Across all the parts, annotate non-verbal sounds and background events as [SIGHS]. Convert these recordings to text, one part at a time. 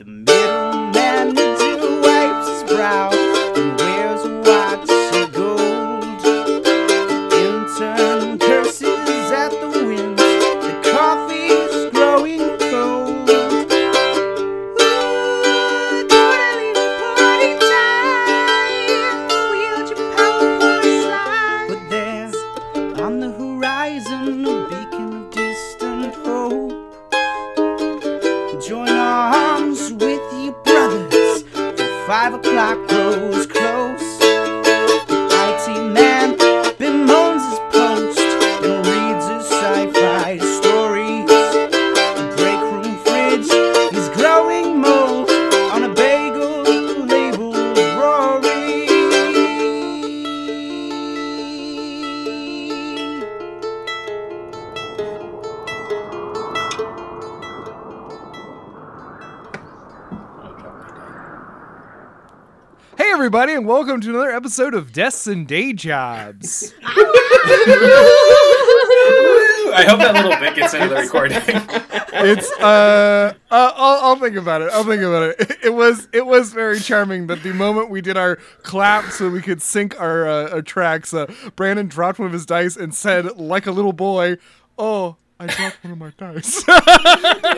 The middleman wipes his brow episode of Desks and Day Jobs. I hope that little bit gets into the recording. It's uh, uh I'll, I'll think about it. I'll think about it. [LAUGHS] It was it was very charming that the moment we did our clap so we could sync our, uh, our tracks, uh, Brandon dropped one of his dice and said, like a little boy, "Oh, I dropped one of my dice." [LAUGHS]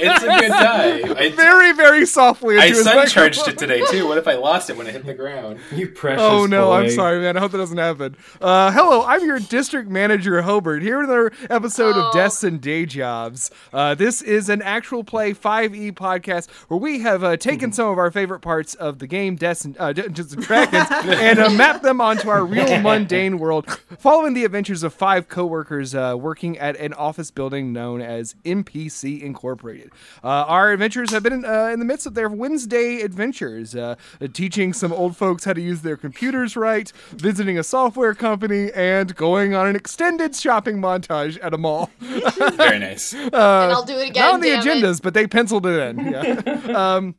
It's a good [LAUGHS] die. I, very very softly. I into sun charged it today too. What if I lost it when it hit the ground? [LAUGHS] You precious Oh no, boy. I'm sorry, man. I hope that doesn't happen. Uh, hello, I'm your district manager, Hobart, here with another episode of Oh. Desks and Day Jobs. Uh, this is an actual play 5e podcast where we have uh, taken some of our favorite parts of the game, Desks and uh, Dungeons and Dragons, and uh, mapped them onto our real mundane world, following the adventures of five coworkers uh, working at an office building known as NPC Incorporated. Uh, our adventures have been uh, in the midst of their Wednesday adventures, uh, uh, teaching some old folks how to use their computers right, visiting a software company, and going on an extended shopping montage at a mall. Very nice. [LAUGHS] and I'll do it again. Not on the damn it. agendas, but they penciled it in. Yeah. [LAUGHS] um,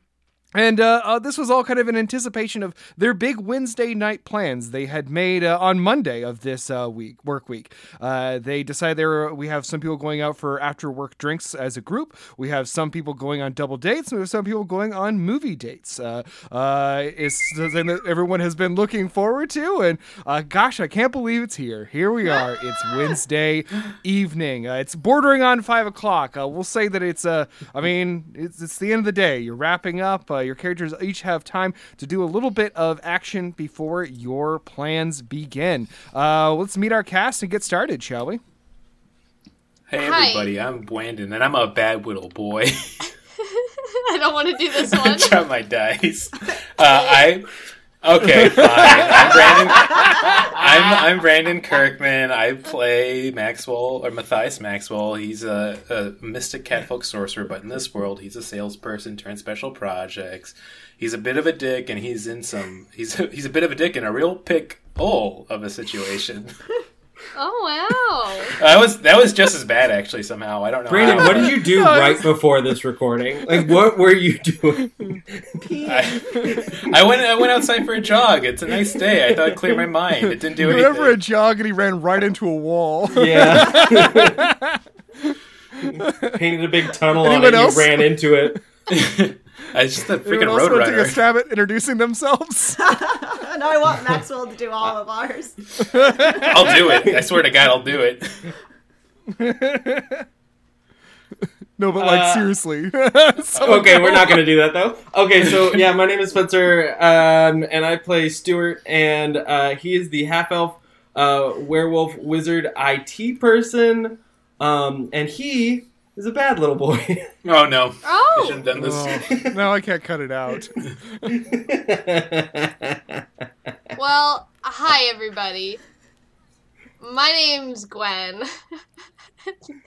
and uh, uh, this was all kind of in anticipation of their big Wednesday night plans they had made uh, on Monday of this uh, week, work week. Uh, they decided they were, we have some people going out for after work drinks as a group. We have some people going on double dates. And we have some people going on movie dates. Uh, uh, it's something that everyone has been looking forward to. And uh, gosh, I can't believe it's here. Here we are. It's [LAUGHS] Wednesday evening. Uh, it's bordering on five o'clock. Uh, we'll say that it's uh, I mean, it's, it's the end of the day. You're wrapping up. Your characters each have time to do a little bit of action before your plans begin. Uh, let's meet our cast and get started, shall we? Hey Hi. everybody, I'm Blandon, and I'm a bad little boy. [LAUGHS] I don't want to do this [LAUGHS] one. Drop my dice. Uh, I okay, [LAUGHS] fine. I'm Brandon. I'm I'm Brandon Kirkman. I play Maxwell or Matthias Maxwell. He's a, a mystic catfolk sorcerer, but in this world, he's a salesperson turned special projects. He's a bit of a dick, and he's in some. He's a, he's a bit of a dick in a real pick hole of a situation. [LAUGHS] oh wow! That was that was just as bad actually. Somehow I don't know. Brandon, how, what did you do [LAUGHS] right before this recording? Like, what were you doing? I, I went I went outside for a jog. It's a nice day. I thought I'd clear my mind. It didn't do He went anything. for a jog and he ran right into a wall. Yeah. [LAUGHS] Painted a big tunnel on it. Anyone and else? You ran into it. [LAUGHS] [LAUGHS] It's just a freaking Anyone else want to take a roadrunner. stab at introducing themselves? [LAUGHS] [LAUGHS] no, I want Maxwell to do all of ours. I'll do it. I swear to God, I'll do it. no, but like Uh, seriously. Okay, we're not going to do that, though. Okay, so, yeah, my name is Spencer, um, and I play Stuart, and uh, he is the half elf uh, werewolf wizard IT person, um, and he is a bad little boy. [LAUGHS] Oh no! I Oh, should have done this. Oh, [LAUGHS] now I can't cut it out. [LAUGHS] well, hi everybody. My name's Gwen, and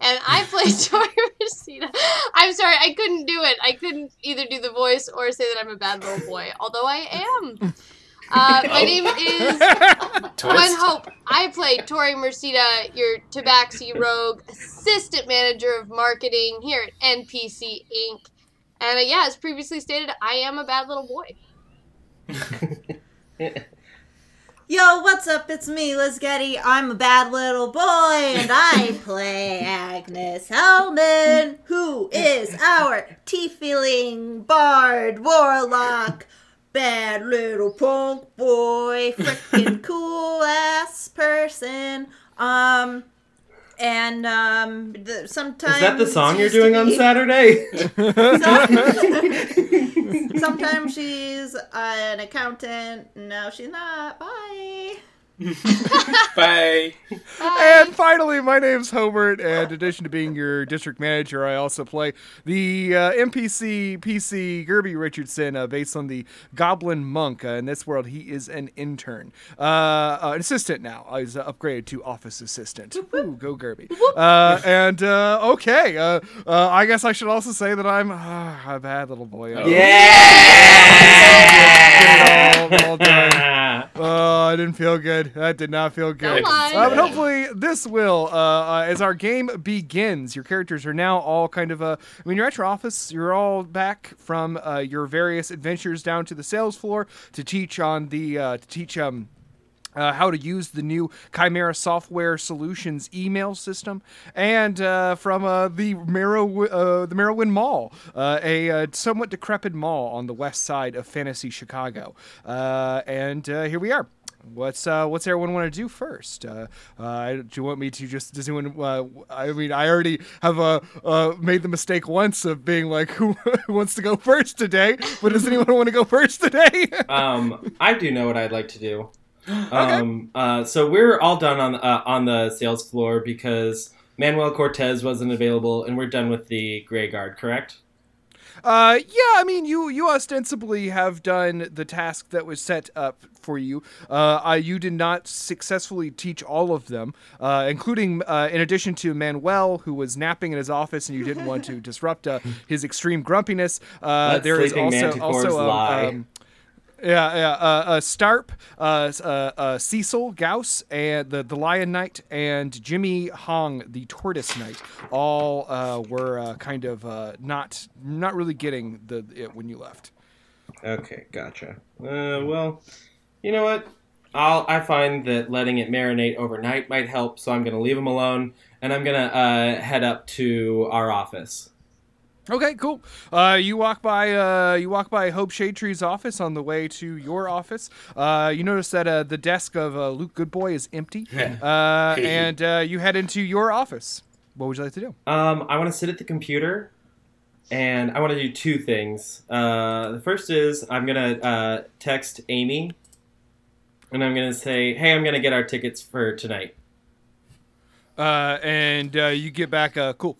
I play Tori Rosita. I'm sorry, I couldn't do it. I couldn't either do the voice or say that I'm a bad little boy, although I am. Uh, my [LAUGHS] Oh. name is [LAUGHS] Gwen Hope. I play Tori Mercida, your Tabaxi Rogue Assistant Manager of Marketing here at NPC Inc. And uh, yeah, as previously stated, I am a bad little boy. [LAUGHS] Yo, what's up? It's me, Liz Getty. I'm a bad little boy, and I play Agnes Hellman, who is our tea-feeling bard warlock. Bad little punk boy, freaking [LAUGHS] cool ass person. Um, and um, the, sometimes Is that the song you're doing on Saturday? [LAUGHS] [LAUGHS] Sometimes she's an accountant. No, she's not. Bye. [LAUGHS] Bye. And finally, my name's Hobart, and in addition to being your district manager, I also play the uh, NPC PC Gerby Richardson, uh, based on the Goblin Monk. Uh, in this world, he is an intern, uh, uh, an assistant now. Uh, He's uh, upgraded to office assistant. Woo, go Gerby. Uh, and uh, okay, uh, uh, I guess I should also say that I'm uh, [SIGHS] a bad little boy. Uh, yeah! Get it all- all done. [LAUGHS] Oh, I didn't feel good. That did not feel good. Come on. Uh, but hopefully this will, uh, uh, as our game begins, your characters are now all kind of, uh, I mean, you're at your office, you're all back from uh, your various adventures down to the sales floor to teach on the, uh, to teach, um, uh, how to use the new Chimera Software Solutions email system, and uh, from uh, the Merrow- uh, the Merowyn Mall, uh, a uh, somewhat decrepit mall on the west side of Fantasy Chicago. And here we are. What's uh, what's everyone want to do first? Uh, uh, do you want me to just does anyone? Uh, I mean, I already have uh, uh, made the mistake once of being like, [LAUGHS] who wants to go first today? But does anyone want to go first today? [LAUGHS] um, I do know what I'd like to do. Um, uh, so we're all done on uh, on the sales floor because Manuel Cortez wasn't available, and we're done with the Grey Guard. Correct? Uh, yeah, I mean, you you ostensibly have done the task that was set up for you. Uh, I, you did not successfully teach all of them, uh, including, uh, in addition to Manuel, who was napping in his office, and you didn't want to [LAUGHS] disrupt uh, his extreme grumpiness. Uh, there is also also um, um, yeah, yeah. Uh, uh, Starp, uh, uh, uh, Cecil Gauss, and the the Lion Knight, and Jimmy Hong, the Tortoise Knight, all uh, were kind of not not really getting the it when you left. Okay, gotcha. Well, you know what? I'll I find that letting it marinate overnight might help, so I'm gonna leave them alone, and I'm gonna uh, head up to our office. Okay, cool. Uh, you walk by uh, you walk by Hope Shadetree's office on the way to your office. Uh, you notice that uh, the desk of uh, Luke Goodboy is empty, uh, [LAUGHS] and uh, you head into your office. What would you like to do? Um, I want to sit at the computer, and I want to do two things. Uh, the first is I'm gonna uh, text Amy, and I'm gonna say, "Hey, I'm gonna get our tickets for tonight." Uh, and uh, you get back. Uh, cool.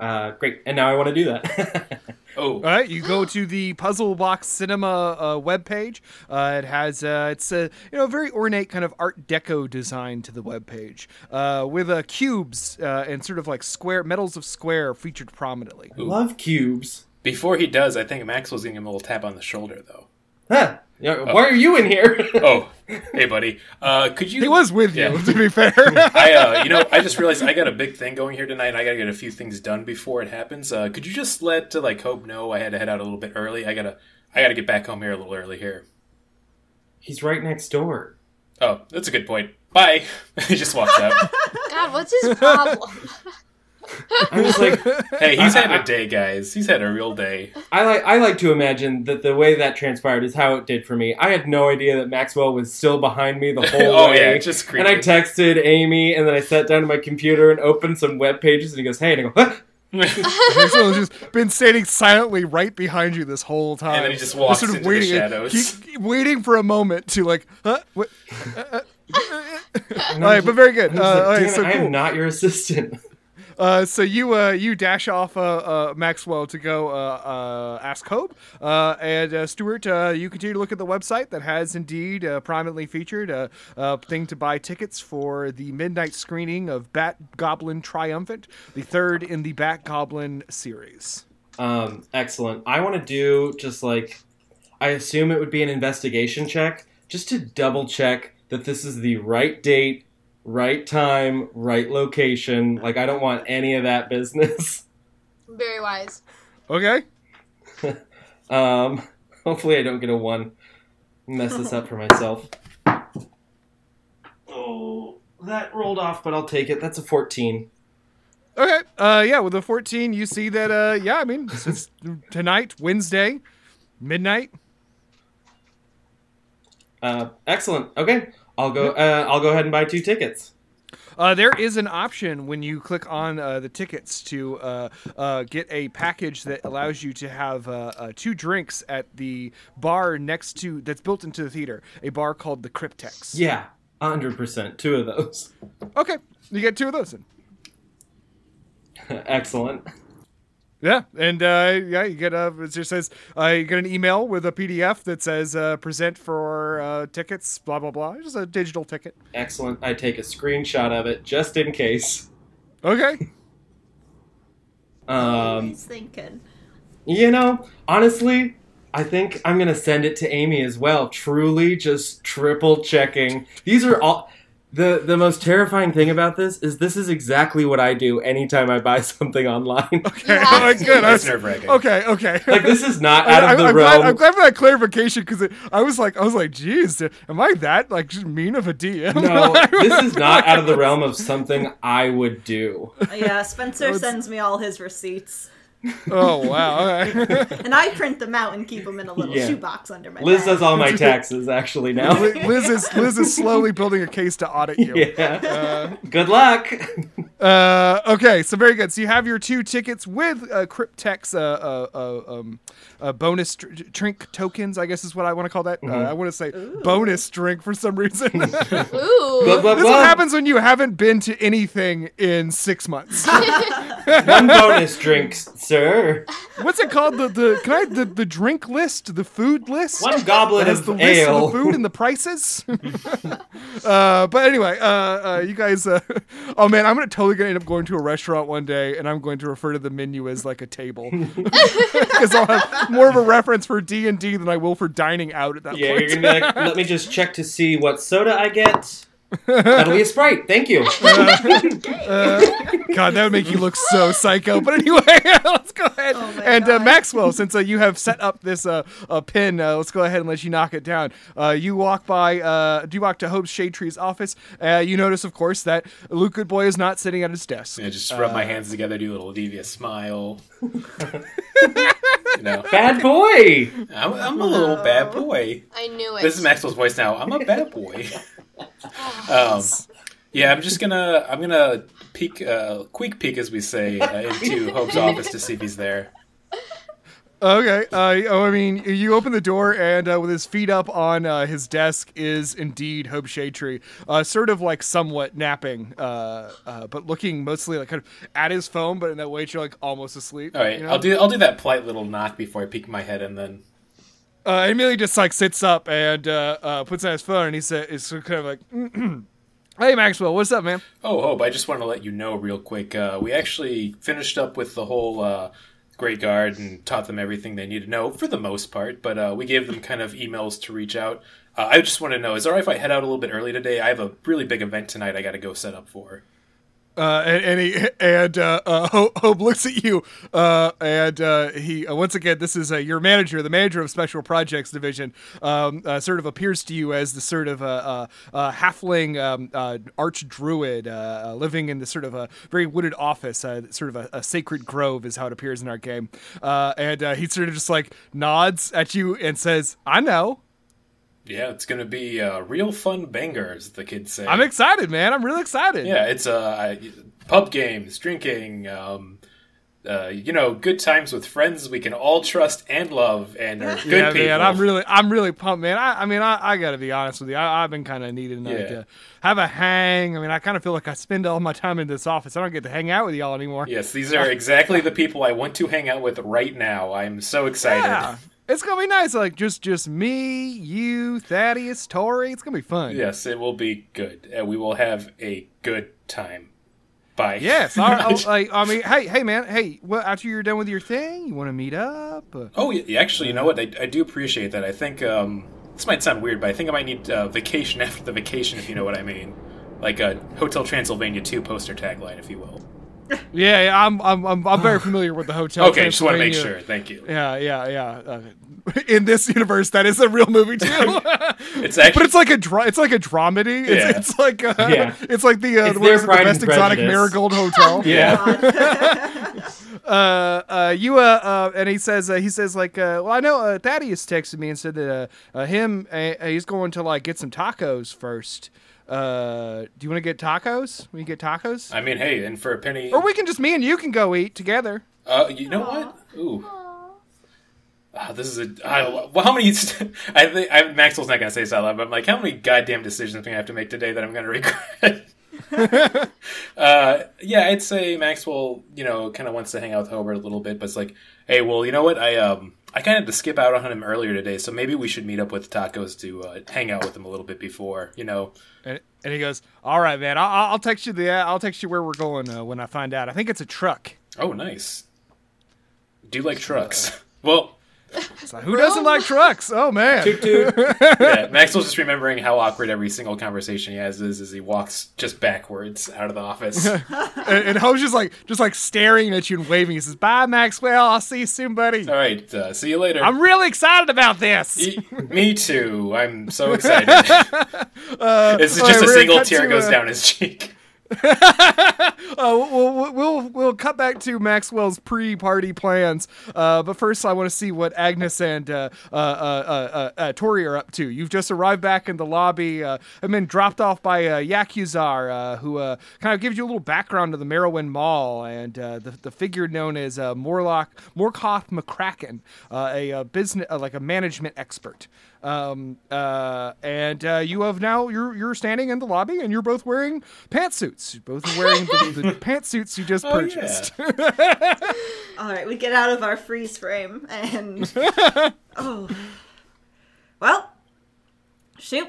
Uh, great, and now I want to do that. [LAUGHS] Oh, All right, you go to the Puzzle Box Cinema uh, webpage. Uh, it has uh, it's a you know very ornate kind of Art Deco design to the webpage uh, with uh, cubes uh, and sort of like square medals of square featured prominently. Love cubes. before he does, I think Maxwell's giving him a little tap on the shoulder, though. Huh? Yeah, Why are you in here? [LAUGHS] Oh, hey, buddy. Uh, could you? He was with you, Yeah. to be fair. [LAUGHS] I, uh, you know, I just realized I got a big thing going here tonight. and I got to get a few things done before it happens. Uh, could you just let uh, like Hope know I had to head out a little bit early? I gotta, I gotta get back home here a little early here. He's right next door. Oh, that's a good point. Bye. [LAUGHS] he just walks out. God, what's his problem? [LAUGHS] I'm just like, Hey, he's had a day, guys. He's had a real day. I like I like to imagine that the way that transpired is how it did for me. I had no idea that Maxwell was still behind me the [LAUGHS] whole oh way. yeah, it's just and. I texted Amy, and then I sat down to my computer and opened some web pages, and he goes, "Hey," and I go, "Huh?" [LAUGHS] Maxwell's just been standing silently right behind you this whole time. And then he just walks sort of into the waiting, shadows. keep- waiting for a moment to like, huh? What? And all I'm right, but very good. I'm Uh, like, all right, so I cool. am not your assistant. Uh, so you uh, you dash off uh, uh, Maxwell to go uh, ask Hope, and Stuart, you continue to look at the website that has indeed prominently featured a, a thing to buy tickets for the midnight screening of Bat Goblin Triumphant, the third in the Bat Goblin series. Um, excellent. I want to do just like I assume it would be an investigation check, just to double check that this is the right date, right time, right location. Like I don't want any of that business. [LAUGHS] Very wise. Okay. [LAUGHS] Um, hopefully I don't get a one. Mess this up for myself. [LAUGHS] Oh, that rolled off, but I'll take it. That's a 14. Okay. Uh, yeah, with a 14, you see that, uh, yeah, I mean, it's, it's tonight, Wednesday, midnight. Uh, excellent. Okay, I'll go. Uh, I'll go ahead and buy two tickets. Uh, there is an option when you click on uh, the tickets to uh, uh, get a package that allows you to have uh, uh, two drinks at the bar next to that's built into the theater, a bar called the Cryptex. Yeah, hundred percent. Two of those. Okay, you get two of those. Then. [LAUGHS] Excellent. Yeah, and uh, yeah, you get a it just says uh, you get an email with a PDF that says uh, present for uh, tickets, blah blah blah. Just a digital ticket. Excellent. I take a screenshot of it just in case. Okay. [LAUGHS] Um, He's thinking. you know, honestly, I think I'm gonna send it to Amy as well. Truly, just triple checking. These are all. The, the most terrifying thing about this is this is exactly what I do anytime I buy [LAUGHS] something online. Okay. Oh have All right, good. I It's was- nerve wracking. okay. Okay. like this is not I- out I, of the am realm. glad, I'm glad for that clarification because I was like, I was like, geez, am I that like mean of a DM? No, [LAUGHS] this is not out of the realm of something I would do. Yeah, Spencer sends me all his receipts. [LAUGHS] oh wow. Okay. [LAUGHS] And I print them out and keep them in a little Yeah. shoebox under my Liz bed. does all my [LAUGHS] taxes actually now. Liz is Liz is slowly building a case to audit you. yeah. Good luck. Uh, okay, so very good. So you have your two tickets with uh, Cryptex uh, uh, uh, um, uh, bonus tr- drink tokens. I guess is what I want to call that. Uh, I want to say bonus drink for some reason. this is Blah, Ooh. blah, blah. what happens when you haven't been to anything in six months. One bonus drink, sir. What's it called? The the can I the, the drink list, the food list. One goblet of the list ale. of the food and the prices. [LAUGHS] uh, but anyway, uh, uh, you guys. Uh, oh man, I'm gonna totally gonna end up going to a restaurant one day, and I'm going to refer to the menu as like a table, [LAUGHS] because I'll have more of a reference for D and D than I will for dining out at that Yeah, point. you're gonna be like, [LAUGHS] let me just check to see what soda I get. That'll be a sprite. Thank you. [LAUGHS] God, that would make you look so psycho. But anyway, [LAUGHS] let's go ahead Oh and uh, Maxwell, since uh, you have set up this uh, uh, pin, uh, let's go ahead and let you knock it down. Uh, you walk by, uh, do you walk to Hope's Shadetree's office? Uh, you notice, of course, that Luke Goodboy is not sitting at his desk. Yeah, just rub my hands together, do a little devious smile. [LAUGHS] you know, [LAUGHS] Bad boy. I'm, I'm a little bad boy. I knew it. This is Maxwell's voice now. I'm a bad boy. [LAUGHS] um, yeah, I'm just gonna I'm gonna peek, uh, quick peek, as we say, uh, into Hope's office to see if he's there. Okay. Uh, oh, I mean, you open the door, and uh, with his feet up on uh, his desk is indeed Hope Shadetree, uh, sort of like somewhat napping, uh, uh, but looking mostly like kind of at his phone, but in that way you're like almost asleep. All right, you know? I'll do I'll do that polite little knock before I peek my head, and then Uh, Emily just like sits up and uh, uh, puts on his phone, and he said, "Is kind of like." [CLEARS THROAT] Hey Maxwell, what's up, man? Oh, Hope, I just want to let you know real quick. Uh, we actually finished up with the whole uh, Great Guard and taught them everything they need to know for the most part, but uh, we gave them kind of emails to reach out. Uh, I just want to know is it all right if I head out a little bit early today? I have a really big event tonight I got to go set up for. Uh, and, and he and uh, uh, Hope, Hope looks at you, uh, and uh, he uh, once again, this is your manager, the manager of Special Projects Division, um, sort of appears to you as the sort of a, halfling um, arch druid living in this sort of a very wooded office, sort of a, a sacred grove is how it appears in our game, and he sort of just like nods at you and says, "I know." Yeah, it's going to be a real fun banger, as the kids say. I'm excited, man. I'm really excited. Yeah, it's uh, pub games, drinking, um, uh, you know, good times with friends we can all trust and love, and are [LAUGHS] good yeah, people. man, I'm really, I'm really pumped, man. I, I mean, I, I got to be honest with you. I, I've been kind of needing Yeah. to have a hang. I mean, I kind of feel like I spend all my time in this office. I don't get to hang out with y'all anymore. Yes, these are exactly the people I want to hang out with right now. I'm so excited. Yeah. It's gonna be nice, like just just me, you, Thaddeus, Tori. It's gonna be fun. Yes, it will be good. and we will have a good time. Bye. Yes. Oh, [LAUGHS] like, I mean, hey, hey, man, hey. Well, after you're done with your thing, you want to meet up? Oh, yeah, actually, you know what? I, I do appreciate that. I think um, this might sound weird, but I think I might need uh, vacation [LAUGHS] after the vacation, if you know what I mean. Like a Hotel Transylvania 2 poster tagline, if you will. Yeah, yeah I'm, I'm, I'm, I'm very [SIGHS] familiar with the hotel. Okay, just want to make sure. Thank you. Yeah, yeah, yeah. Uh, in this universe, that is a real movie too. [LAUGHS] It's actually but it's like a dra- it's like a dramedy. It's, Yeah. it's like uh, Yeah. it's like the uh, It's what their is it, the best and exotic marigold [LAUGHS] hotel. Yeah. [LAUGHS] uh, uh, you uh, uh, and he says uh, he says like, uh, well, I know uh, Thaddeus texted me and said that uh, uh, him uh, he's going to like get some tacos first. Uh, do you want to get tacos? We get tacos, I mean, hey, and for a penny, or we can just me and you can go eat together. uh, you know what? Ooh. Ah, this is a. I, well, how many? [LAUGHS] I think I, Maxwell's not gonna say this out loud, but I'm like, how many goddamn decisions am I gonna have to make today that I'm gonna [LAUGHS] regret? [LAUGHS] uh, yeah, I'd say Maxwell, you know, kind of wants to hang out with Hobart a little bit, but it's like, hey, well, you know what? I um, I kind of had to skip out on him earlier today, so maybe we should meet up with Tacos to uh, hang out with him a little bit before, you know. And, and he goes, "All right, man. I'll, I'll text you the I'll text you where we're going uh, when I find out. I think it's a truck. Oh, nice. Do you like trucks? [LAUGHS] Well, It's like, who doesn't like trucks? Oh man. Toot toot. [LAUGHS] yeah, Maxwell's just remembering how awkward every single conversation he has is as he walks just backwards out of the office. [LAUGHS] and, and Ho's just like just like staring at you and waving. He says, "Bye, Maxwell. I'll see you soon, buddy." All right, uh, see you later. I'm really excited about this. E- Me too. I'm so [LAUGHS] excited. it's all just right, a single tear to, goes uh, down his cheek. [LAUGHS] Uh, we'll, we'll we'll cut back to Maxwell's pre-party plans. Uh, but first, I want to see what Agnes and uh, uh, uh, uh, Tori are up to. You've just arrived back in the lobby. And been dropped off by Yakuzar, who kind of gives you a little background to the Merowyn Mall and the the figure known as Morlock Morkoth McCracken, a, uh business like a management expert. Um, uh, and uh, you have now you're you're standing in the lobby and you're both wearing pantsuits. You're both wearing the, the [LAUGHS] pantsuits you just Oh, yeah. purchased. [LAUGHS] All right, we get out of our freeze frame and [LAUGHS] oh, well, shoot.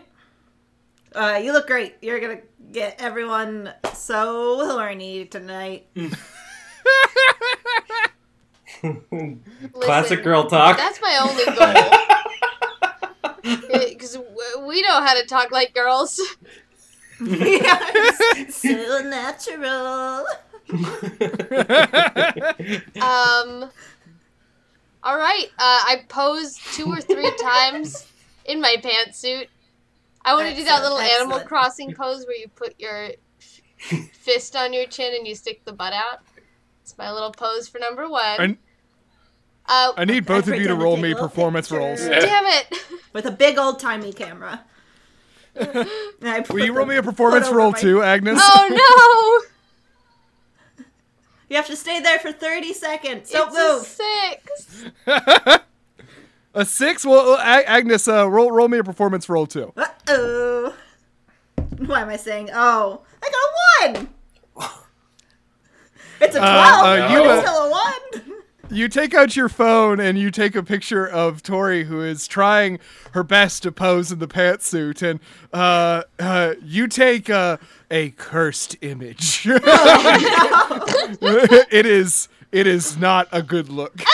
Uh, you look great. You're gonna get everyone so horny tonight. Classic Listen, girl talk. That's my only goal. Because we know how to talk like girls. [LAUGHS] Yes, [LAUGHS] so natural. [LAUGHS] Um. All right. Uh, I posed two or three times in my pantsuit. I want to do that Excellent, little Animal. Crossing pose where you put your fist on your chin and you stick the butt out. It's my little pose for number one. And uh, I need both of you to roll me performance pictures. rolls. damn it! [LAUGHS] With a big old timey camera. [LAUGHS] Will you roll me a performance roll my- too, Agnes? Oh [LAUGHS] no! You have to stay there for 30 seconds. Don't it's a six. A six? Well, uh, Agnes, uh, roll roll me a performance roll too. Uh oh. Why am I saying oh? I got a one! It's a 12, uh, but you, it's uh, still a one. You take out your phone and you take a picture of Tori, who is trying her best to pose in the pantsuit, and uh, uh, you take uh, a cursed image. [LAUGHS] it is. It is not a good look. [LAUGHS]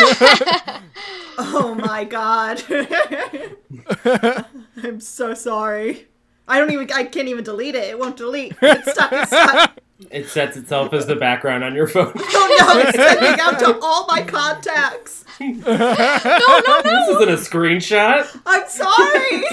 Oh my god. [LAUGHS] I'm so sorry. I don't even, I can't even delete it. It won't delete. It's stuck, it's stuck. It sets itself as the background on your phone. [LAUGHS] Oh no, it's [LAUGHS] sending out to all my contacts. [LAUGHS] No, no, This no! isn't a screenshot. I'm sorry.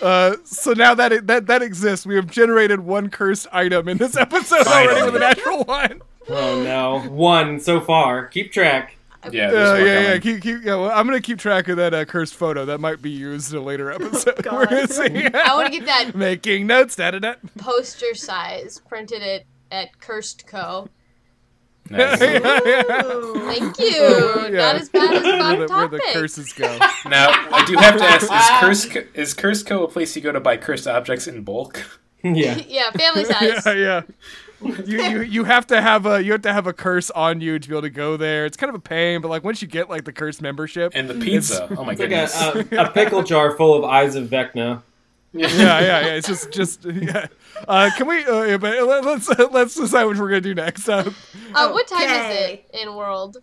Uh, so now that it, that that exists, we have generated one cursed item in this episode already with a natural one. Oh no. One so far. Keep track. Yeah, Uh, yeah, yeah. Keep, keep, yeah well, I'm gonna keep track of that uh, cursed photo. That might be used in a later [LAUGHS] episode. [LAUGHS] God. We're gonna see. I want to get that [LAUGHS] Making notes. Da da da. poster size printed at, at Cursed Co. Nice. Ooh. Thank you. Oh, yeah. Not as bad as where, Bob the, where the curses go. Now, I do have to ask: Is Curse is Curseco a place you go to buy cursed objects in bulk? Yeah. Yeah, family size. yeah, yeah. [LAUGHS] You, you you have to have a you have to have a curse on you to be able to go there. It's kind of a pain, but like once you get like the curse membership, And the pizza. Oh my It's like goodness. a, [LAUGHS] a, a pickle jar full of eyes of Vecna. yeah, yeah, yeah. It's just just [LAUGHS] yeah. Uh, can we? Uh, yeah, but let- let's let's decide what we're gonna do next. Uh, Uh, what time is it in World?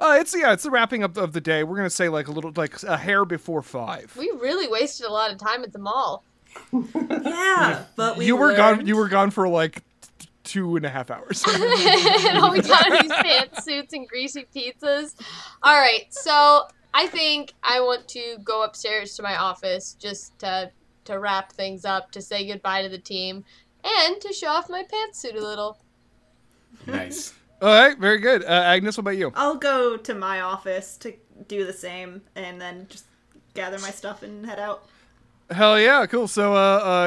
uh, it's yeah, it's the wrapping up of the day. We're gonna say like a little like a hair before five. We really wasted a lot of time at the mall. Yeah, but we you were gone. You were gone for like t- two and a half hours. [LAUGHS] [LAUGHS] and all we got are these pantsuits and greasy pizzas. All right, so I think I want to go upstairs to my office just to to wrap things up, to say goodbye to the team, and to show off my pantsuit a little. Nice. [LAUGHS] All right, very good. Uh, Agnes, what about you? I'll go to my office to do the same and then just gather my stuff and head out. Hell yeah, cool. So, uh,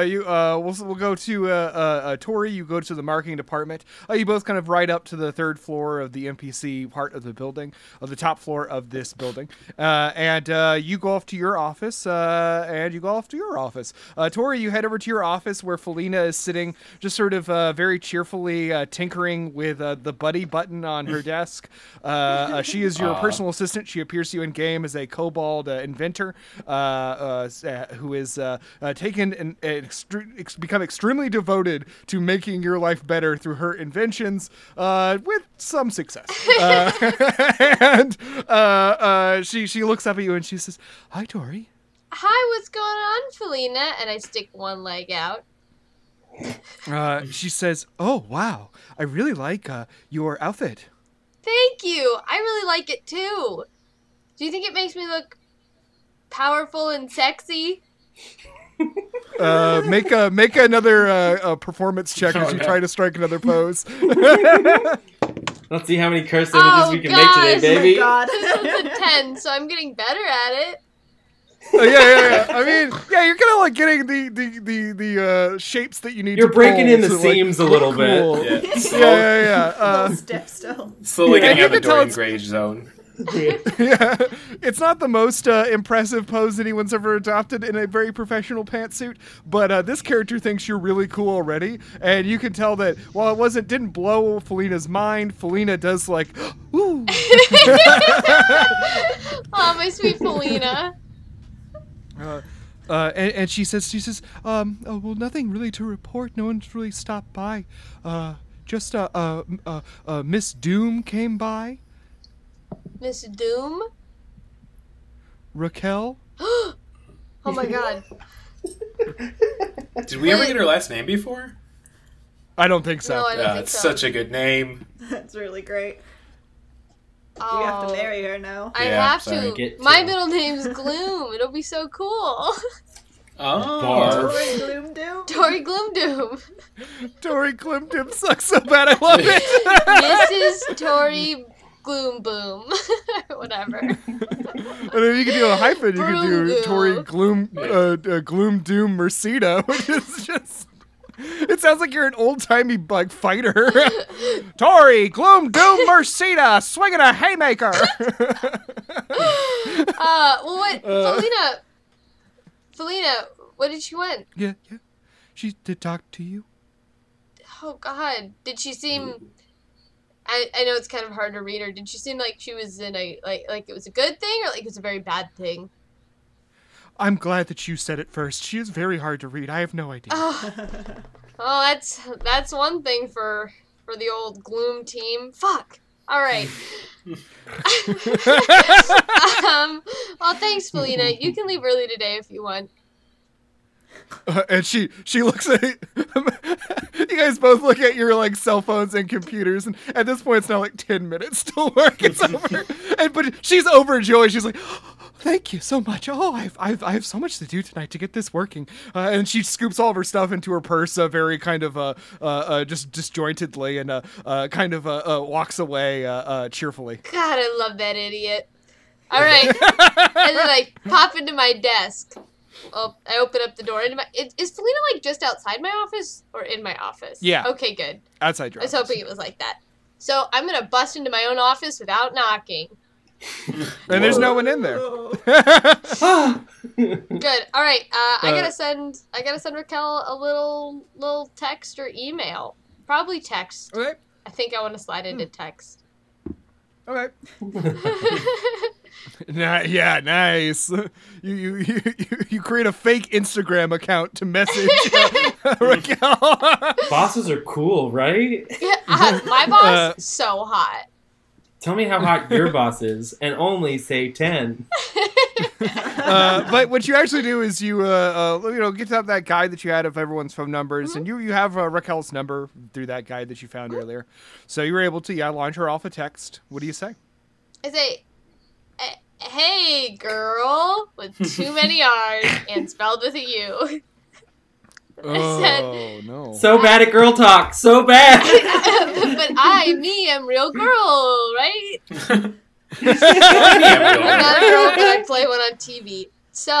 uh, you, uh, we'll, we'll go to, uh, uh, uh, Tori, you go to the marketing department. Uh, you both kind of ride up to the third floor of the NPC part of the building, of the top floor of this building. Uh, and, uh, you go off to your office, uh, and you go off to your office. Uh, Tori, you head over to your office where Felina is sitting, just sort of, uh, very cheerfully, uh, tinkering with, uh, the buddy button on her [LAUGHS] desk. Uh, uh, she is your personal assistant. She appears to you in game as a kobold uh, inventor, uh, uh, uh, who is uh, uh, taken and extre- ex- become extremely devoted to making your life better through her inventions, uh, with some success. [LAUGHS] Uh, [LAUGHS] and uh, uh, she she looks up at you and she says, "Hi, Tori." Hi, what's going on, Felina? And I stick one leg out. Uh, she says, "Oh wow, I really like uh, your outfit." Thank you. I really like it too. Do you think it makes me look powerful and sexy? Uh, make a make another uh, performance check as Oh, you no. try to strike another pose. [LAUGHS] Let's see how many curse images Oh, we can gosh. make today, baby. Oh god. This one's a 10, so I'm getting better at it. Uh, yeah, yeah, yeah. I mean, yeah, you're kind of like getting the the the the uh, shapes that you need. You're to breaking pull in the to, like, seams a little bit. cool. Yeah. Yeah, yeah, yeah. a Uh, little stiff still. slowly Yeah, getting you out of the can tell Dorian it's- Gray zone. [LAUGHS] yeah, it's not the most uh, impressive pose anyone's ever adopted in a very professional pantsuit, but uh, this character thinks you're really cool already, and you can tell that while it wasn't didn't blow Felina's mind, Felina does like, [GASPS] ooh. [LAUGHS] Oh, my sweet Felina. Uh, uh, and, and she says, she says, um, oh, well, nothing really to report. No one's really stopped by. Uh, just uh, uh, uh, uh, Miss Doom came by. Miss Doom? Raquel. [GASPS] Oh my god. Did we ever get her last name before? I don't think so. No, I don't Yeah, think it's so. such a good name. That's really great. oh. You have to marry her now. I Yeah, have sorry. to. Get My to. middle name's Gloom. It'll be so cool. [LAUGHS] Oh, Barf. Tori Gloom Doom. Tori Gloom Doom. Tori Clinton sucks so bad. I love it. [LAUGHS] Mrs. Tori Gloom Boom. [LAUGHS] Whatever. and if you could do a hyphen, you could do Broom. Tori Gloom, uh, uh, Gloom Doom Mercida, [LAUGHS] which is just. It sounds like you're an old timey like fighter. [LAUGHS] Tori Gloom Doom Mercida swinging a haymaker. Uh, well, what? Uh. Felina. Felina, what did she want? yeah, yeah. She did talk to you. Oh God, did she seem? I, I know it's kind of hard to read her. Did she seem like she was in a like like it was a good thing or like it was a very bad thing? I'm glad that you said it first. She is very hard to read. I have no idea. [LAUGHS] Oh, oh, that's that's one thing for for the old gloom team. Fuck. All right. [LAUGHS] [LAUGHS] um. Well, thanks, Felina. You can leave early today if you want. Uh, [LAUGHS] and she she looks at [LAUGHS] you guys both look at your like cell phones and computers and at this point it's now like 10 minutes till work it's over. [LAUGHS] And but she's overjoyed. She's like [GASPS] thank you so much. Oh I've, I've i have so much to do tonight to get this working. Uh, and she scoops all of her stuff into her purse uh, very kind of uh, uh, uh just disjointedly and uh, uh kind of uh, uh walks away uh, uh cheerfully. God, I love that idiot. All right, and then I pop into my desk. Oh, I open up the door. Into my, is, is Felina like just outside my office or in my office? Yeah. Okay, good. outside your I was office. hoping it was like that. So I'm gonna bust into my own office without knocking. [LAUGHS] and there's no one in there. [LAUGHS] Good. All right. Uh, I Uh, gotta send. I gotta send Raquel a little little text or email. Probably text. okay I think I want to slide into text. okay [LAUGHS] [LAUGHS] Ni- yeah, nice. You, you you [LAUGHS] you you create a fake Instagram account to message [LAUGHS] uh, Raquel. Bosses are cool, right? Yeah, uh, my boss Uh, so hot. Tell me how hot your boss is, and only say ten. uh, but what you actually do is you, uh, uh, you know, get up that guide that you had of everyone's phone numbers, and you you have uh, Raquel's number through that guide that you found earlier. So you were able to yeah launch her off a text. What do you say? I say, "Eh, "Hey, girl," with too many [LAUGHS] R's and spelled with a U. [LAUGHS] I said, Oh no. So bad at girl talk. So bad. [LAUGHS] "But I, me, am real girl, right? I'm not a girl, but I play one on TV." So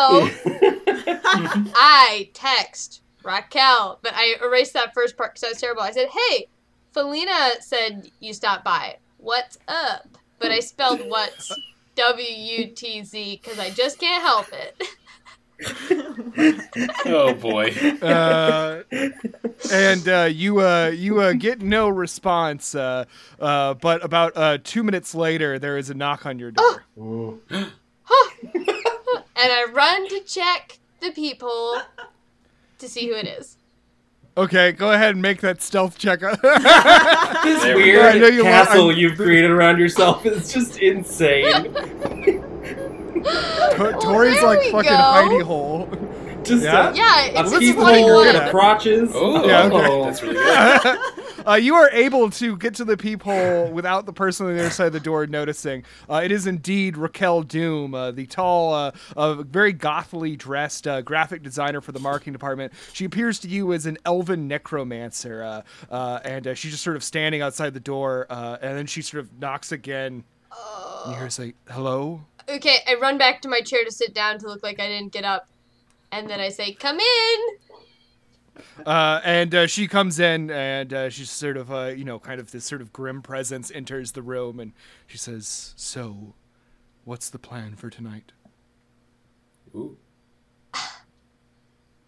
I text Raquel, but I erased that first part because I was terrible. I said, "Hey, Felina said you stopped by. What's up?" But I spelled what's W U T Z because I just can't help it. [LAUGHS] oh boy. uh, and uh, you uh, you uh, get no response. Uh, uh, but about uh, two minutes later, there is a knock on your door. Ooh. [GASPS] [GASPS] and I run to check the people to see who it is. Okay, go ahead and make that stealth check. [LAUGHS] This There we. I know weird you lo- castle I- you've created around yourself is just insane. [LAUGHS] Tor- Tori's there like fucking go. hidey hole. Just Yeah? a, Yeah, a it's this is peephole, what you're good one. crotches. Oh, Yeah, okay. Oh. that's really good. [LAUGHS] uh, you are able to get to the peephole without the person on the other side of the door noticing. Uh, it is indeed Raquel Doom, uh, the tall, uh, uh, very gothily dressed uh, graphic designer for the marketing department. She appears to you as an elven necromancer, uh, uh, and uh, she's just sort of standing outside the door, uh, and then she sort of knocks again. And you hear her say, "Hello." Okay, I run back to my chair to sit down to look like I didn't get up. And then I say, Come in! Uh, and uh, she comes in, and uh, she's sort of, uh, you know, kind of this sort of grim presence enters the room, and she says, "So, what's the plan for tonight?" Ooh. [SIGHS]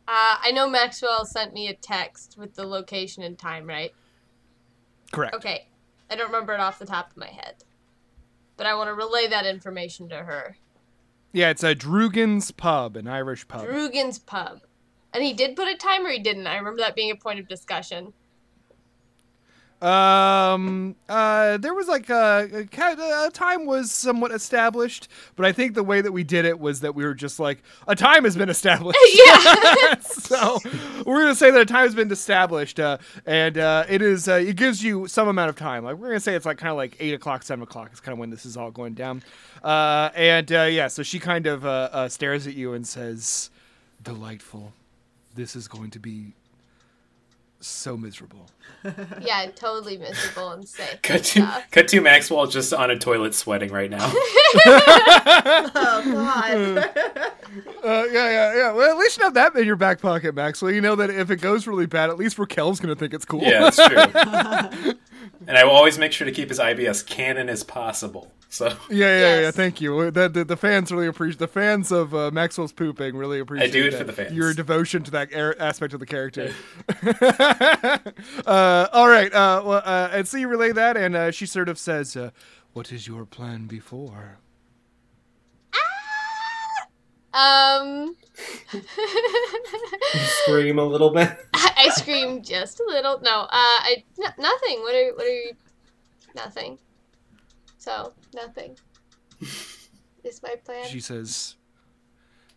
Uh, I know Maxwell sent me a text with the location and time, right? Correct. Okay. I don't remember it off the top of my head. But I want to relay that information to her. Yeah, it's a Drugan's Pub, an Irish pub. Drugan's Pub. And he did put a timer, he didn't. I remember that being a point of discussion. Um, uh, there was like a, a, a time was somewhat established, but I think the way that we did it was that we were just like a time has been established. [LAUGHS] Yeah. [LAUGHS] so we're gonna say that a time has been established, uh, and uh, it is uh, it gives you some amount of time. Like we're gonna say it's like kind of like eight o'clock, seven o'clock. It's kind of when this is all going down. Uh, and uh, yeah, so she kind of stares at you and says, "Delightful. This is going to be so miserable." [LAUGHS] yeah, totally miserable and sick. Cut to stuff. cut to Maxwell just on a toilet sweating right now. [LAUGHS] Oh God. [LAUGHS] Uh, yeah, yeah, yeah. Well, at least you have that in your back pocket, Maxwell. You know that if it goes really bad, at least Raquel's gonna think it's cool. yeah, that's true. And I will always make sure to keep his IBS canon as possible. So yeah, yeah, yeah. Thank you. The, the, the fans really appreciate. The fans of uh, Maxwell's pooping really appreciate. do it that- for the fans. Your devotion to that er- aspect of the character. [LAUGHS] uh, all right. Uh, well, uh, and so you relay that, and uh, she sort of says, uh, "What is your plan before?" Um, You scream a little bit. [LAUGHS] I screamed just a little. No, uh, I n- nothing. What are what are you? Nothing. So nothing. is my plan. She says,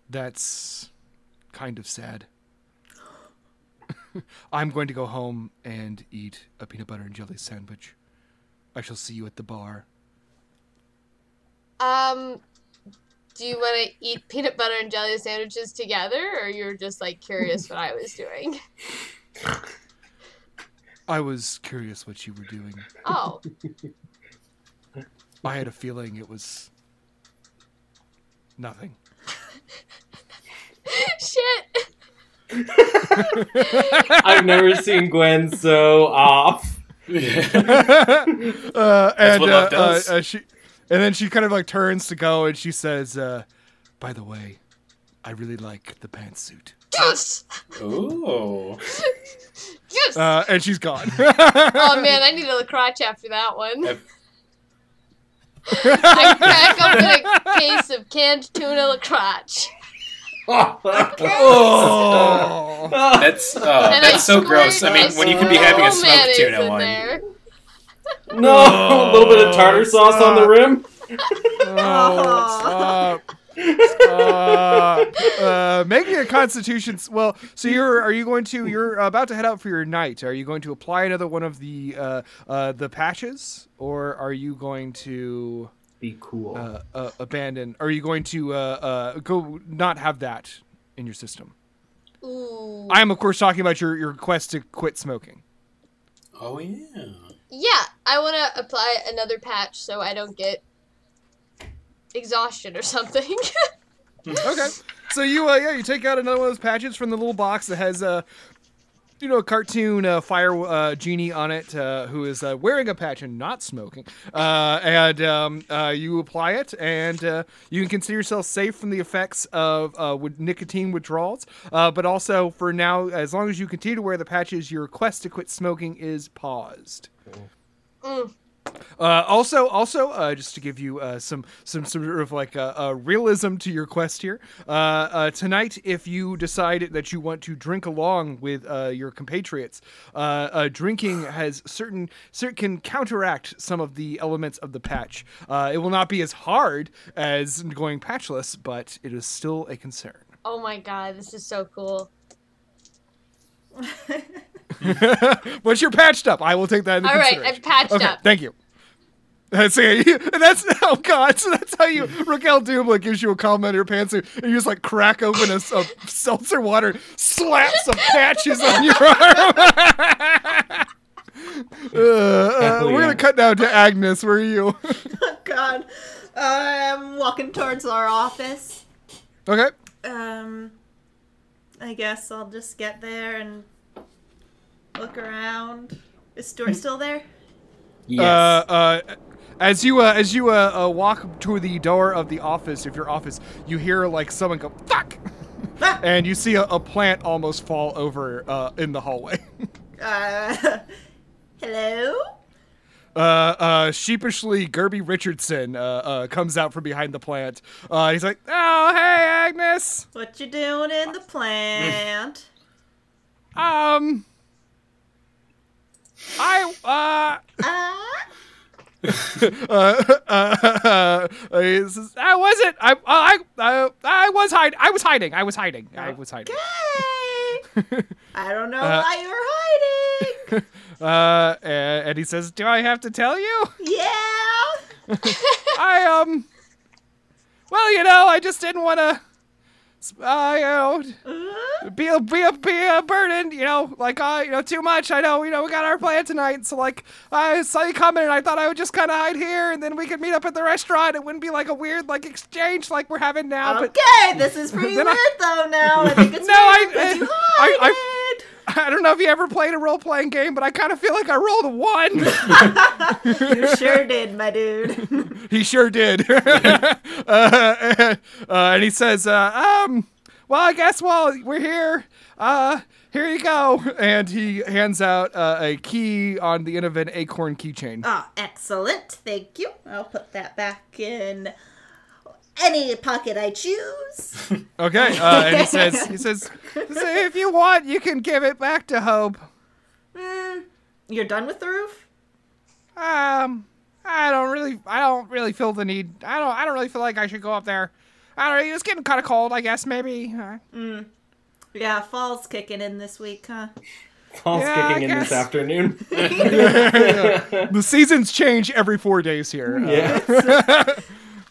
"That's kind of sad." [LAUGHS] I'm going to go home and eat a peanut butter and jelly sandwich. I shall see you at the bar. Um, do you want to eat peanut butter and jelly sandwiches together, or you're just like curious what I was doing? [LAUGHS] I was curious what you were doing. Oh, I had a feeling it was nothing. [LAUGHS] shit. [LAUGHS] I've never seen Gwen so off. uh, and what uh, love does. uh, uh, she, and then she kind of like turns to go, and she says, uh, "By the way, I really like the pantsuit." Yes. Ooh. Yes. Uh, and she's gone. [LAUGHS] oh man, I need a crotch after that one. I've- I crack open a case of canned tuna LaCroix. oh. That's uh, And I that's so gross. I mean, when you can be having a little smoked mayonnaise tuna one. there. [LAUGHS] No, a little bit of tartar sauce on the rim. Oh, stop. [LAUGHS] uh, uh, making a constitution. Well, so you're are you going to you're about to head out for your night? Are you going to apply another one of the uh, uh, the patches, or are you going to Be cool. uh, uh, abandon? Are you going to uh, uh, go not have that in your system? Ooh. I am of course talking about your your quest to quit smoking. Oh yeah. Yeah, I want to apply another patch so I don't get exhaustion or something. [LAUGHS] okay. So you uh yeah, you take out another one of those patches from the little box that has uh you know, a cartoon uh, fire uh, genie on it uh, who is uh, wearing a patch and not smoking. Uh, and um, uh, you apply it, and you can consider yourself safe from the effects of with nicotine withdrawals. But also, for now, as long as you continue to wear the patches, your quest to quit smoking is paused. Mm. Uh, also, also, uh, just to give you uh, some some sort of like uh, realism to your quest here, uh, uh, tonight, if you decide that you want to drink along with uh, your compatriots, drinking has certain, certain can counteract some of the elements of the patch. It will not be as hard as going patchless, but it is still a concern. oh my god, this is so cool. [LAUGHS] Once you're patched up, I will take that into All right, consideration. I'm patched okay, up. Thank you. That's it. And [LAUGHS] that's oh god. So that's how you Raquel Dubla gives you a compliment in your pants, and you just like crack open a, a seltzer water, slap some patches on your arm. [LAUGHS] uh, uh, Hell we're gonna cut down to Agnes. Where are you? oh God. I'm walking towards our office. okay. Um, I guess I'll just get there and look around. Is Stuart still there? yes. Uh, uh, as you uh, as you uh, uh, walk to the door of the office of your office, you hear like someone go "fuck," Ah! [LAUGHS] and you see a, a plant almost fall over uh, in the hallway. [LAUGHS] Uh, [LAUGHS] hello? Uh, uh, sheepishly, Gerby Richardson uh, uh, comes out from behind the plant. Uh, he's like, "Oh, hey, Agnes. What you doing in the plant? Um, I uh." Uh, [LAUGHS] uh, uh, says, I wasn't. I, I, I, I was hiding. I was hiding. I was hiding. I was hiding. Okay. I don't know why you're hiding. [LAUGHS] Uh, and, and he says, "Do I have to tell you? Yeah. [LAUGHS] I um, well, you know, I just didn't want to, uh, you know, Uh, be a be a be a burden. You know, like uh, you know, too much. I know. You know, we got our plan tonight, so like, I saw you coming, and I thought I would just kind of hide here, and then we could meet up at the restaurant. It wouldn't be like a weird like exchange like we're having now, but." okay, this is pretty [LAUGHS] weird I- though now. I think it's [LAUGHS] No, I- 'cause you I- I- hide I don't know if you ever played a role playing game, but I kind of feel like I rolled a one. [LAUGHS] You sure did, my dude. [LAUGHS] he sure did. [LAUGHS] uh, uh, and he says, uh, um, well, I guess while we're here, uh, here you go. And he hands out uh, a key on the end of an acorn keychain. Ah, excellent. Thank you. I'll put that back in any pocket I choose. [LAUGHS] Okay. Uh, and he says, he [LAUGHS] says, if you want, you can give it back to Hope. Hmm. You're done with the roof? Um, I don't really, I don't really feel the need. I don't, I don't really feel like I should go up there. I don't know. It's getting kind of cold, I guess. Maybe. Uh, Yeah, fall's kicking in this week, huh? Fall's yeah, I kicking in this guess. afternoon. [LAUGHS] the seasons change every four days here. Uh, yeah.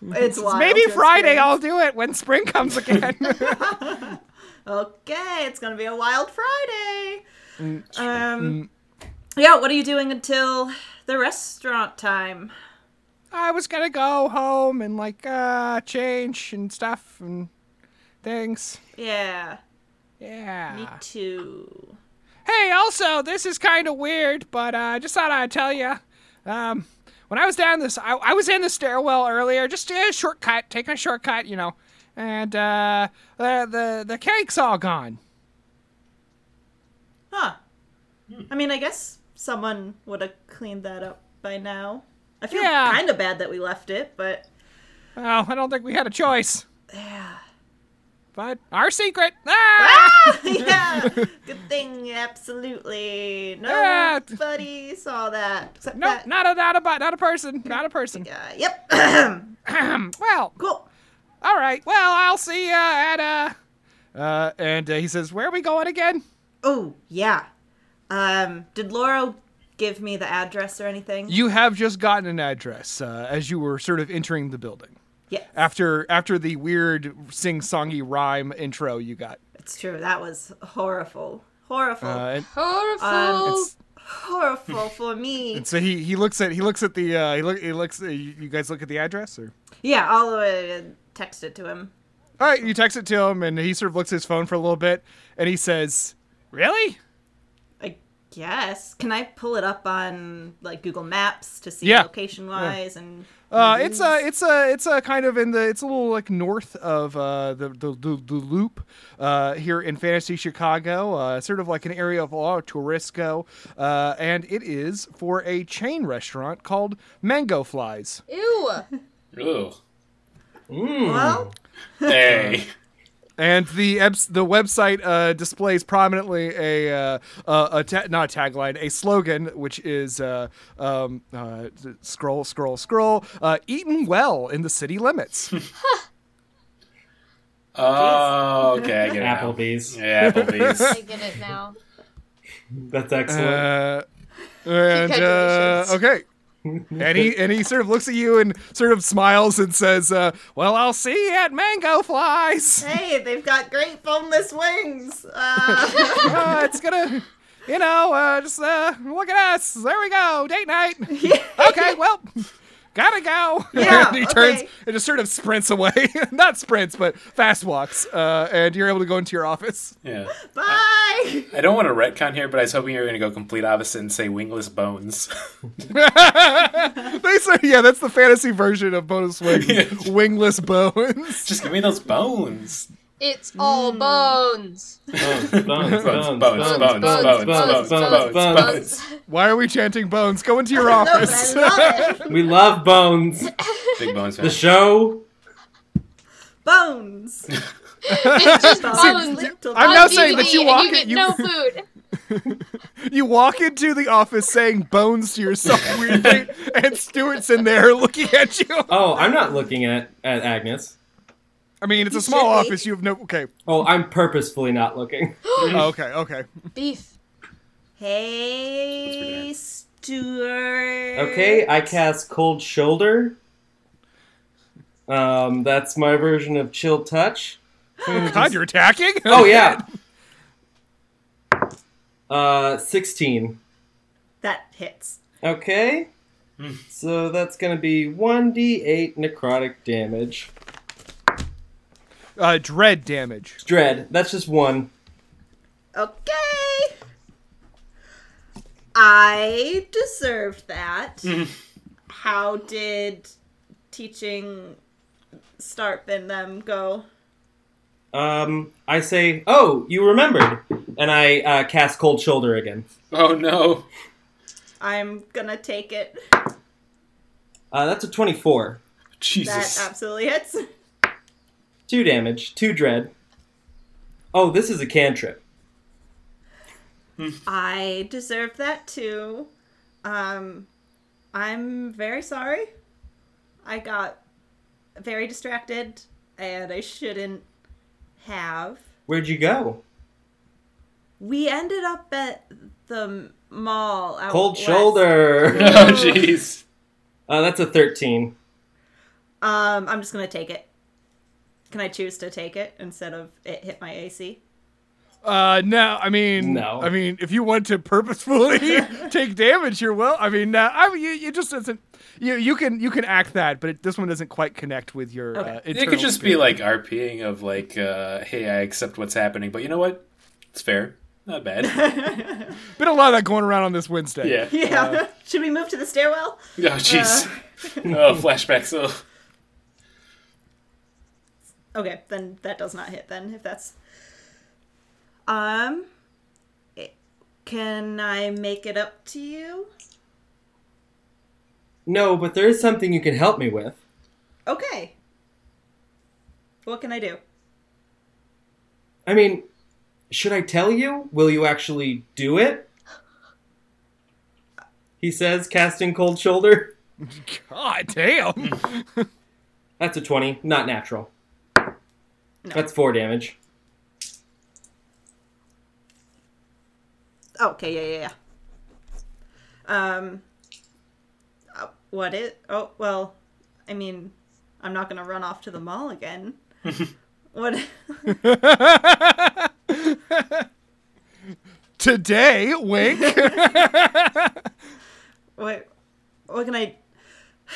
It's wild. Maybe to Friday experience. I'll do it when spring comes again. [LAUGHS] Okay, it's gonna be a wild Friday. Um, yeah. What are you doing until the restaurant time? I was gonna go home and like uh change and stuff and things. Yeah, Yeah. me too. Hey, also, this is kind of weird, but uh, I just thought I'd tell you. Um, when I was down this, I, I was in the stairwell earlier, just a shortcut, taking a shortcut, you know, and uh, the the the cake's all gone. Huh. I mean, I guess someone would have cleaned that up by now. I feel Yeah. kind of bad that we left it, but Well, I don't think we had a choice. yeah. But our secret. Ah! Ah, [LAUGHS] yeah. [LAUGHS] Good thing, absolutely. Nobody saw that. Except Nope, that not a not a not a person, not a person. [LAUGHS] guy. Yep. [CLEARS THROAT] [CLEARS THROAT] well, cool. All right. Well, I'll see you at uh. Uh, and uh, he says, "Where are we going again?" Oh, yeah. Um, did Laura give me the address or anything? You have just gotten an address uh, as you were sort of entering the building yeah, after after the weird sing-songy rhyme intro you got. it's true. That was horrible. Horrible. Uh, and, Horrible. Um, it's- horrible for me. [LAUGHS] and so he he looks at he looks at the uh, he look he looks. Uh, you you guys look at the address or. Yeah, I'll uh, text it to him. All right, you text it to him, and he sort of looks at his phone for a little bit, and he says, "Really? I guess. Can I pull it up on like Google Maps to see Yeah. location wise and? Uh, it's a, it's a, it's a kind of in the, it's a little like north of uh, the, the the the loop uh, here in Fantasy Chicago, uh, sort of like an area of a lot of tourists uh, and it is for a chain restaurant called Mango Flies. Ew. Ooh. Mm. Well, Hey. And the the website uh, displays prominently a uh, uh, a ta- not a tagline, a slogan, which is uh, um, uh, scroll, scroll, scroll, uh, eaten well in the city limits. [LAUGHS] [LAUGHS] Oh, okay. I get it. now. Applebee's. Yeah, Applebee's. [LAUGHS] I get it now. That's excellent. Uh, and uh, okay. And he and he sort of looks at you and sort of smiles and says, uh, "Well, I'll see you at Mango Flies. hey, they've got great boneless wings. Uh, [LAUGHS] Uh, it's gonna, you know, uh, just uh, look at us. There we go, date night. [LAUGHS] Okay, well, gotta go." Yeah, [LAUGHS] and he turns and just sort of sprints away, [LAUGHS] not sprints, but fast walks. Uh, and you're able to go into your office. Yeah. bye. I don't want to retcon here, but I was hoping you were going to go complete opposite and say wingless bones. [LAUGHS] they say, yeah, that's the fantasy version of bonus wings, wingless bones. Just give me those bones. It's all bones. Bones, bones, Bones, bones, bones, bones, bones, bones, bones, bones, bones. Why are we chanting bones? Go into your office. I love. We love Bones. Big bones. The show. Bones. It's just bones. Little I'm on not saying that DVD, you and walk you it- get you- no food. you walk into the office saying bones to yourself weirdly, and Stuart's in there looking at you. Oh, I'm not looking at, at Agnes. I mean, it's a small should be. office. You have no. Okay. Oh, I'm purposefully not looking. [GASPS] Oh, okay. Okay. Beef. Hey, Stuart. Okay, I cast Cold Shoulder. Um, that's my version of Chill Touch. [GASPS] God, you're attacking. [LAUGHS] Oh yeah. [LAUGHS] Uh, sixteen. That hits. Okay. So that's gonna be one d eight necrotic damage. Uh, dread damage. Dread. That's just one. Okay. I deserved that. How did teaching Starp and them go? Um, I say, oh, you remembered, and I uh, cast Cold Shoulder again. Oh no. I'm gonna take it. Uh, that's a twenty-four. Jesus. That absolutely hits. [LAUGHS] Two damage. Two dread. Oh, this is a cantrip. I deserve that too. Um, I'm very sorry. I got very distracted, and I shouldn't have. Where'd you go? We ended up at the mall. Out Cold west. Shoulder. [LAUGHS] oh jeez. Uh, that's a thirteen. Um, I'm just gonna take it. Can I choose to take it instead of it hit my AC? Uh, no. I mean, No. I mean, if you want to purposefully [LAUGHS] take damage, you're well. I mean, uh, I mean, you, you just doesn't. You you can you can act that, but it, this one doesn't quite connect with your. Okay. Uh, It could just be like RPing of like, uh, hey, I accept what's happening, but you know what? It's fair. Not bad. [LAUGHS] been a lot of that going around on this Wednesday. Yeah. Yeah. [LAUGHS] Should we move to the stairwell? Oh jeez. oh, flashbacks. Oh. Okay, then that does not hit. Then if that's um, it- can I make it up to you? No, but there is something you can help me with. Okay. What can I do? I mean, should I tell you? Will you actually do it? He says, casting Cold Shoulder. [LAUGHS] God damn. That's a 20, not natural. That's four damage. Okay, yeah, yeah, yeah. Um, uh, what it? Oh, well, I mean, I'm not gonna run off to the mall again. [LAUGHS] what? [LAUGHS] Today, wink. [LAUGHS] what? What can I? [SIGHS]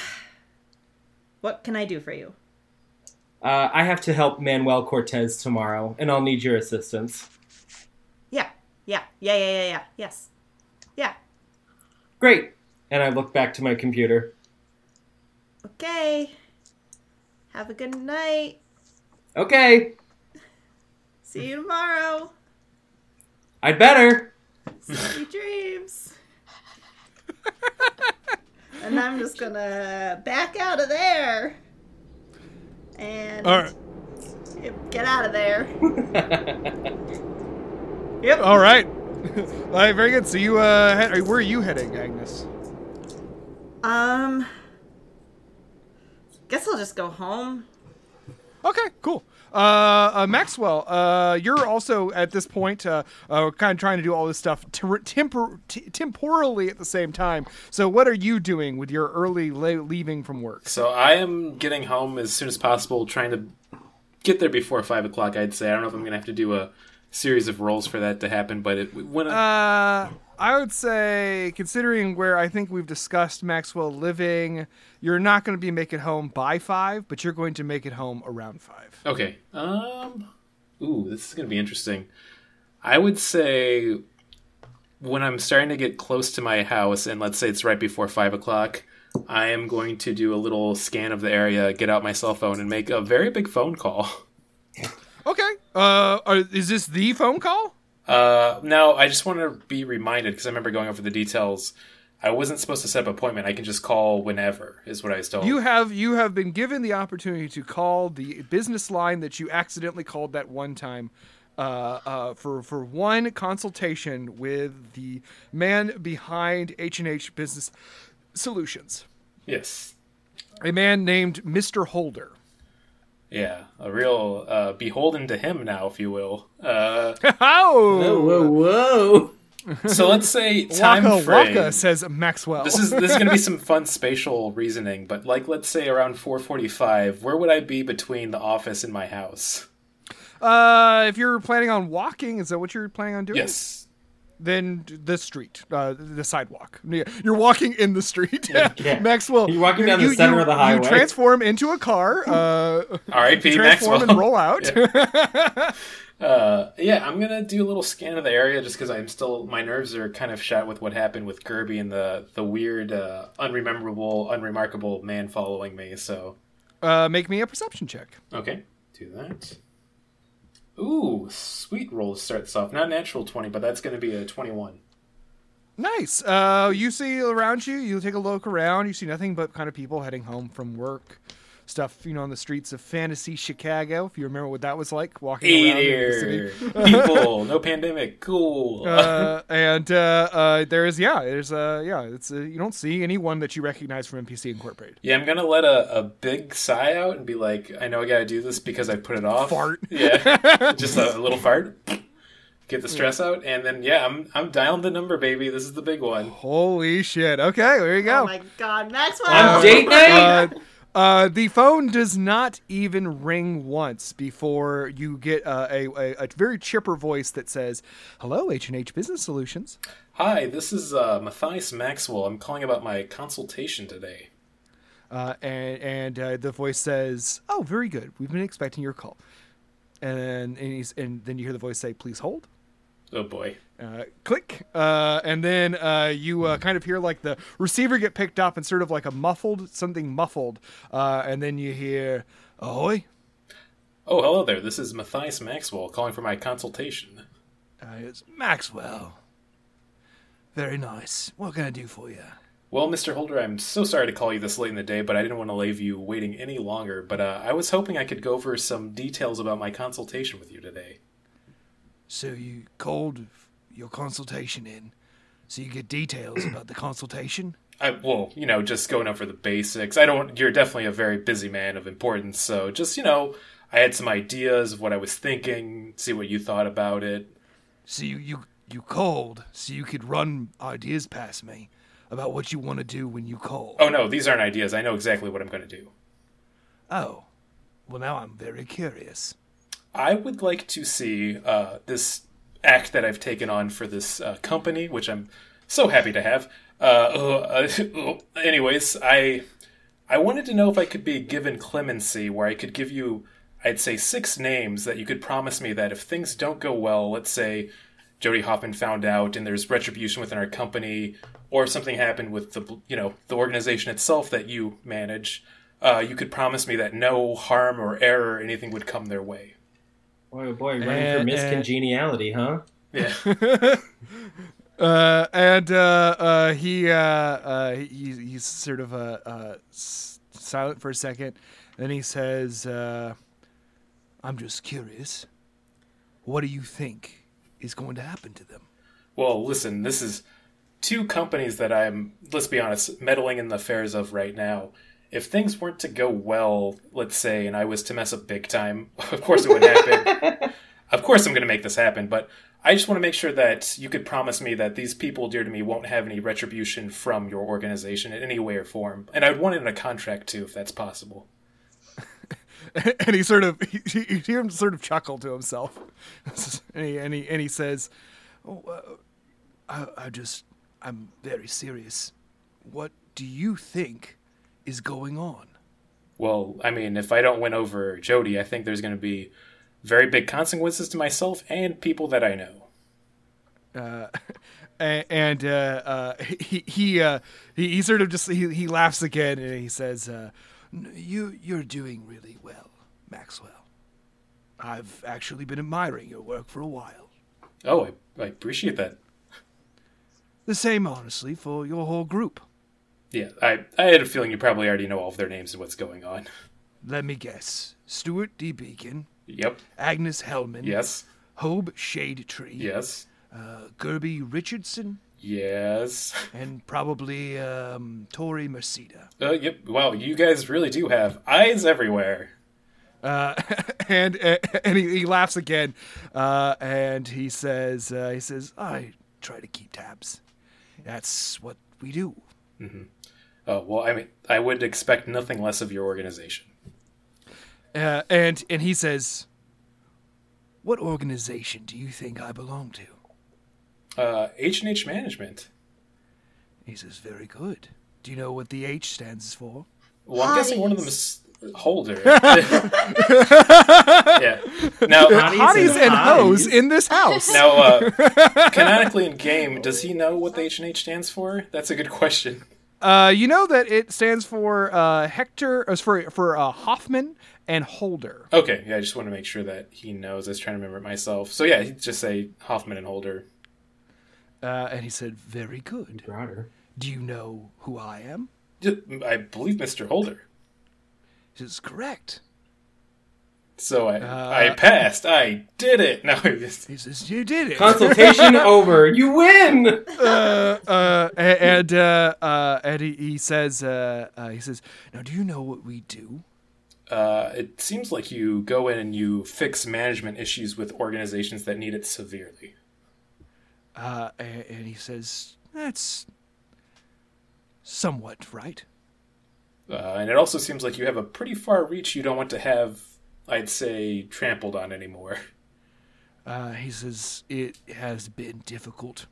What can I do for you? Uh, I have to help Manuel Cortez tomorrow, and I'll need your assistance. Yeah, yeah, yeah, yeah, yeah, yeah. Yes, yeah. Great. And I look back to my computer. Okay. Have a good night. Okay, See you tomorrow. I'd better. Sweet [LAUGHS] dreams. and I'm just gonna back out of there. And All right. Get out of there. [LAUGHS] Yep. All right. [LAUGHS] All right, very good. So you, uh, head, where are you heading, Agnes? Um. Guess I'll just go home. Okay, cool. Uh, uh, Maxwell, uh, you're also at this point uh, uh, kind of trying to do all this stuff ter- tempor- t- temporally at the same time. So, what are you doing with your early la- leaving from work? So I am getting home as soon as possible, trying to get there before five o'clock. I'd say I don't know if I'm gonna have to do a series of rolls for that to happen, but it when I, Uh, I would say, considering where I think we've discussed Maxwell living, you're not going to be making it home by five, but you're going to make it home around five. okay, um, ooh, this is gonna be interesting. I would say when I'm starting to get close to my house, and let's say it's right before five o'clock. I am going to do a little scan of the area, get out my cell phone, and make a very big phone call. Okay. Uh, are, is this the phone call? Uh, now I just want to be reminded because I remember going over the details. I wasn't supposed to set up an appointment. I can just call whenever, is what I was told. You have you have been given the opportunity to call the business line that you accidentally called that one time uh, uh, for for one consultation with the man behind H and H Business Solutions, yes. a man named Mister Holder. Yeah, a real uh, beholden to him now, if you will. Uh, [LAUGHS] oh, whoa, whoa. [LAUGHS] so let's say time waka frame. waka says Maxwell. This is this is going to be [LAUGHS] some fun spatial reasoning, but like let's say around 4:45, where would I be between the office and my house? uh, if you're planning on walking, is that what you're planning on doing? Yes. Then the street, uh, the sidewalk. You're walking in the street. Yeah. [LAUGHS] Maxwell, You're walking down the center you- of the highway. You transform into a car. Uh, [LAUGHS] R.I.P. transform Maxwell. and roll out. [LAUGHS] Uh, yeah, I'm gonna do a little scan of the area just because I'm still my nerves are kind of shot with what happened with Gerby and the the weird, uh, unrememberable, unremarkable man following me. So uh, make me a perception check. okay, do that. Ooh, sweet roll to start this off. Not natural twenty, but that's gonna be a twenty-one. Nice. Uh, you see around you. You take a look around. You see nothing but kind of people heading home from work. Stuff, you know, on the streets of fantasy Chicago. If you remember what that was like, walking Eight around in the city. people, [LAUGHS] no pandemic, cool. uh, and uh, uh, there's yeah, there's uh, yeah, it's uh, you don't see anyone that you recognize from NPC Incorporated. Yeah, I'm gonna let a, a big sigh out and be like, I know I gotta do this because I put it off. Fart. Yeah, [LAUGHS] just a little fart. Get the stress out, and then yeah, I'm I'm dialing the number, baby. This is the big one. Holy shit! Okay, there you go. Oh my god, Maxwell! On date night? Uh, the phone does not even ring once before you get uh, a, a, a very chipper voice that says, "Hello, H and H Business Solutions." Hi, this is uh, Matthias Maxwell. I'm calling about my consultation today. Uh, and and uh, the voice says, "Oh, very good. We've been expecting your call." And and, he's, and then you hear the voice say, "Please hold." Oh boy. Uh, click, uh, and then uh, you uh, kind of hear like the receiver get picked up and sort of like a muffled something muffled, uh, and then you hear "Ahoy!" Oh, hello there. This is Matthias Maxwell calling for my consultation. Uh, it's Maxwell. Very nice. What can I do for you? Well, Mr. Holder, I'm so sorry to call you this late in the day, but I didn't want to leave you waiting any longer. But uh, I was hoping I could go over some details about my consultation with you today. So you called your consultation in, so you get details about the consultation. I well, you know, just going over the basics. I don't. You're definitely a very busy man of importance, so just you know, I had some ideas of what I was thinking. See what you thought about it. So you, you you called so you could run ideas past me about what you want to do when you call. Oh no, these aren't ideas. I know exactly what I'm going to do. Oh, well now I'm very curious. I would like to see uh, this act that I've taken on for this uh, company, which I'm so happy to have. Uh, uh, [LAUGHS] anyways, I I wanted to know if I could be given clemency, where I could give you, I'd say, six names that you could promise me that if things don't go well, let's say Jody Hoffman found out and there's retribution within our company, or something happened with the you know the organization itself that you manage, uh, you could promise me that no harm or error or anything would come their way. Boy, oh boy, running Eh, for miscongeniality, huh? Yeah. [LAUGHS] Uh, and uh, uh, he uh, uh, he he's sort of uh, uh, silent for a second. Then he says, uh, "I'm just curious. What do you think is going to happen to them?" Well, listen, this is two companies that I'm, let's be honest, meddling in the affairs of right now. If things weren't to go well, let's say, and I was to mess up big time, [LAUGHS] of course it would happen. [LAUGHS] of course I'm going to make this happen, but I just want to make sure that you could promise me that these people dear to me won't have any retribution from your organization in any way or form. And I'd want it in a contract too, if that's possible. [LAUGHS] and he sort of he, you hear him sort of chuckle to himself, and he and he, and he says, oh, uh, I, "I just I'm very serious. What do you think is going on?" Well, I mean, if I don't win over Jody, I think there's going to be very big consequences to myself and people that I know. uh, [LAUGHS] and uh, uh, [LAUGHS] he he, uh, he he sort of just he, he laughs again and he says, uh, "You you're doing really well, Maxwell. I've actually been admiring your work for a while. Oh, I, I appreciate that. The same, honestly, for your whole group. Yeah, I, I had a feeling you probably already know all of their names and what's going on. Let me guess: Stuart D. Beacon, Yep. Agnes Hellman, Yes. Hope Shadetree, Yes. uh, Gerby Richardson, Yes. and probably um, Tori Mercida." Uh, yep. Wow, you guys really do have eyes everywhere. Uh, [LAUGHS] and and he, he laughs again, uh, and he says, uh, "He says I try to keep tabs. That's what we do." Oh, well, I mean, I would expect nothing less of your organization. Uh, and and he says, "What organization do you think I belong to?" Uh, H&H Management. He says, "Very good. Do you know what the H stands for?" Well, I'm guessing one of them is Holder. [LAUGHS] yeah. Now, Hotties Hotties and and hoes in this house. now, uh, [LAUGHS] canonically in game, does he know what the H&H stands for? That's a good question. Uh, you know that it stands for uh, Hector, uh, for for uh, Hoffman and Holder. Okay, yeah, I just want to make sure that he knows. I was trying to remember it myself. So yeah, he'd just say Hoffman and Holder. Uh, and he said, "Very good. Broader. Do you know who I am?" I believe Mr. Holder. He says, "Correct." So I, Uh, I passed. I did it. No, I just, He says, "You did it." Consultation [LAUGHS] over. You win. uh, uh, and uh, uh, and he, he says, uh, uh, he says, "Now, do you know what we do?" uh, it seems like you go in and you fix management issues with organizations that need it severely. Uh, a- and he says, "That's somewhat right." Uh, and it also seems like you have a pretty far reach you don't want to have, I'd say, trampled on anymore. Uh, he says it has been difficult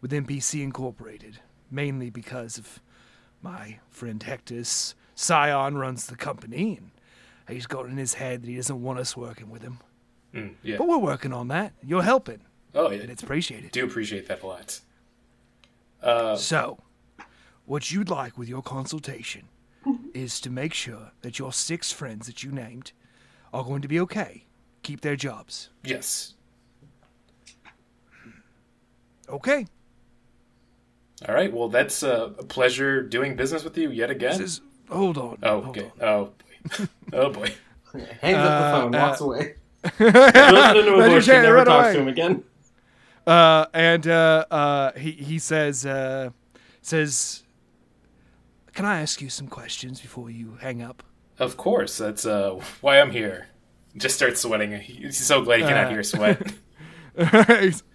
with NPC Incorporated, mainly because of my friend Hector's scion runs the company, and he's got in his head that he doesn't want us working with him. Mm, yeah. But we're working on that. You're helping, Oh, yeah. and it's appreciated. do appreciate that a lot. Uh, So, what you'd like with your consultation is to make sure that your six friends that you named are going to be okay, keep their jobs. yes. Okay. All right. Well, that's uh, a pleasure doing business with you yet again. Says, hold on. oh, hold okay. on. Oh, boy. oh, boy. [LAUGHS] Hangs up the phone. Uh, walks uh, away. Goes into a That's bush your and never right talks away. to him again. Uh, and uh, uh, he he says uh, says, "Can I ask you some questions before you hang up?" Of course. That's uh, why I'm here. Just starts sweating. He's so glad he cannot Uh, hear sweat. [LAUGHS]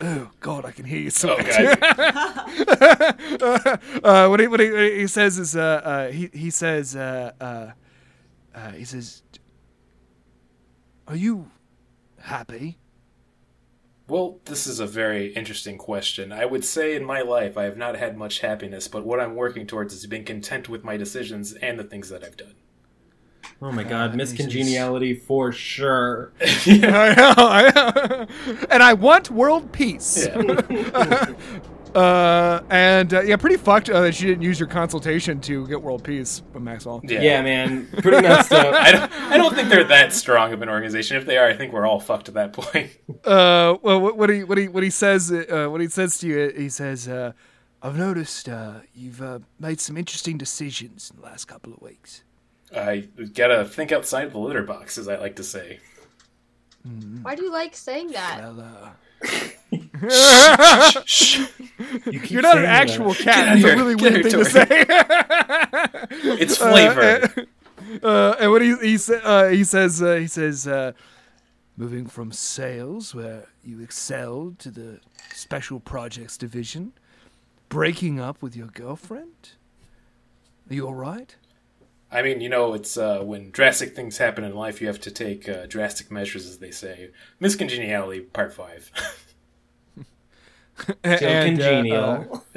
Oh God, I can hear you so Oh much. [LAUGHS] uh, what he what he, what he says is uh, uh, he he says uh, uh, uh, he says, "Are you happy?" Well, this is a very interesting question. I would say in my life I have not had much happiness, but what I'm working towards is being content with my decisions and the things that I've done. Oh my god, Uh, this is- miscongeniality for sure. [LAUGHS] I know, I know. and I want world peace. Yeah. [LAUGHS] Uh, and uh, yeah, pretty fucked uh, that you didn't use your consultation to get world peace, but Maxwell. yeah. Yeah, man, pretty messed up. I don't, I don't think they're that strong of an organization. If they are, I think we're all fucked at that point. [LAUGHS] Uh, well, what, what he what he what he says uh, what he says to you, he says, uh, "I've noticed uh, you've uh, made some interesting decisions in the last couple of weeks." I gotta think outside the litter box, as I like to say. Why do you like saying that? Well, uh, You You're not an actual that. cat. Get That's a really weird thing to say. It's flavor. [LAUGHS] Uh, and what he he, sa- uh, he says uh, he says uh, moving from sales where you excelled to the special projects division, breaking up with your girlfriend. Are you all right? I mean, you know, it's uh, when drastic things happen in life, you have to take uh, drastic measures, as they say. Miscongeniality, part five. [LAUGHS] So And, uh, congenial. [LAUGHS]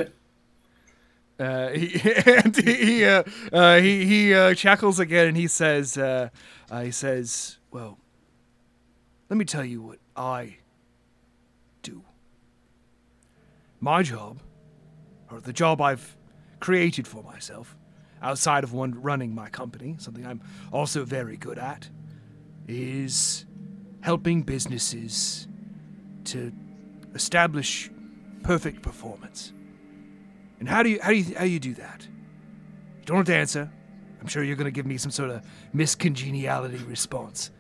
Uh, he [LAUGHS] and he he, uh, uh, he, he uh, chuckles again and he says uh, uh, he says, "Well, let me tell you what I do. My job, or the job I've created for myself, outside of one running my company, something I'm also very good at, is helping businesses to establish perfect performance." And how do you how do you how do you do that? You don't have to answer. I'm sure you're gonna give me some sort of miscongeniality response.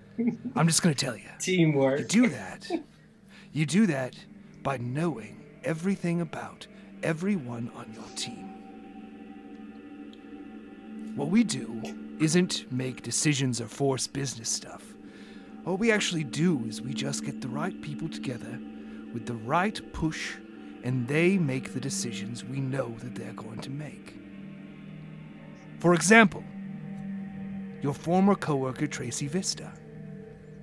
I'm just gonna tell you. You Teamwork. do that. You do that by knowing everything about everyone on your team. What we do isn't make decisions or force business stuff. What we actually do is we just get the right people together with the right push, and they make the decisions we know that they're going to make. For example, your former coworker Tracy Vista.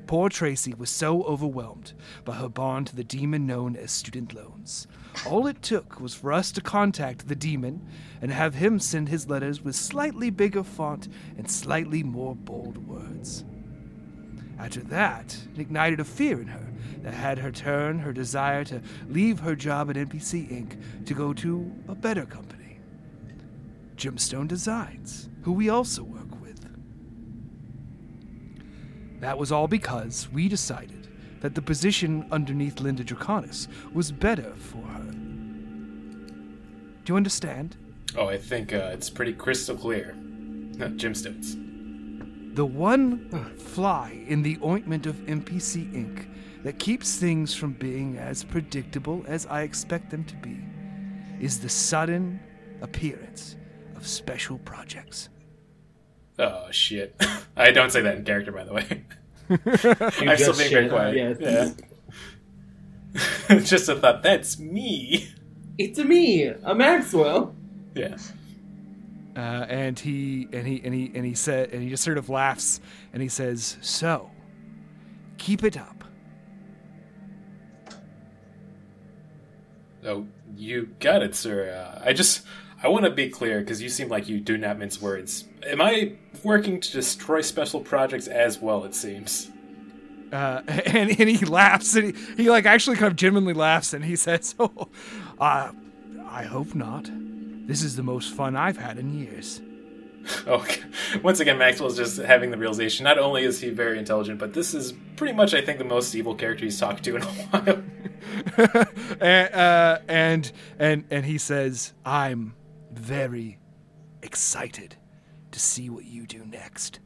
Poor Tracy was so overwhelmed by her bond to the demon known as student loans. All it took was for us to contact the demon and have him send his letters with slightly bigger font and slightly more bold words. After that, it ignited a fear in her that had her turn her desire to leave her job at NPC Inc. to go to a better company. Gemstone Designs, who we also work with. That was all because we decided that the position underneath Linda Draconis was better for her. Do you understand? Oh, I think uh, it's pretty crystal clear. Uh, [LAUGHS] Gemstones. The one fly in the ointment of NPC Inc. that keeps things from being as predictable as I expect them to be is the sudden appearance of special projects. Oh, shit. [LAUGHS] I don't say that in character, by the way. [LAUGHS] I'm still just being very quiet. Yeah. Yeah. [LAUGHS] Just a thought, that's me. It's a me, a Maxwell. Yeah. Uh, and he and he and he and he said and he just sort of laughs and he says, "So, keep it up." Oh, you got it, sir. Uh, I just, I want to be clear because you seem like you do not mince words. Am I working to destroy special projects as well? It seems. Uh, [LAUGHS] and, and he laughs and he, he like actually kind of genuinely laughs and he says, [LAUGHS] "Oh, uh, I hope not. This is the most fun I've had in years." [LAUGHS] Oh, once again, Maxwell's just having the realization. Not only is he very intelligent, but this is pretty much, I think, the most evil character he's talked to in a while. and, uh, and and and he says, "I'm very excited to see what you do next."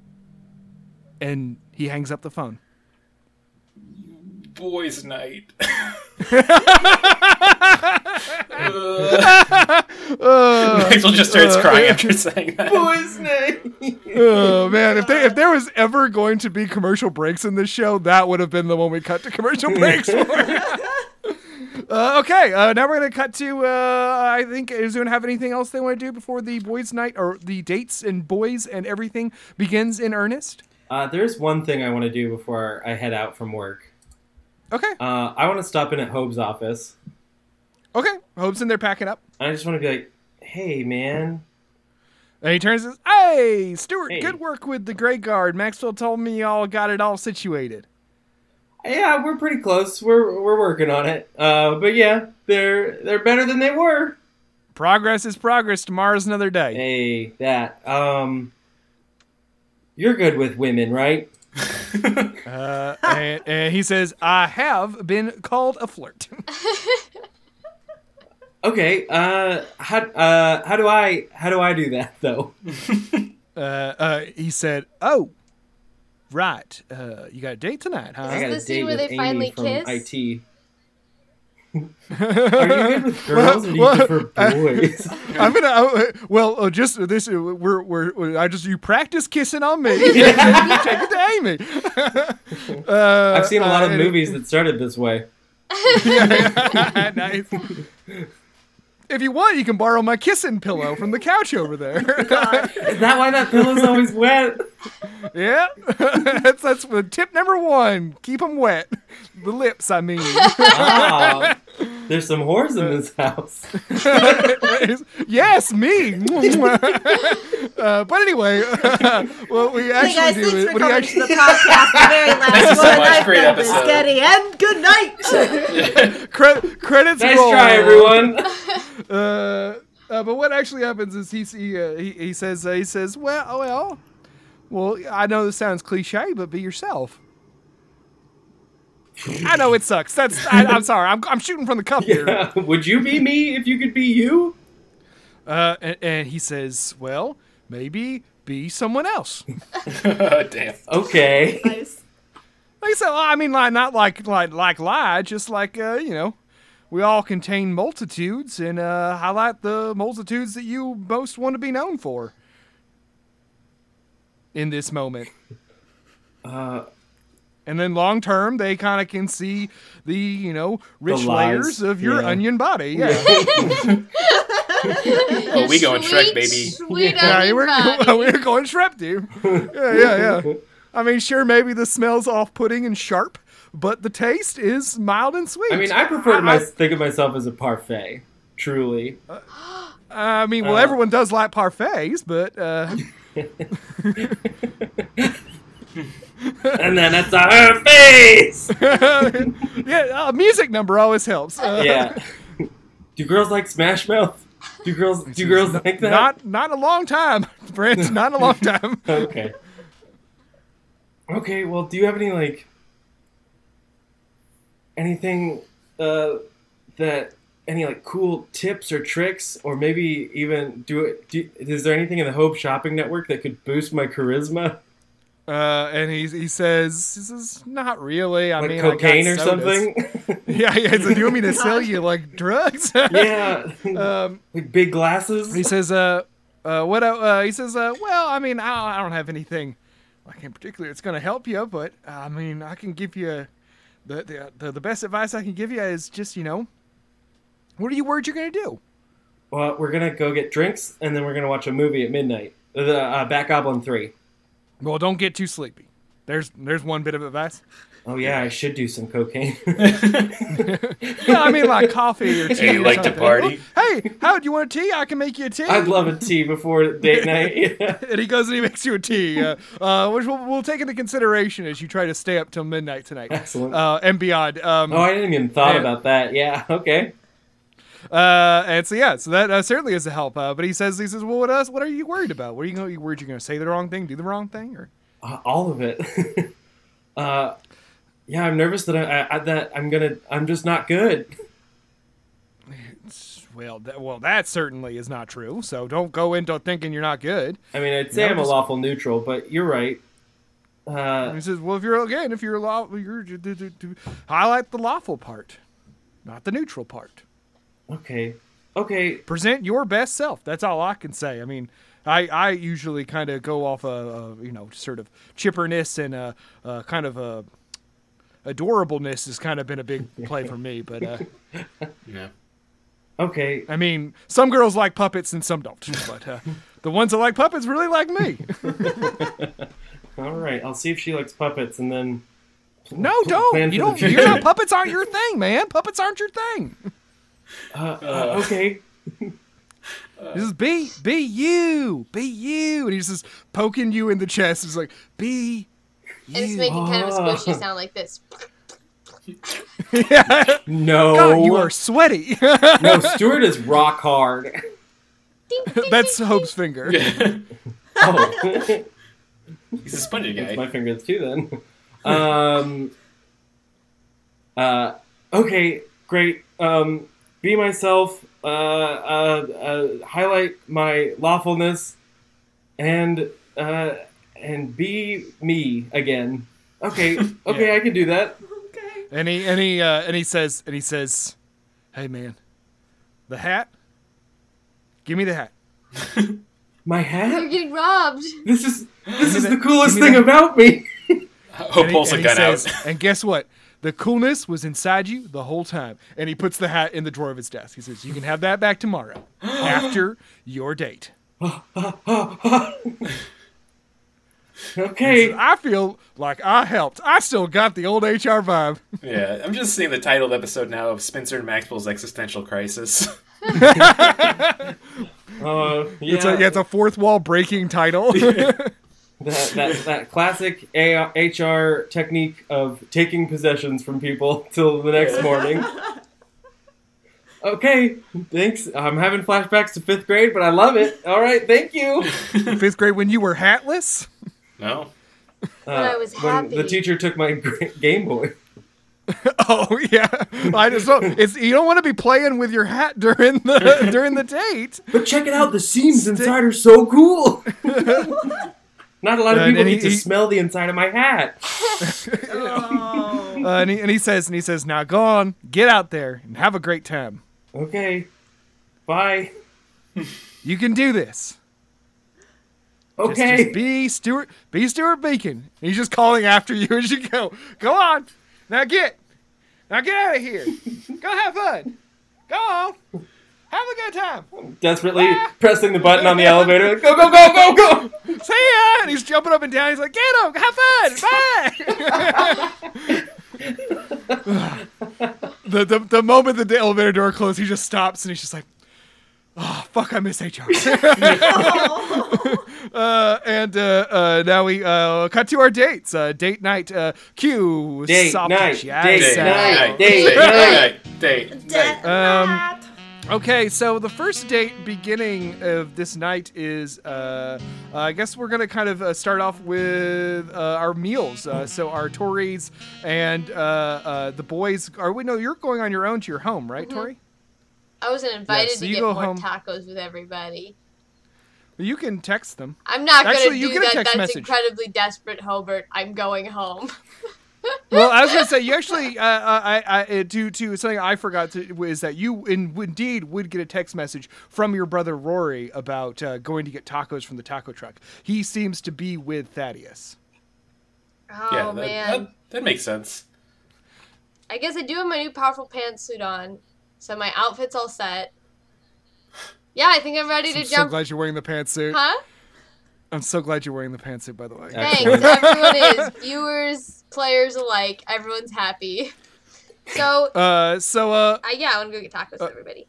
And he hangs up the phone. Boys' night. [LAUGHS] [LAUGHS] Uh, Maxwell just starts uh, crying after saying that. Boy's name. [LAUGHS] Oh man, if they if there was ever going to be commercial breaks in this show, that would have been the one we cut to commercial breaks for. Uh, okay, uh, now we're gonna cut to. Uh, I think is anyone have anything else they want to do before the boys' night or the dates and boys and everything begins in earnest? Uh, there's one thing I want to do before I head out from work. Okay, Uh, I want to stop in at Hope's office. okay. Hope's in there packing up, I just want to be like, "Hey, man, and he turns and says, "Hey, Stuart, Hey. good work with the Grey Guard. Maxwell told me y'all got it all situated." Yeah, we're pretty close. We're we're working on it. Uh, but yeah, they're they're better than they were. Progress is progress. Tomorrow's another day. Hey, that. Um, you're good with women, right? [LAUGHS] Uh, and, and he says, "I have been called a flirt." [LAUGHS] Okay. Uh, how uh how do I how do I do that though? [LAUGHS] uh, uh, he said, "Oh, right. Uh, you got a date tonight, huh?" I got the a scene date where with they Amy finally from kiss? IT. [LAUGHS] Are you good with girls or do you Well, prefer [LAUGHS] boys? I'm gonna. Uh, well, uh, just this. Uh, we're, we're, we're. I just you practice kissing on me. [LAUGHS] Take it to Amy. uh, I've seen a lot uh, of and- movies that started this way. nice. If you want, you can borrow my kissing pillow from the couch over there. [LAUGHS] Is that why that pillow's always wet? yeah, [LAUGHS] that's that's tip number one. Keep them wet. The lips, I mean. Ah, [LAUGHS] there's some whores in this house. [LAUGHS] [LAUGHS] yes, me. [LAUGHS] uh, but anyway, well, we actually Hey actually guys, do thanks it. for What do you coming actually? to the podcast. The very last Thank you so one. much. I've Great been episode. Biscotti, and good night. Cre- credits Nice roll. try, everyone. Uh, uh, but what actually happens is he's, he uh, he he says uh, he says well oh, well well I know this sounds cliche but be yourself. I know it sucks. That's I, I'm sorry. I'm I'm shooting from the cup here. [LAUGHS] Would you be me if you could be you? Uh, and, and he says, well, maybe be someone else. [LAUGHS] Damn. Okay. Nice. Like I said, I mean, like not like like like lie, just like uh, you know, we all contain multitudes, and uh, highlight the multitudes that you most want to be known for. In this moment, Uh, and then long term, they kind of can see the you know rich layers of your yeah. onion body. Yeah, Oh, [LAUGHS] we going Shrek, baby. Sweet [LAUGHS] yeah, we're, body. [LAUGHS] we're going Shrek, dude. Yeah, yeah, yeah. I mean, sure, maybe the smell's off-putting and sharp, but the taste is mild and sweet. I mean, I prefer to my, think of myself as a parfait. Truly. I mean, well, Uh, everyone does like parfaits, but uh, and then it's on her face. [LAUGHS] yeah, a music number always helps. Uh, Yeah. Do girls like Smash Mouth? Do girls do girls like that? Not not a long time, [LAUGHS] Brent. Not a long [LAUGHS] time. okay. Okay, well, do you have any like anything uh that any like cool tips or tricks or maybe even do it do, is there anything in the Hope Shopping Network that could boost my charisma? Uh, and he he says, he says, not really. I Like mean, I got cocaine or sodas." something? [LAUGHS] Yeah, yeah. So, do you want me to sell you like drugs? [LAUGHS] yeah. um, like big glasses? he says, uh, uh, what? Uh, uh, he says, uh, well, I mean, I, I don't have anything like in particular. It's going to help you, but I mean, I can give you the, the the the best advice I can give you is just you know, what are you worried you're going to do? Well, we're gonna go get drinks and then we're gonna watch a movie at midnight. The uh, Bat Goblin Three. Well, don't get too sleepy. There's there's one bit of advice. Oh yeah, I should do some cocaine. [LAUGHS] [LAUGHS] Yeah, I mean like coffee or tea. Hey, you or like to something. party? Hey, how do you want a tea? I can make you a tea. I'd love a tea before date [LAUGHS] night. Yeah. and he goes and he makes you a tea, uh, uh, which we'll, we'll take into consideration as you try to stay up till midnight tonight Excellent. uh, and beyond. Um, oh, I didn't even thought yeah. about that. Yeah. Okay. Uh, and so yeah, so that uh, certainly is a help. Uh, but he says, he says, well, what else? What are you worried about? What are you, gonna, you worried you're going to say the wrong thing, do the wrong thing, or? Uh, all of it. [LAUGHS] uh, yeah, I'm nervous that I, I, that I'm gonna. I'm just not good. Well, that, well, that certainly is not true. So don't go into thinking you're not good. I mean, I'd say No, I'm a just- lawful neutral, but you're right. Uh, he says, well, if you're again, if you're law, you're do, do, highlight the lawful part, not the neutral part. Okay. okay. present your best self. That's all I can say. I mean, I, I usually kind of go off a, a you know sort of chipperness and a, a kind of a adorableness has kind of been a big [LAUGHS] play for me. But uh, Yeah. Okay. I mean, some girls like puppets and some don't. [LAUGHS] But uh, the ones that like puppets really like me. [LAUGHS] All right. I'll see if she likes puppets, and then No, Plan don't. You the don't. future. You're not. Puppets aren't your thing, man. Puppets aren't your thing. Uh, uh, okay. [LAUGHS] This is be be you, be you, and he's just poking you in the chest. He's like, be And it's making kind of a Ah. squishy sound like this. [LAUGHS] yeah. No. God, you are sweaty. [LAUGHS] no, Stuart is rock hard. Ding, ding, That's ding, Hope's finger. Oh. He's a spongy guy. my fingers too then. Um uh okay, great. Um be myself, uh, uh, uh highlight my lawfulness and uh and be me again. Okay, [LAUGHS] okay, Yeah. I can do that. Okay. And he and he uh, and he says and he says, "Hey man, the hat. Give me the hat. [LAUGHS] My hat? You're hat? getting robbed. This is this is the- the coolest thing the- about me. [LAUGHS] Hope pulls a gun says- out. And guess what? The coolness was inside you the whole time. And he puts the hat in the drawer of his desk. He says, "You can have that back tomorrow [GASPS] after your date." [LAUGHS] okay. I feel like I helped. I still got the old HR vibe. [LAUGHS] Yeah, I'm just seeing the titled episode now of Spencer and Maxwell's existential crisis. [LAUGHS] Uh, yeah, It's a, yeah, it's a fourth wall breaking title. That, that that classic A- HR technique of taking possessions from people [LAUGHS] till the next morning. [LAUGHS] Okay, thanks. I'm having flashbacks to fifth grade, but I love it. All right, thank you. [LAUGHS] Fifth grade when you were hatless. no, Uh, I was when the teacher took my Game Boy. Oh yeah, I just so it's you don't want to be playing with your hat during the during the date. But check it out, the seams inside are so cool. Not a lot of And- people and he- get to he- smell the inside of my hat. [LAUGHS] [LAUGHS] Oh. Uh, and, he, and he says and he says now go on, get out there and have a great time. Okay, bye. You can do this. Just- Okay. Just, be Stuart. Be Stuart Beacon. He's just calling after you [LAUGHS] as you go. Go on. Now get. Now get out of here. Go have fun. Go on. Have a good time. Desperately pressing the button on the elevator. Go, go, go, go, go. [LAUGHS] See ya. And he's jumping up and down. He's like, get him. Have fun. Bye. [LAUGHS] the, the the moment the elevator door closed, he just stops and he's just like, oh fuck, I miss HR. [LAUGHS] uh, and uh, uh, now we uh, cut to our dates. Uh, date night. Uh, cue. Date soft night, jazz date sound. night, date, date, date, date, date, Death Um, Rat. Okay, so the first date beginning of this night is, uh, uh, I guess we're gonna kind of uh, start off with uh, our meals. Uh, so our Tories and uh, uh, the boys. Are we? No, you're going on your own to your home, right, Mhm. Tori? I wasn't invited so to you get go more home- tacos with everybody. You can text them. I'm not gonna you do that. That's message. incredibly desperate, Hobart. I'm going home. [LAUGHS] Well, I was gonna say you actually, uh, I, I, uh, to to something I forgot to is that you in, indeed would get a text message from your brother Rory about uh, going to get tacos from the taco truck. He seems to be with Thaddeus. Oh yeah, that, man. that, that makes sense. I guess I do have my new powerful pantsuit on, so my outfit's all set. Yeah, I think I'm ready to I'm so jump. glad you're wearing the pantsuit. huh? I'm so glad you're wearing the pantsuit, by the way. Thanks. Everyone is. [LAUGHS] Viewers, players alike. Everyone's happy. So, Uh, so uh, I yeah, I want to go get tacos with everybody.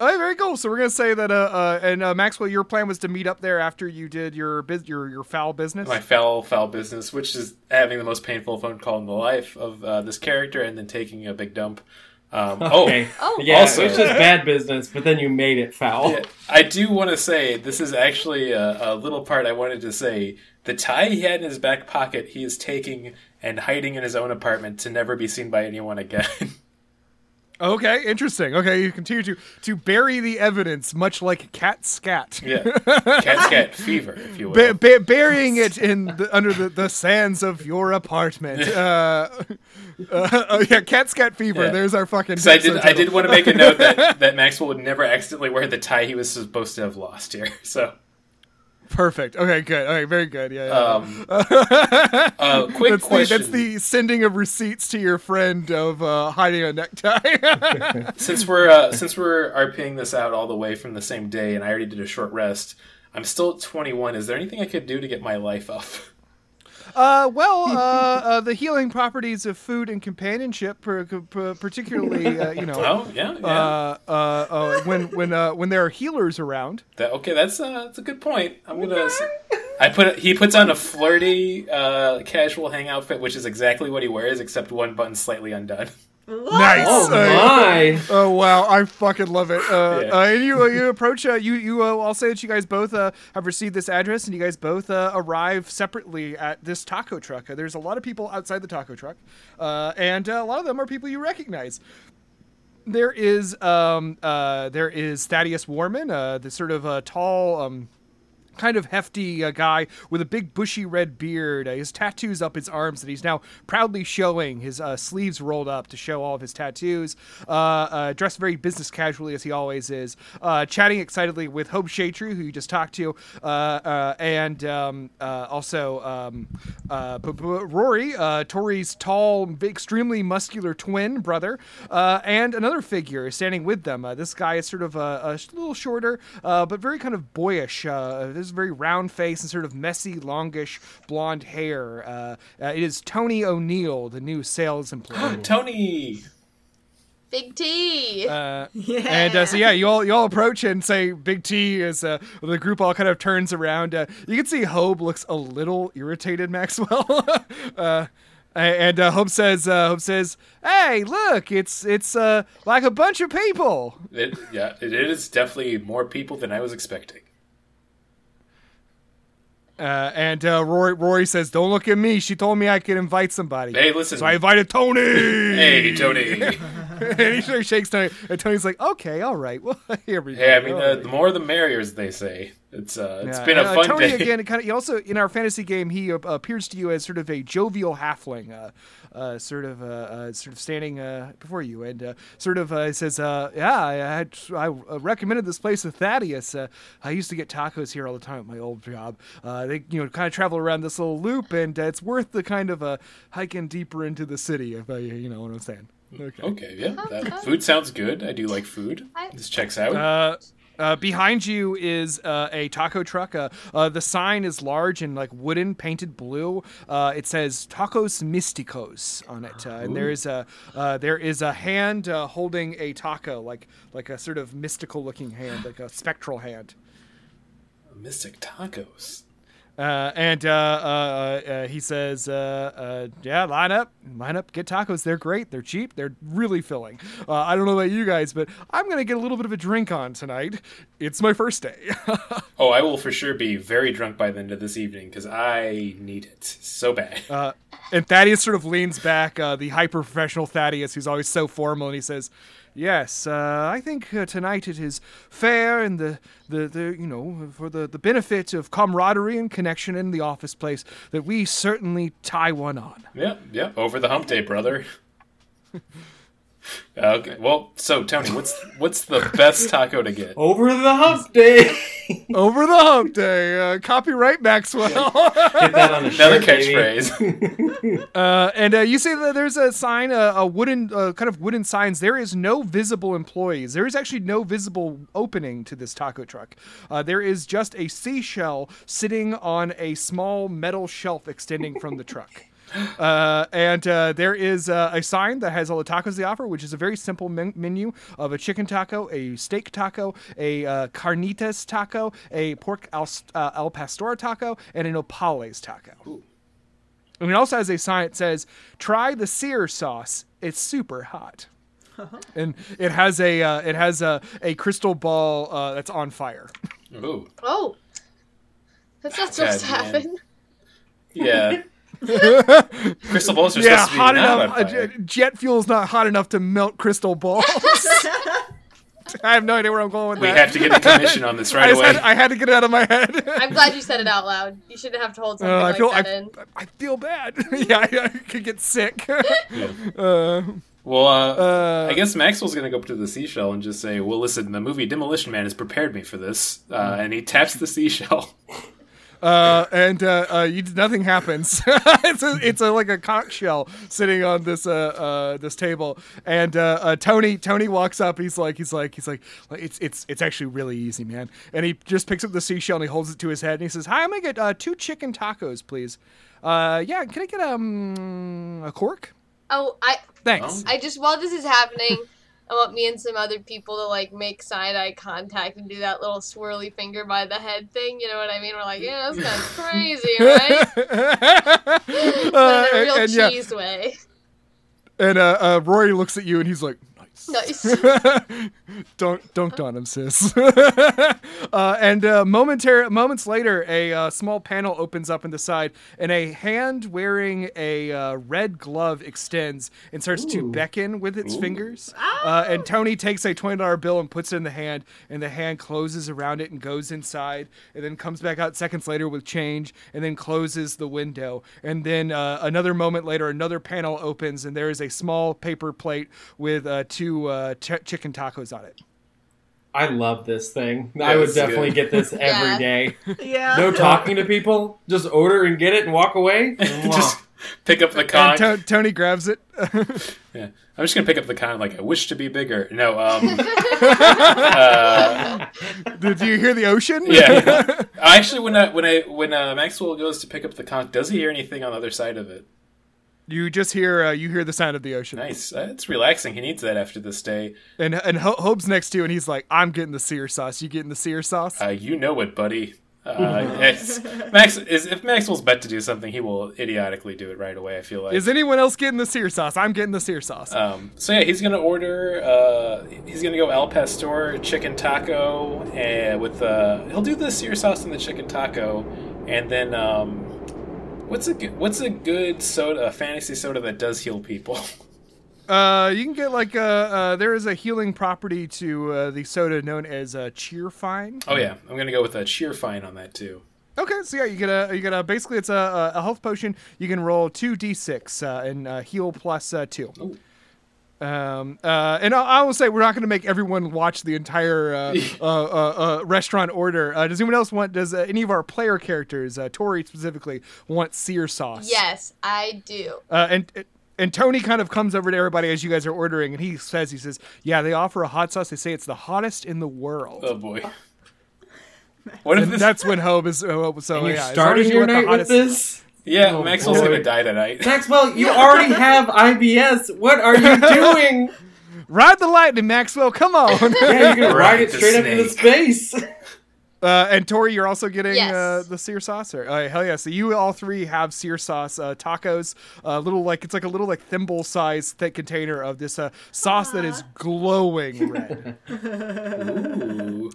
oh, very cool. So we're gonna say that uh, uh, and uh, Maxwell, your plan was to meet up there after you did your biz- your your foul business. My foul, foul business, which is having the most painful phone call in the life of uh, this character, and then taking a big dump. Um, Okay. Oh. Yeah, Also- it was just [LAUGHS] bad business, but then you made it foul. Oh, yeah, I do want to say this is actually a, a little part I wanted to say. The tie he had in his back pocket, he is taking and hiding in his own apartment to never be seen by anyone again. [LAUGHS] Okay, interesting. Okay, you continue to to bury the evidence, much like cat scat. Yeah, [LAUGHS] cat scat fever, if you will. Ba- ba- burying it in the, under the, the sands of your apartment. [LAUGHS] Uh, [LAUGHS] uh, oh yeah, cat scat fever. Yeah. There's our fucking. 'Cause I did. episode I did want to make a note that, that Maxwell would never accidentally wear the tie he was supposed to have lost here. So, Perfect. Okay, good. Okay, very good. Yeah. yeah. um, [LAUGHS] uh, quick that's, the, question: that's the sending of receipts to your friend of uh, hiding a necktie. [LAUGHS] since we're uh, since we're RPing this out all the way from the same day, and I already did a short rest. I'm still at 21. Is there anything I could do to get my life up? Uh, well, uh, uh, the healing properties of food and companionship, per, per, particularly, uh, you know, Oh yeah, yeah. uh, uh, uh, when when uh, when there are healers around. That, okay, that's uh, that's a good point. I'm gonna. s- I put. He puts on a flirty, uh, casual hang outfit, which is exactly what he wears, except one button slightly undone. [LAUGHS] Nice. Oh Uh, my! Oh wow, I fucking love it. Uh, Yeah. uh, and you uh, you approach uh, you you uh, I'll say that you guys both uh, have received this address and you guys both uh, arrive separately at this taco truck. Uh, there's a lot of people outside the taco truck, uh, and uh, a lot of them are people you recognize. There is um uh there is Thaddeus Warman, uh the sort of uh, tall um kind of hefty uh, guy with a big bushy red beard. Uh, his tattoos up his arms that he's now proudly showing. His uh, sleeves rolled up to show all of his tattoos. Uh, uh, dressed very business casually as he always is. Uh, chatting excitedly with Hope Shadetree, who you just talked to, and um, also um, b- b- Rory, Tori's tall, extremely muscular twin brother, and another figure standing with them. This guy is sort of a, a little shorter, but very kind of boyish. Uh, this very round face and sort of messy, longish blonde hair. Uh, uh, it is Tony O'Neill, the new sales employee. [GASPS] Tony. Big T. Uh, Yeah. and uh, so yeah, you all you all approach and say Big T is uh, the group all kind of turns around. Uh, you can see Hope looks a little irritated, Maxwell. [LAUGHS] uh, and uh, Hope says, uh, Hope says, "Hey, look, it's it's uh, like a bunch of people." It, yeah, it is definitely more people than I was expecting. Uh, and uh, Rory, Rory says, "Don't look at me. She told me I could invite somebody." Hey, listen. So I invited Tony. hey, Tony. [LAUGHS] and he sort of shakes Tony, and Tony's like, "Okay, all right. [LAUGHS] Well, here we go." hey, I mean, uh, right." the more the merrier, as they say. It's uh, it's Yeah, been a uh, fun Tony day. [LAUGHS] again. Kind of. He also in our fantasy game, he uh, appears to you as sort of a jovial halfling, uh, uh, sort of, uh, uh, sort of standing uh, before you, and uh, sort of uh, says, uh, "Yeah, I had, I uh, recommended this place to Thaddeus. Uh, I used to get tacos here all the time at my old job. Uh, they, you know, kind of travel around this little loop, and uh, it's worth the kind of uh, hiking deeper into the city, if I, you know what I'm saying." Okay. Okay, yeah, that food sounds good. I do like food. I- This checks out. Uh, behind you is uh, a taco truck. Uh, uh, the sign is large and like wooden, painted blue. Uh, it says Tacos Misticos on it, uh, and there is a uh, there is a hand uh, holding a taco, like like a sort of mystical looking hand, like a spectral hand. Mystic tacos. Uh, and uh, uh, uh, he says, uh, uh, "Yeah, line up, line up, get tacos. They're great. They're cheap. They're really filling. Uh, I don't know about you guys, but I'm gonna get a little bit of a drink on tonight. It's my first day." [LAUGHS] Oh, I will for sure be very drunk by the end of this evening because I need it so bad. Uh, and Thaddeus sort of leans back, uh, the hyper professional Thaddeus, who's always so formal, and he says, "Yes, uh, I think uh, tonight it is fair, and the, the, the you know for the, the benefit of camaraderie and connection in the office place that we certainly tie one on." yeah, yeah, over the hump day, brother. [LAUGHS] okay, well, so Tony, what's what's the best taco to get? Over the hump day. [LAUGHS] Over the hump day, uh, copyright Maxwell. Get that on a Another shirt, catchphrase. [LAUGHS] [LAUGHS] Uh, and uh, you see that there's a sign, uh, a wooden, uh, kind of wooden signs. There is no visible employees. There is actually no visible opening to this taco truck. Uh, there is just a seashell sitting on a small metal shelf extending from the truck. Uh, and uh, there is uh, a sign that has all the tacos they offer, which is a very simple men- menu of a chicken taco, a steak taco, a uh, carnitas taco, a pork al, uh, al pastor taco, and an opales taco. And it also has a sign that says, "Try the sear sauce. It's super hot." and it has a uh, it has a, a crystal ball uh, that's on fire. Ooh, Oh. That's not supposed to God, man. happen. yeah. [LAUGHS] [LAUGHS] Crystal balls are yeah, supposed to be hot enough. on uh, fire. j- jet fuel's not hot enough to melt crystal balls. [LAUGHS] I have no idea where I'm going with We that. We have to get a commission on this [LAUGHS] right just away. had, I had to get it out of my head. I'm glad you said it out loud. You shouldn't have to hold something Uh, I like feel that I, in. I feel bad. yeah, I, I could get sick. Yeah. uh, Well, uh, uh, I guess Maxwell's going to go up to the seashell and just say, "Well, listen, the movie Demolition Man has prepared me for this," uh, and he taps the seashell. Uh, and uh, uh, you, nothing happens. [LAUGHS] it's a, it's a, like a conch shell sitting on this uh, uh, this table, and uh, uh, Tony Tony walks up. He's like he's like he's like it's it's it's actually really easy, man. And he just picks up the seashell and he holds it to his head and he says, "Hi, I'm gonna get uh, two chicken tacos, please. Uh, yeah, can I get um a cork? Oh, I Thanks." I just while this is happening, I want me and some other people to like make side eye contact and do that little swirly finger by the head thing. You know what I mean? We're like, yeah, that's kind of crazy, right? [LAUGHS] [LAUGHS] Uh, in a real and, yeah, cheese way. and uh, uh, Rory looks at you and he's like, "Nice." Nice. [LAUGHS] don't don't on him, sis. [LAUGHS] uh, and uh, momentary moments later, a uh, small panel opens up in the side, and a hand wearing a uh, red glove extends and starts to beckon with its fingers. Uh, and Tony takes a twenty dollar bill and puts it in the hand, and the hand closes around it and goes inside, and then comes back out seconds later with change, and then closes the window. And then uh, another moment later, another panel opens, and there is a small paper plate with uh, two uh, ch- chicken tacos on it. I love this thing. Yeah, I would definitely good. get this [LAUGHS] every Yeah. day. Yeah. No talking to people. Just order and get it and walk away. [LAUGHS] just [LAUGHS] pick up the con. To- Tony grabs it. yeah. I'm just gonna pick up the con like I wish to be bigger. No, um, uh, Did you hear the ocean? yeah. Actually, when I, when I when uh, Maxwell goes to pick up the con, does he hear anything on the other side of it? You just hear uh, you hear the sound of the ocean. Nice. Uh, it's relaxing. He needs that after this day. And and Ho- Hope's next to you, and he's like, "I'm getting the sear sauce. You getting the sear sauce?" Uh, you know it, buddy. Uh, [LAUGHS] Max is if Maxwell's bet to do something, he will idiotically do it right away. I feel like. Is anyone else getting the sear sauce? I'm getting the sear sauce. Um, so yeah, he's gonna order. Uh, he's gonna go al pastor chicken taco, and with uh, he'll do the sear sauce and the chicken taco, and then um, what's a good, what's a good soda, a fantasy soda that does heal people? [LAUGHS] Uh, you can get like uh, uh, there is a healing property to uh, the soda known as uh, Cheerfine. oh yeah, I'm gonna go with a cheer fine on that too. Okay, so yeah, you get a you get a basically it's a, a health potion. You can roll two d6 uh, and uh, heal plus uh, two. Ooh. Um, uh, and I, I will say we're not going to make everyone watch the entire uh, [LAUGHS] uh, uh, uh, restaurant order. Uh, does anyone else want? Does uh, any of our player characters, uh, Tori specifically, want sear sauce? Yes, I do. Uh, and and Tony kind of comes over to everybody as you guys are ordering, and he says, he says, yeah, they offer a hot sauce. They say it's the hottest in the world. Oh boy. [LAUGHS] What if this? that's when Hope is. Uh, so And you're yeah, as starting you your want the night with hottest- this? Yeah, Oh, Maxwell's boy. gonna die tonight. Maxwell, you already have IBS. What are you [LAUGHS] doing? Ride the lightning, Maxwell. Come on. [LAUGHS] Yeah, you're gonna Ride ride it the straight up into space. Uh, and Tori, you're also getting Yes. uh, the sear sauce. Or, uh, hell yeah! So you all three have sear sauce uh, tacos. A little like it's like a little like thimble size thick container of this uh, sauce that is glowing red. [LAUGHS] Ooh.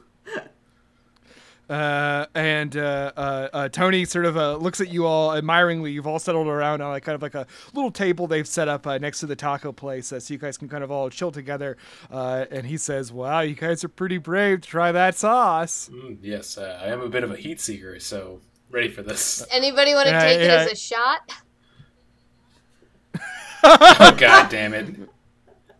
Uh, and uh, uh, uh, Tony sort of uh, looks at you all admiringly. You've all settled around on like kind of like a little table they've set up uh, next to the taco place, uh, so you guys can kind of all chill together. Uh, and he says, "Wow, you guys are pretty brave to try that sauce." Mm, yes, uh, I am a bit of a heat seeker, so ready for this. [LAUGHS] Anybody want to Yeah, take it yeah. as a shot? [LAUGHS] oh god damn it!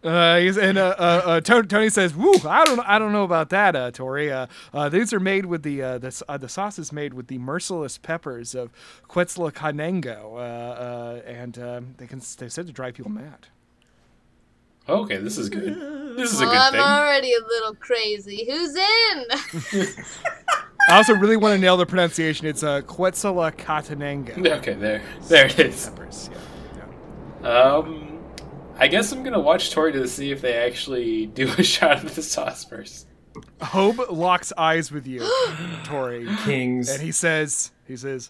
Uh, he's, and uh, uh, uh, Tony, Tony says, "Woo! I don't, I don't know about that, uh, Tori. Uh, uh, these are made with the uh, the uh, the sauce is made with the merciless peppers of Quetzalcoatlango, uh, uh, and um, they can they said to drive people mad." Okay, this is good. [LAUGHS] This is a Well, good I'm thing. already a little crazy. Who's in? [LAUGHS] I also really want to nail the pronunciation. It's uh, Quetzalcoatlango. Okay, there, there it is. Peppers, yeah, yeah. Um, I guess I'm gonna watch Tori to see if they actually do a [LAUGHS] shot of the sauce first. Hope locks eyes with you, [GASPS] Tori, Kings. and he says, he says,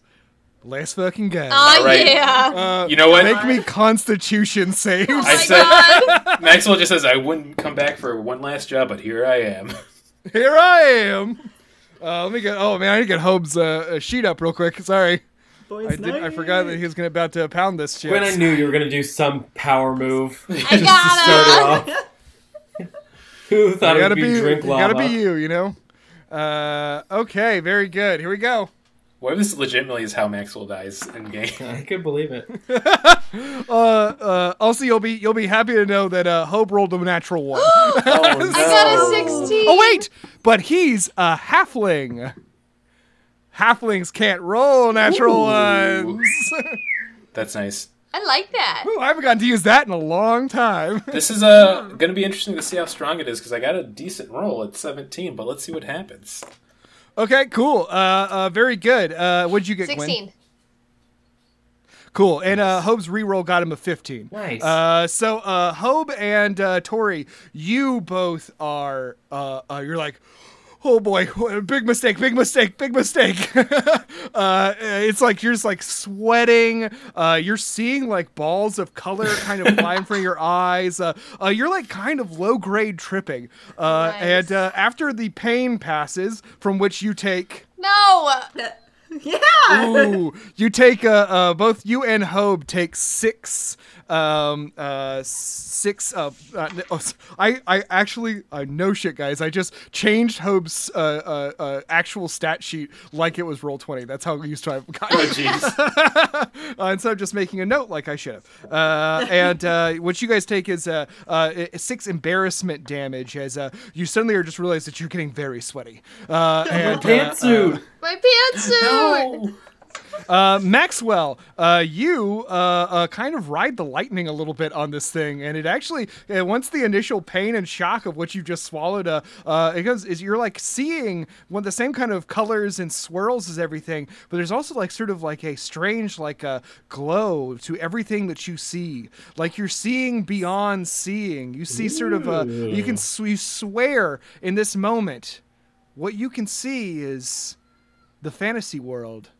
"Let's fucking go." Oh Alright. yeah. Uh, You know what? Make me Constitution saves. Oh I said- [LAUGHS] Maxwell just says I wouldn't come back for one last job, but here I am. Here I am. Uh, let me get. Oh man, I need to get Hope's uh, uh, sheet up real quick. Sorry. Boys I did. I forgot that he was gonna about to pound this shit. When I knew you were gonna do some power move. I [LAUGHS] just to start it off. [LAUGHS] Who thought it it gotta would be, be drink lava? gotta be you. You know. Uh, okay, very good. Here we go. What if this legitimately is how Maxwell dies in game? [LAUGHS] I could believe it. Uh, uh, also, you'll be you'll be happy to know that uh, Hope rolled a natural one. [GASPS] oh, I got a 16. oh wait, but he's a halfling. Halflings can't roll natural Ooh. ones. [LAUGHS] That's nice. I like that. Ooh, I haven't gotten to use that in a long time. [LAUGHS] This is uh, going to be interesting to see how strong it is because I got a decent roll at 17, but let's see what happens. Okay, cool. Uh, uh, very good. Uh, what'd you get, Gwen? 16. Cool. And uh, Hope's reroll got him a 15. Nice. Uh, so uh, Hope and uh, Tori, you both are. Uh, uh, you're like, oh boy, big mistake, big mistake, big mistake. [LAUGHS] uh, it's like you're just like sweating. Uh, you're seeing like balls of color kind of fly in front of your [LAUGHS] eyes. Uh, uh, you're like kind of low grade tripping. Uh, Nice. And uh, after the pain passes, from which you take. No. [LAUGHS] yeah. Ooh, you take uh, uh, both you and Hope take six, um, uh, six. Uh, uh, I s- I, I actually, uh, no shit, guys. I just changed Hope's uh, uh, uh, actual stat sheet like it was roll twenty. That's how we used to I've gotten. Oh, jeez. [LAUGHS] uh, instead of just making a note like I should have. Uh, and uh, what you guys take is uh, uh, six embarrassment damage as uh, you suddenly are just realize that you're getting very sweaty. Uh, [LAUGHS] and, uh, Pantsuit. My pantsuit. Uh, Maxwell, uh, you uh, uh, kind of ride the lightning a little bit on this thing, and it actually uh, once the initial pain and shock of what you just swallowed, uh, uh, it goes is you're like seeing one the same kind of colors and swirls as everything, but there's also like sort of like a strange like a glow to everything that you see, like you're seeing beyond seeing. You see sort of a you can s- you swear in this moment, what you can see is the fantasy world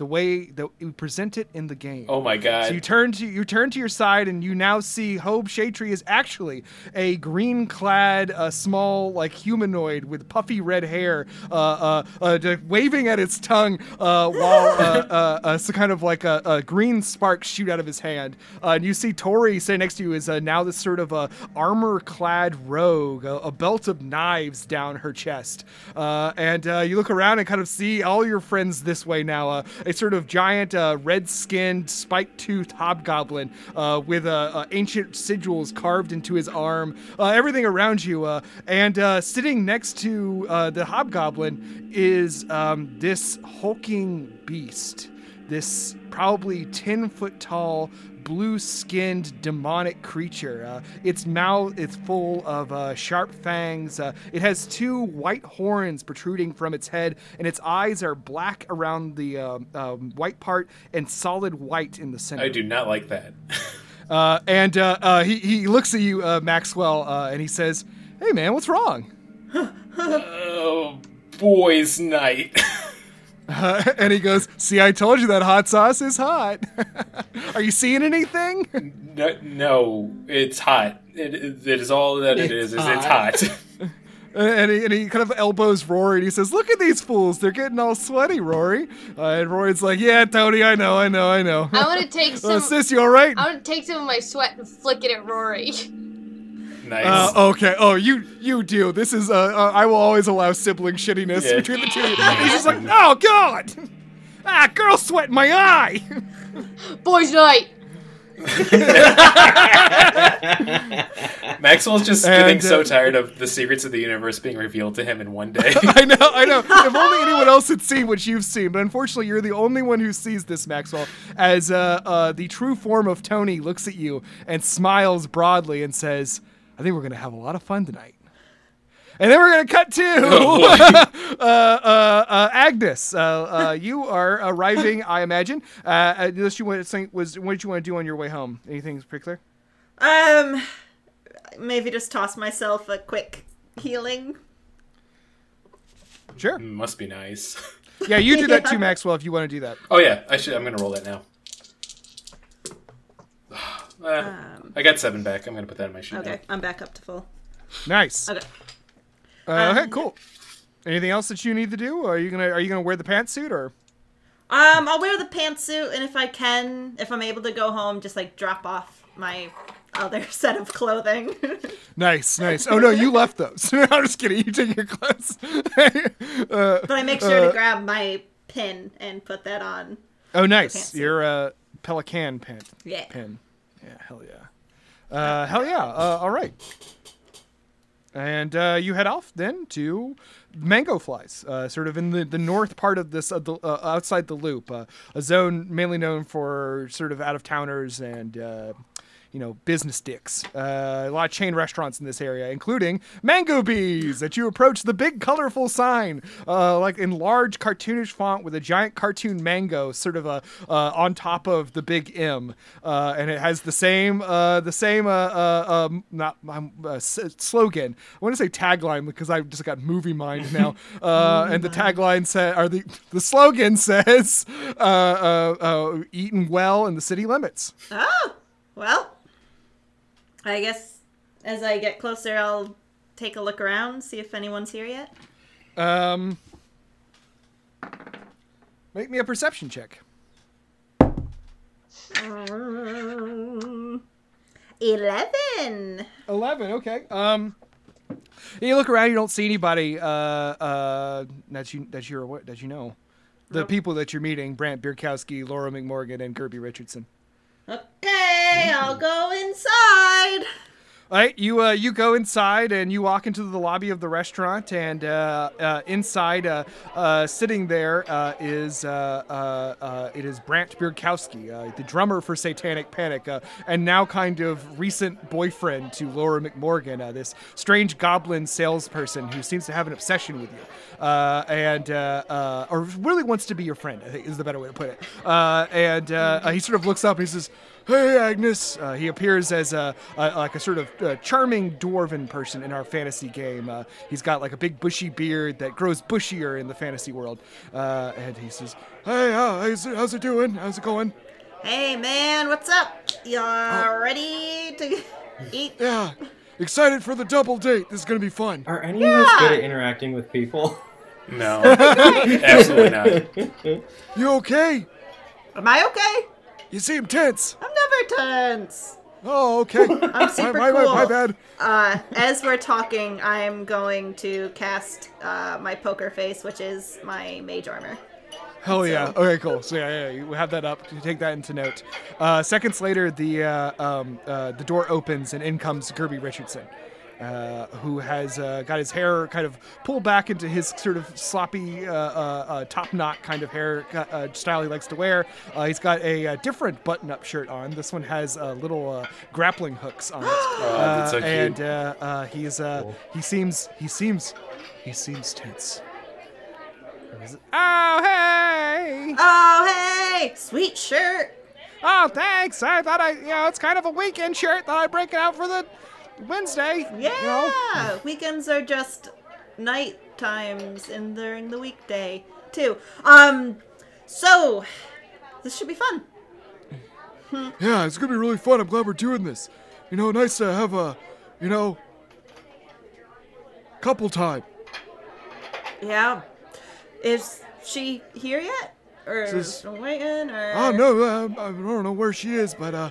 the way that we present it in the game. Oh my god. So you turn to you turn to your side, and you now see Hope Shadetree is actually a green-clad, uh, small, like humanoid with puffy red hair, uh, uh, uh, waving at its tongue, uh, while uh, [LAUGHS] uh, uh, so kind of like a, a green spark shoot out of his hand. Uh, and you see Tori sitting next to you is uh, now this sort of a armor-clad rogue, a, a belt of knives down her chest, uh, and uh, you look around and kind of see all your friends this way now. A sort of giant, uh, red-skinned, spike-toothed hobgoblin uh, with ancient sigils carved into his arm. Uh, everything around you, uh, and uh, sitting next to the hobgoblin is um, this hulking beast. This probably 10 foot tall, blue skinned demonic creature. Uh, its mouth is full of uh, sharp fangs. Uh, it has two white horns protruding from its head, and its eyes are black around the um um, white part and solid white in the center. I do not like that. [LAUGHS] Uh, and uh, uh, he, he looks at you, uh, Maxwell, uh, and he says, Hey man, what's wrong? [LAUGHS] oh, boys' night. [LAUGHS] Uh, [LAUGHS] and he goes, See, I told you that hot sauce is hot. [LAUGHS] Are you seeing anything? no, no, it's hot. It, it, it is all that it It's is. Is it's hot. hot. [LAUGHS] and, he, and he kind of elbows Rory and he says, Look at these fools. They're getting all sweaty, Rory. Uh, and Rory's like, Yeah, Tony, I know, I know, I know. I want to take Uh, some. sis, you all right? I want to take some of my sweat and flick it at Rory. Nice. Uh, okay. Oh, you you do. This is. Uh, uh, I will always allow sibling shittiness Yeah. between the two. [LAUGHS] He's just like, oh god, ah, girl sweat in my eye. [LAUGHS] Boys' night. [LAUGHS] Maxwell's just And, getting so uh, tired of the secrets of the universe being revealed to him in one day. I know, I know. If only anyone else had seen what you've seen, but unfortunately, you're the only one who sees this, Maxwell. As uh, uh, the true form of Tony looks at you and smiles broadly and says, "I think we're gonna have a lot of fun tonight." And then we're gonna cut to Oh, [LAUGHS] uh, uh, uh, Agnes. Uh, uh, you are arriving, I imagine. Uh, unless you want to think, was what did you want to do on your way home? Anything particular? Um, maybe just toss myself a quick healing. Sure. Must be nice. [LAUGHS] Yeah, you do that Yeah. too, Maxwell. If you want to do that. Oh yeah, I should. I'm gonna roll that now. Uh, I got seven back. I'm gonna put that in my sheet. Okay, I'm back up to full. Nice. Okay. Uh, okay, cool. Anything else that you need to do? Are you gonna Are you gonna wear the pantsuit or? Um, I'll wear the pantsuit, and if I can, if I'm able to go home, just like drop off my other [LAUGHS] set of clothing. [LAUGHS] Nice, nice. Oh no, you left those. [LAUGHS] I'm just kidding. You take your clothes. uh, but I make sure Uh, to grab my pin and put that on. oh, nice. pantsuit. You're a pelican pin. Yeah. Pin. Yeah, hell yeah. Uh, hell yeah. Uh, all right. And uh, you head off then to Mango Flies, uh, sort of in the, the north part of this, the, uh, outside the loop, uh, a zone mainly known for sort of out of towners and. You know, business dicks. Uh, a lot of chain restaurants in this area, including Mango Bees. That you approach the big, colorful sign, uh, like in large cartoonish font with a giant cartoon mango, sort of a uh, on top of the big M, uh, and it has the same, uh, the same, uh, uh, um, not um, uh, slogan. I want to say tagline because I've just got movie mind now. [LAUGHS] Uh, and the tagline said, or the the slogan says, uh, uh, uh, "Eaten well in the city limits." Oh, well. I guess as I get closer, I'll take a look around, see if anyone's here yet. Um, make me a perception check. Um, Eleven. Eleven. Okay. Um, you look around. You don't see anybody. Uh, uh, that you that you're that you know. The people that you're meeting: Brant Bierkowski, Laura McMorgan, and Kirby Richardson. Okay, I'll mm-hmm. go inside. Right, you uh, you go inside and you walk into the lobby of the restaurant, and uh, uh, inside, uh, uh, sitting there, uh, is it is Brant Bierkowski, the drummer for Satanic Panic, and now kind of recent boyfriend to Laura McMorgan, this strange goblin salesperson who seems to have an obsession with you, and or really wants to be your friend. I think is the better way to put it. And he sort of looks up and he says. Hey, Agnes. Uh, he appears as a, a like a sort of uh, charming dwarven person in our fantasy game. Uh, he's got like a big bushy beard that grows bushier in the fantasy world. Uh, and he says, "Hey, uh, how's, it, how's it doing? How's it going? Hey, man, what's up? Y'all ready to [LAUGHS] eat? Yeah, excited for the double date. This is gonna be fun. Are any of us good at interacting with people? No, [LAUGHS] absolutely not. You okay? Am I okay? You seem tense. I'm never tense. Oh, okay. [LAUGHS] I'm super my, my, cool. my, my bad. Uh, as we're talking, I'm going to cast uh, my poker face, which is my mage armor. Hell yeah. Okay, cool. So yeah, yeah, you have that up. You take that into note. Uh, seconds later, the uh, um, uh, the door opens and in comes Gerby Richardson, uh, who has uh, got his hair kind of pulled back into his sort of sloppy uh, uh, uh, top knot kind of hair uh, style he likes to wear. Uh, he's got a, uh different button-up shirt on. This one has uh, little uh, grappling hooks on it. [GASPS] Oh, that's so Uh, cute. and uh, uh, he's uh, he seems he seems he seems tense. Oh hey! Oh, hey! Sweet shirt! Oh, thanks. I thought I, you know, it's kind of a weekend shirt. Thought I'd break it out for the Wednesday. Yeah! You know? Weekends are just night times and during the weekday, too. Um, so, this should be fun. [LAUGHS] Yeah, it's gonna be really fun. I'm glad we're doing this. You know, nice to have a, you know, couple time. Yeah. Is she here yet? Or still waiting? Or Oh no, uh, I don't know where she is, but uh,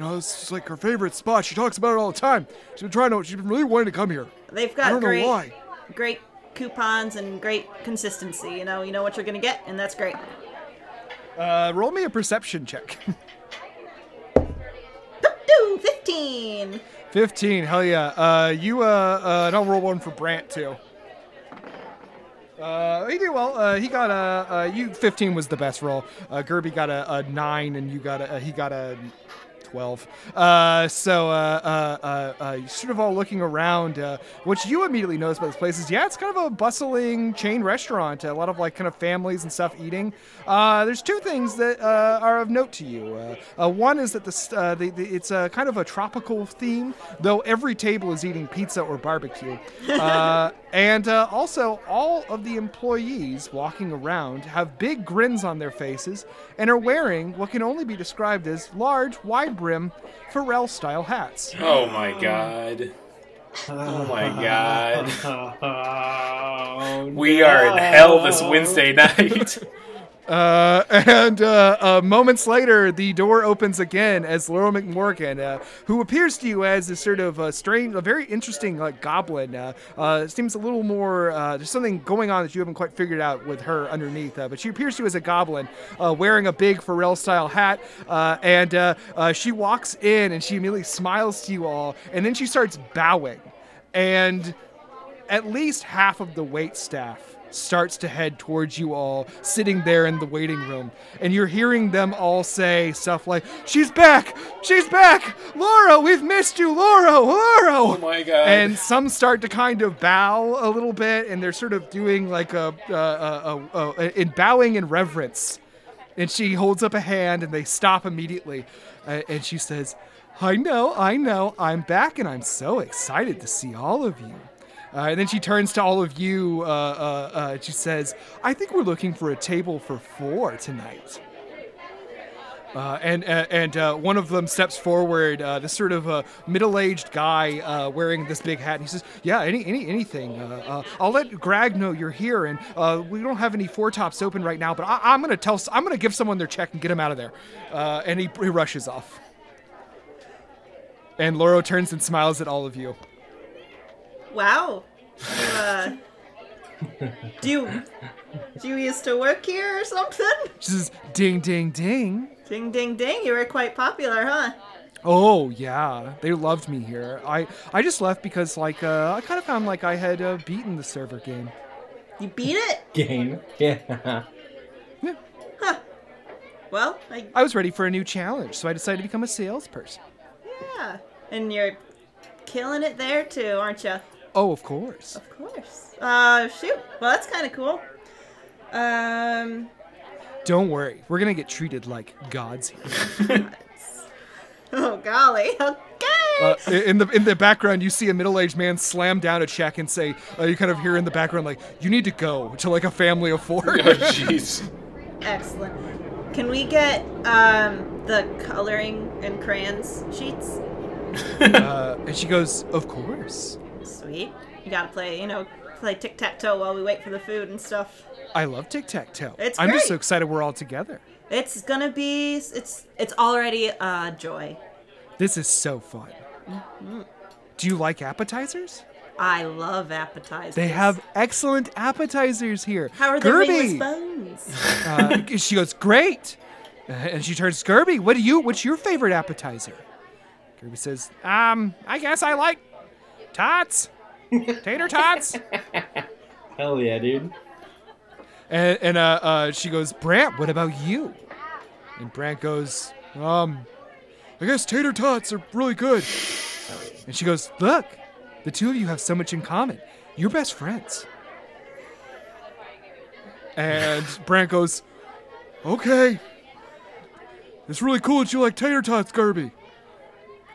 you know, this is like her favorite spot. She talks about it all the time. She's been trying to. She's been really wanting to come here. They've I got don't great, know why. great coupons and great consistency. You know, you know what you're gonna get, and that's great. Uh, roll me a perception check. Fifteen. 15, hell yeah. Uh, you, uh, uh, and I'll roll one for Brant, too. Uh, he did well. Uh, he got a, uh, you, 15 was the best roll. Uh, Gerby got a, a 9, and you got a, uh, he got a 12. Uh, so, uh, uh, uh, uh, sort of all looking around. What you immediately notice about this place is, yeah, it's kind of a bustling chain restaurant. A lot of, like, kind of families and stuff eating. There's two things that, are of note to you. One is that uh, the, the, it's a kind of a tropical theme, though every table is eating pizza or barbecue. [LAUGHS] And also, all of the employees walking around have big grins on their faces and are wearing what can only be described as large, wide brim Pharrell style hats. Oh my god. Oh my god. [LAUGHS] Oh, We are in hell this Wednesday night. [LAUGHS] Uh, [LAUGHS] and uh, uh, moments later, the door opens again as Laurel McMorgan, uh, who appears to you as a sort of strange, a very interesting like goblin. Uh, uh, seems a little more. There's something going on that you haven't quite figured out with her underneath. But she appears to you as a goblin, wearing a big Pharrell-style hat, and she walks in and she immediately smiles to you all, and then she starts bowing, and at least half of the wait staff starts to head towards you all sitting there in the waiting room. And you're hearing them all say stuff like she's back! She's back! Laura we've missed you! Laura laura! Oh my god. and some start to kind of bow a little bit and they're sort of doing like a, a, a, a, a in bowing in reverence. And she holds up a hand and they stop immediately. Uh, and she says i know i know. I'm back and i'm so excited to see all of you uh, and then she turns to all of you uh, uh, uh, she says i think we're looking for a table for four tonight uh, and uh, and one of them steps forward, this sort of middle-aged guy wearing this big hat. And he says, "Yeah, any, any anything. I'll let Greg know you're here, and we don't have any four tops open right now. But I- I'm gonna tell, I'm gonna give someone their check and get him out of there." And he, he rushes off. And Loro turns and smiles at all of you. Wow. You, uh, do you do you used to work here or something? She says, "Ding, ding, ding." Ding ding ding, you were quite popular, huh? Oh yeah, they loved me here. I I just left because like uh, I kind of found like I had uh, beaten the server game. You beat it? [LAUGHS] Game. Yeah. Well, I I was ready for a new challenge, so I decided to become a salesperson. yeah. And you're killing it there too, aren't you? Oh, of course. Of course. Uh, shoot. Well, that's kind of cool. Um, Don't worry, we're gonna get treated like gods here. [LAUGHS] oh golly. Okay. Uh, in the in the background, you see a middle-aged man slam down a check and say, uh, "You kind of hear in the background like, you need to go to like a family of four. [LAUGHS] oh jeez. Excellent. Can we get um the coloring and crayons sheets? [LAUGHS] uh, and she goes, "Of course. Sweet. You gotta play, you know, play tic tac toe while we wait for the food and stuff. I love tic tac toe. It's I'm just so excited we're all together. It's gonna be. It's it's already a joy. This is so fun. Do you like appetizers? I love appetizers. They have excellent appetizers here. How are the Gerby, ringless bones? uh, [LAUGHS] she goes, "Great," Uh, and she turns, to "Gerby, what do you? What's your favorite appetizer?" Gerby says, "Um, I guess I like tots, tater tots." [LAUGHS] Hell yeah, dude. and and uh, uh, she goes, "Brant, what about you?" And Brant goes, "Um, I guess tater tots are really good." And she goes, "Look, the two of you have so much in common. You're best friends." And Brant goes, "Okay, it's really cool that you like tater tots, Gerby."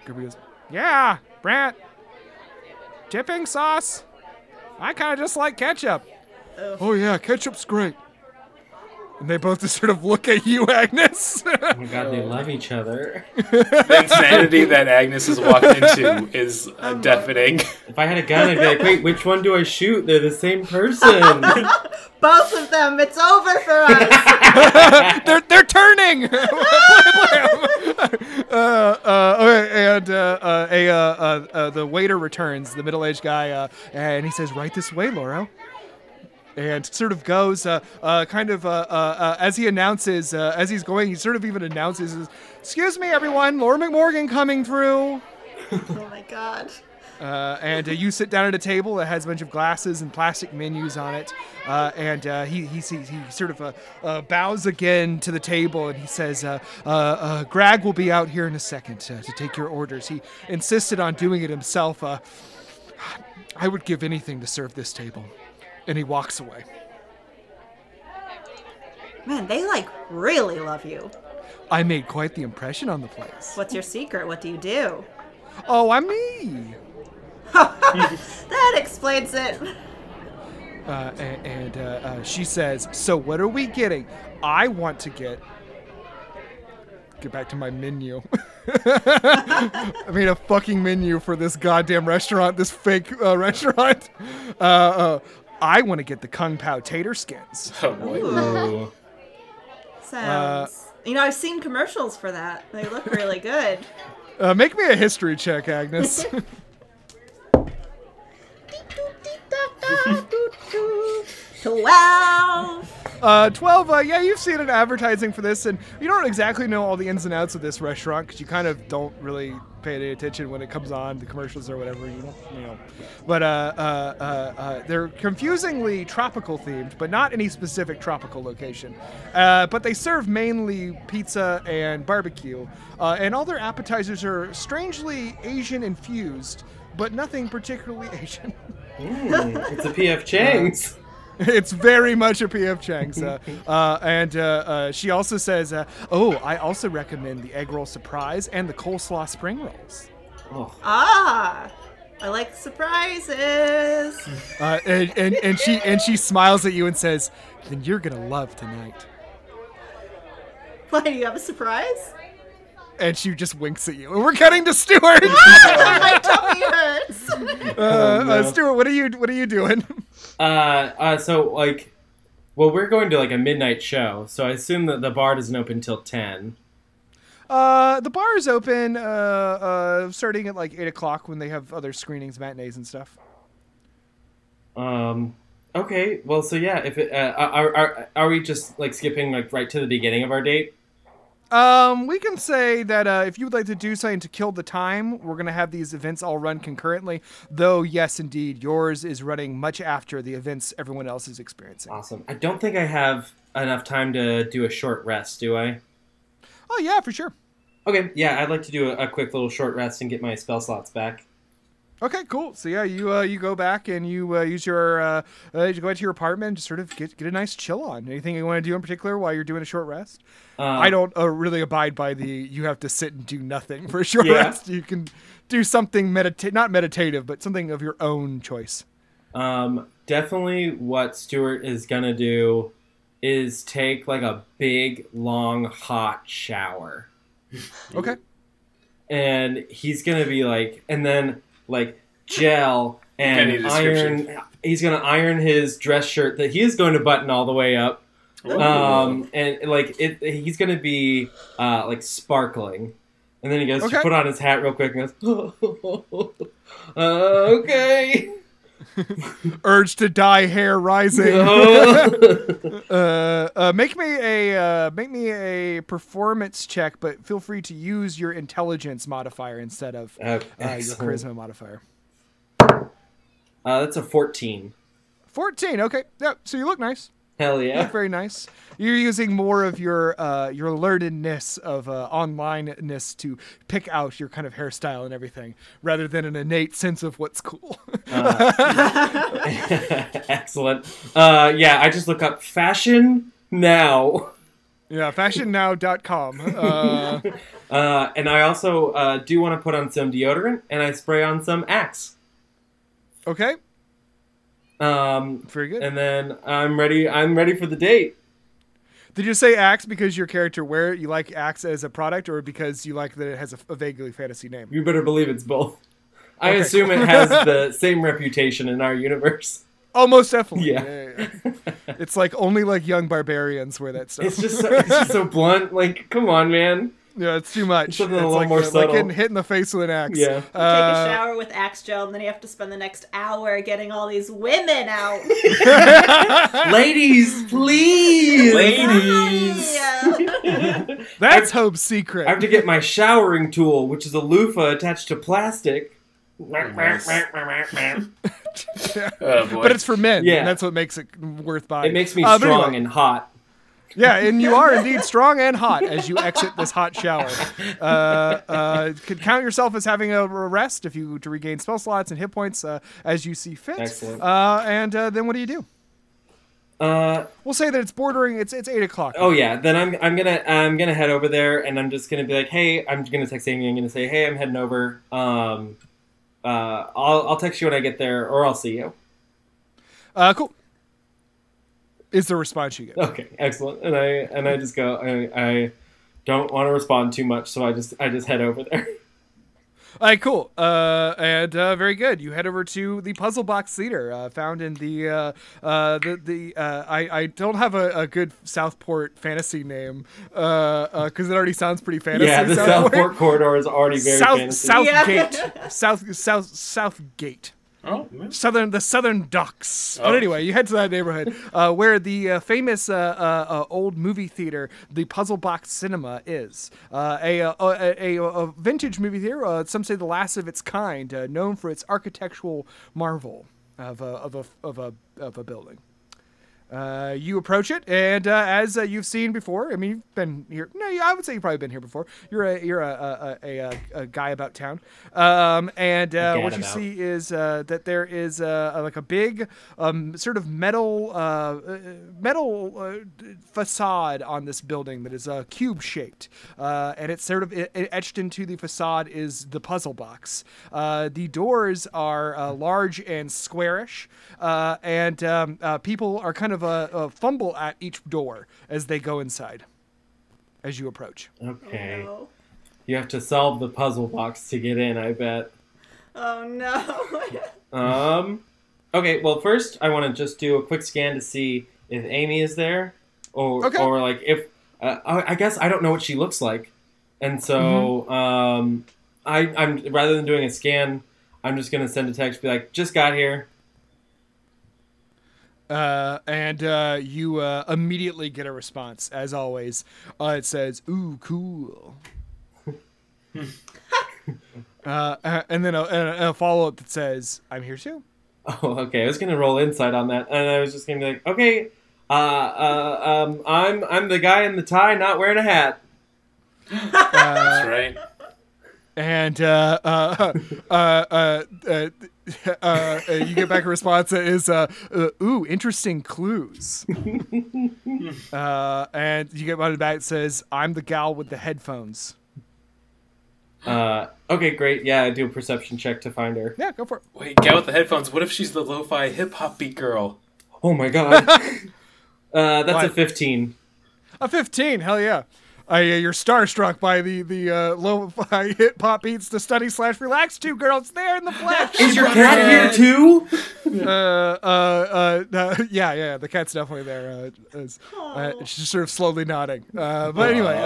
Gerby goes, "Yeah, Brant. Dipping sauce. I kind of just like ketchup." Oh yeah, ketchup's great. And they both just sort of look at you, Agnes. Oh my god, they love each other. [LAUGHS] The insanity that Agnes has walked into [LAUGHS] is uh, deafening. If I had a gun, I'd be like, wait, which one do I shoot? They're the same person. [LAUGHS] Both of them. It's over for us. they're they're turning. uh, uh, okay, and uh, uh, a uh, uh, uh, the waiter returns, the middle-aged guy, uh, and he says, "Right this way, Lauro." And sort of goes, uh, uh, kind of, uh, uh, uh, as he announces, uh, as he's going, he sort of even announces, "Excuse me, everyone, Laura McMorgan coming through." oh my god. Uh, and uh, you sit down at a table that has a bunch of glasses and plastic menus on it. Uh, and uh, he, he, he sort of uh, uh, bows again to the table and he says, uh, uh, uh, Greg will be out here in a second uh, to take your orders. He insisted on doing it himself. Uh, I would give anything to serve this table. And he walks away. Man, they like really love you. I made quite the impression on the place. What's your secret? What do you do? Oh, I'm me. [LAUGHS] That explains it. Uh, a- and uh, uh, she says, "So what are we getting? I want to get get back to my menu. [LAUGHS] I made a fucking menu for this goddamn restaurant, this fake uh, restaurant. [LAUGHS] Uh, uh, I want to get the kung pao tater skins. [LAUGHS] Oh boy. Ooh. [LAUGHS] Sounds. you know, I've seen commercials for that. They look really good. [LAUGHS] Uh, make me a history check, Agnes. Twelve. Uh, 12, uh, yeah, you've seen an advertising for this, and you don't exactly know all the ins and outs of this restaurant because you kind of don't really pay any attention when it comes on, the commercials or whatever, you don't, you know. But uh, uh, uh, uh, they're confusingly tropical themed, but not any specific tropical location. Uh, but they serve mainly pizza and barbecue, uh, and all their appetizers are strangely Asian infused, but nothing particularly [LAUGHS] Asian. Mm, it's a PF Chang's. [LAUGHS] It's very much a PF Chang's. [LAUGHS] Uh, uh, and uh, uh, she also says, uh, Oh, I also recommend the egg roll surprise and the coleslaw spring rolls. Oh, Ah, I like surprises. [LAUGHS] Uh, and, and, and she and she smiles at you and says, Then you're gonna love tonight. Why do you have a surprise? And she just winks at you. And we're cutting to Stuart. [LAUGHS] My tummy hurts. [LAUGHS] uh, uh. Stuart, what are you what are you doing? uh, uh, so like, well, we're going to like a midnight show, so I assume that the bar doesn't open till ten. Uh, the bar is open, uh, uh, starting at like eight o'clock when they have other screenings, matinees, and stuff. Um. Okay. Well, so yeah, if it, uh, are, are are we just like skipping like right to the beginning of our date? Um, we can say that uh, if you would like to do something to kill the time, we're gonna have these events all run concurrently. Though, yes, indeed, yours is running much after the events everyone else is experiencing. Awesome. I don't think I have enough time to do a short rest, do I? Oh yeah, for sure. Okay. Yeah, I'd like to do a, a quick little short rest and get my spell slots back. Okay, cool. So yeah, you uh, you go back and you uh, use your uh, uh, you go into your apartment and just sort of get get a nice chill on. Anything you want to do in particular while you're doing a short rest? Uh, I don't uh, really abide by the you have to sit and do nothing for a short Yeah. rest. You can do something medita- not meditative, but something of your own choice. Um, definitely what Stuart is gonna do is take like a big, long, hot shower. Okay. And he's gonna be like, and then like gel and iron. He's gonna iron his dress shirt that he is going to button all the way up. Um, and like it, he's gonna be uh, like sparkling. And then he goes Okay. to put on his hat real quick and goes, uh, [LAUGHS] okay. [LAUGHS] [LAUGHS] Urge to dye hair rising. [LAUGHS] Uh, uh, make me a uh, make me a performance check, but feel free to use your intelligence modifier instead of Uh, your charisma modifier. Uh, that's a 14. Fourteen. Okay. Yeah. So you look nice. Hell yeah. look very nice. You're using more of your uh, your learnedness of uh, onlineness to pick out your kind of hairstyle and everything, rather than an innate sense of what's cool. [LAUGHS] Excellent. Uh, yeah, I just look up fashion now. yeah. Fashionnow.com. [LAUGHS] Uh, Uh, and I also uh, do want to put on some deodorant and I spray on some Axe. okay. Um, Very good. and then I'm ready. I'm ready for the date. Did you say Axe because your character wear? You like Axe as a product, or because you like that it has a, a vaguely fantasy name? You better believe it's both. I Okay, assume it has [LAUGHS] the same reputation in our universe. Oh, most definitely. Yeah. yeah, yeah. It's like only like young barbarians wear that stuff. It's just so, it's just so [LAUGHS] blunt. Like, come on, man. Yeah, it's too much. Something a it's little like, more like subtle. getting hit in the face with an axe. Yeah. Take Uh, a shower with Axe gel, and then you have to spend the next hour getting all these women out. [LAUGHS] Ladies, please. Ladies. Yeah. That's Hope's secret. I have to get my showering tool, which is a loofah attached to plastic. Nice. Oh boy. but it's for men. Yeah. and that's what makes it worth buying. It makes me Uh, strong anyway. and hot. Yeah, and you are indeed [LAUGHS] strong and hot as you exit this hot shower. Uh, uh, could count yourself as having a rest if you to regain spell slots and hit points uh, as you see fit. Excellent. Uh, and uh, then what do you do? Uh, We'll say that it's bordering. It's it's eight o'clock. oh yeah. Then I'm I'm gonna I'm gonna head over there and I'm just gonna be like, hey, I'm gonna text Amy. I'm gonna say, hey, I'm heading over. Um, uh, I'll I'll text you when I get there, or I'll see you. Uh, cool. Is the response you get? Okay, excellent. And I and I just go. I, I don't want to respond too much, so I just I just head over there. [LAUGHS] All right, cool. Uh, and uh, very good. You head over to the Puzzle Box Theater, uh, found in the uh, uh, the the. Uh, I I don't have a, a good Southport fantasy name Uh uh because it already sounds pretty fantasy. yeah, the Southport corridor is already very South fantasy. Southgate, Yeah. South South Southgate. Oh, Southern the Southern Docks. Oh. But anyway, you head to that neighborhood uh, where the uh, famous uh, uh, uh, old movie theater, the Puzzle Box Cinema, is uh, a, a, a, a, a vintage movie theater. Uh, some say the last of its kind, uh, known for its architectural marvel of a of a of a of a building. Uh, you approach it, and uh, as uh, you've seen before, I mean, you've been here. No, I would say you've probably been here before. You're a you're a a, a, a, a guy about town, um, and uh, what you see is uh, that there is uh, a, like a big um, sort of metal uh, uh, metal uh, facade on this building that is uh, cube shaped, uh, and it's sort of it, it etched into the facade is the puzzle box. Uh, the doors are uh, large and squarish, uh, and um, uh, people are kind of uh, a fumble at each door as they go inside. As you approach. Okay. Oh You have to solve the puzzle box to get in, I bet. Oh no. [LAUGHS] Um. Okay. Well, first I want to just do a quick scan to see if Amy is there, or Okay. or like if uh, I I guess I don't know what she looks like, and so Mm-hmm. um, I I'm rather than doing a scan, I'm just gonna send a text, be like, just got here. Uh, and uh, you uh, immediately get a response, as always. Uh, it says, "Ooh, cool." [LAUGHS] uh, uh, and then a, and a follow up that says, "I'm here too." Oh, okay. I was gonna roll insight on that, and I was just gonna be like, okay, uh, uh, um, I'm I'm the guy in the tie, not wearing a hat. [LAUGHS] That's right. and [LAUGHS] [LAUGHS] uh, uh, you get back a response that is, uh, uh, "Ooh, interesting clues." [LAUGHS] uh, and you get one back that says, "I'm the gal with the headphones." Uh, okay, great. Yeah, I do a perception check to find her. Yeah, go for it. Wait, gal with the headphones. What if she's the lo-fi hip hop beat girl? Oh my god. [LAUGHS] uh, that's a fifteen. A 15, hell yeah. Uh, you're starstruck by the the uh, lo-fi [LAUGHS] hip hop beats to study slash relax two girls there in the flesh. Is your cat here too? uh, uh, uh, uh, [LAUGHS] yeah, yeah, the cat's definitely there. Uh, is- uh, she's just sort of slowly nodding. Uh, but anyway, uh,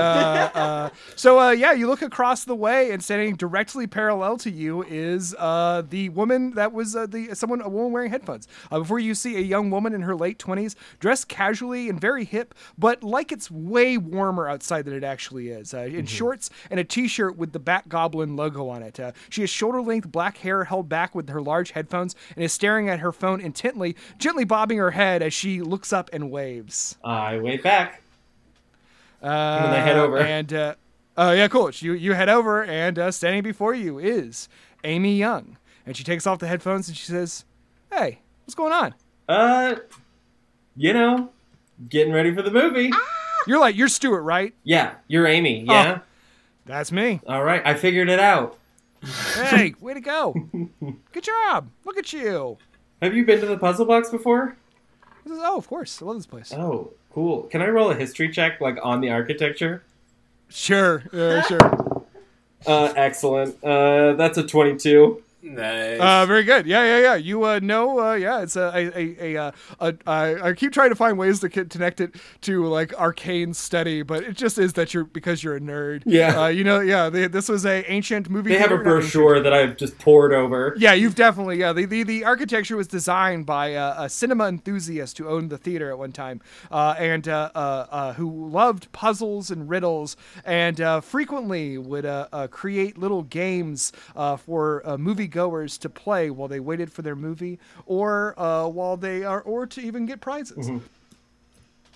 uh, so uh, yeah, you look across the way, and standing directly parallel to you is uh, the woman that was uh, the someone a woman wearing headphones. Uh, before you see a young woman in her late twenties, dressed casually and very hip, but like it's way warmer outside than it actually is. Uh, in shorts and a t-shirt with the Bat Goblin logo on it. Uh, she has shoulder-length black hair held back with her large headphones and is staring at her phone intently, gently bobbing her head as she looks up and waves. I wait back. Uh, then I head over. And uh, uh, yeah, cool. You you head over, and uh, standing before you is Amy Young, and she takes off the headphones and she says, "Hey, what's going on?" Uh, you know, getting ready for the movie. You're like you're Stuart, right? Yeah, you're Amy. Yeah. That's me. All right, I figured it out. Hey, [LAUGHS] way to go! Good job. Look at you. Have you been to the puzzle box before? Is- oh, of course. I love this place. Oh, cool. Can I roll a history check, like on the architecture? Sure, uh, sure. [LAUGHS] Uh, excellent. Uh, that's a twenty-two. Nice. Uh, very good. Yeah, yeah, yeah. You uh, know, uh, yeah, it's a, a, a, a, uh, a, I I keep trying to find ways to connect it to like arcane study, but it just is that you're because you're a nerd. Yeah. Uh, you know, yeah. They, this was a ancient movie. They have a theater, not ancient- brochure that I've just poured over. Yeah, you've definitely yeah. The the, the architecture was designed by uh, a cinema enthusiast who owned the theater at one time, uh, and uh, uh, uh, who loved puzzles and riddles, and uh, frequently would uh, uh, create little games uh, for uh, moviegoers to play while they waited for their movie, or uh, while they are, or to even get prizes.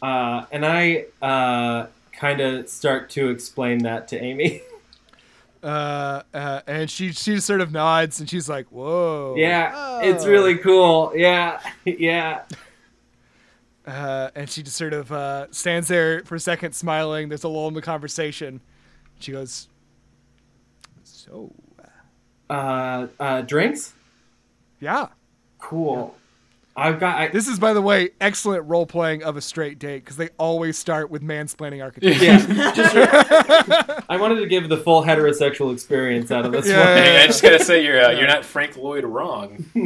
Uh, and I uh, kind of start to explain that to Amy. [LAUGHS] Uh, uh, and she she sort of nods, and she's like, "Whoa, yeah, it's Oh. really cool. Yeah, [LAUGHS] yeah. Uh, and she just sort of uh, stands there for a second, smiling. There's a lull in the conversation. She goes, "So, Uh, uh, drinks? yeah, Cool. I've got. I, This is, by the way, excellent role playing of a straight date because they always start with mansplaining architecture. yeah, [LAUGHS] just, I wanted to give the full heterosexual experience out of this Yeah, one. yeah, Hey, I just gotta say, you're uh, you're not Frank Lloyd wrong. [LAUGHS] [LAUGHS] hey,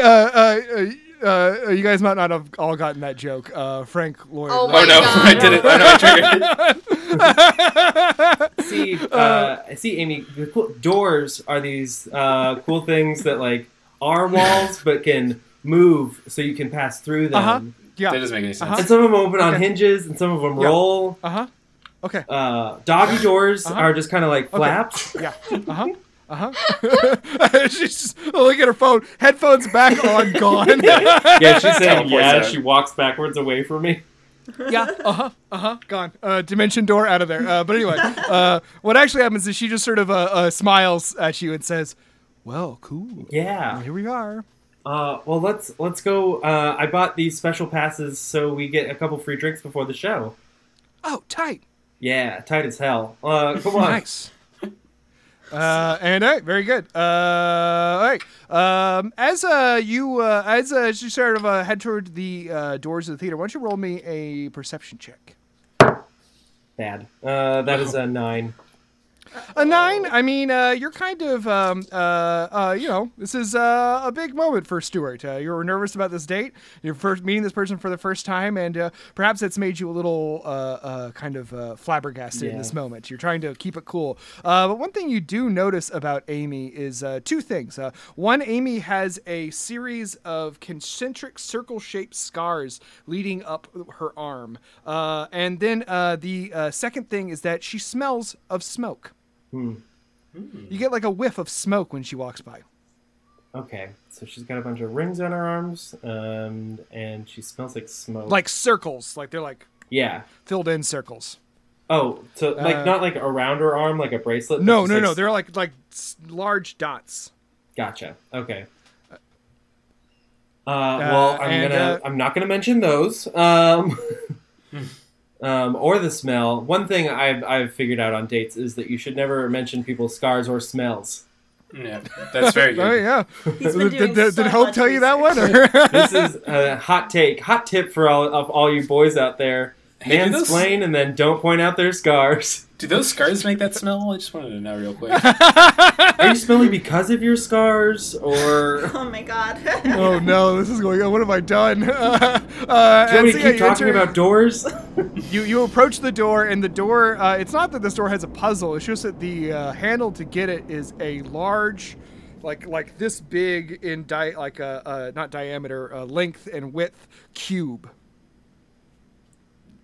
uh, uh, uh, uh, you guys might not have all gotten that joke. Uh, Frank Lloyd. Oh Oh no, I did it. Oh no, I triggered [LAUGHS] see, uh, see, Amy, the cool, doors are these uh, cool things that like are walls but can move, so you can pass through them. Uh-huh. Yeah. That doesn't make any sense. Uh-huh. And some of them open on hinges, and some of them Yeah. roll. Uh huh. Okay. Uh, doggy doors Uh-huh. are just kind of like flaps. Yeah. Uh huh. Uh huh. [LAUGHS] She's just looking at her phone. Headphones back on, gone. Yeah, she's [LAUGHS] saying yeah. out. She walks backwards away from me. yeah. Uh huh. Uh huh. Gone. Uh, dimension door out of there. Uh, but anyway, uh, what actually happens is she just sort of uh, uh, smiles at you and says, "Well, cool. Yeah. Here we are." Uh, well, let's let's go. Uh, I bought these special passes so we get a couple free drinks before the show. Oh, tight. Yeah, tight as hell. Uh, come on. Nice. Uh, and hey, very good. Uh, all right. Um, as uh, you uh, as uh, as you sort of uh, head toward the uh, doors of the theater, why don't you roll me a perception check? Bad. Uh, that is a nine. A nine. I mean, uh, you're kind of, um, uh, uh, you know, this is uh, a big moment for Stuart. Uh, you were nervous about this date. You're first meeting this person for the first time, and uh, perhaps it's made you a little uh, uh, kind of uh, flabbergasted in this moment. You're trying to keep it cool. Uh, but one thing you do notice about Amy is uh, two things. Uh, one, Amy has a series of concentric circle-shaped scars leading up her arm, uh, and then uh, the uh, second thing is that she smells of smoke. You get like a whiff of smoke when she walks by. Okay, so she's got a bunch of rings on her arms, um, and she smells like smoke. Like circles, like they're like yeah. filled in circles. Oh, so like Uh, not like around her arm, like a bracelet. No, no, like, no. They're like like large dots. Gotcha. Okay. Uh, well, I'm and, gonna. uh, I'm not gonna mention those. Um, um, or the smell. One thing I've I've figured out on dates is that you should never mention people's scars or smells. Yeah, that's very Oh [LAUGHS] good. yeah. He's been did doing did, so did Hope much tell you that one? [LAUGHS] This is a hot take, hot tip for all of all you boys out there. Hey, do those- and then don't point out their scars. Do those scars make that smell? I just wanted to know real quick. [LAUGHS] Are you smelly because of your scars, or [LAUGHS] Oh my god. oh no, this is going on. What have I done? Uh, [LAUGHS] uh, do you want me to keep talking enter- about doors? You you approach the door, and the door. Uh, it's not that this door has a puzzle. It's just that the uh, handle to get it is a large, like like this big in di like a uh, not diameter, uh, length and width cube,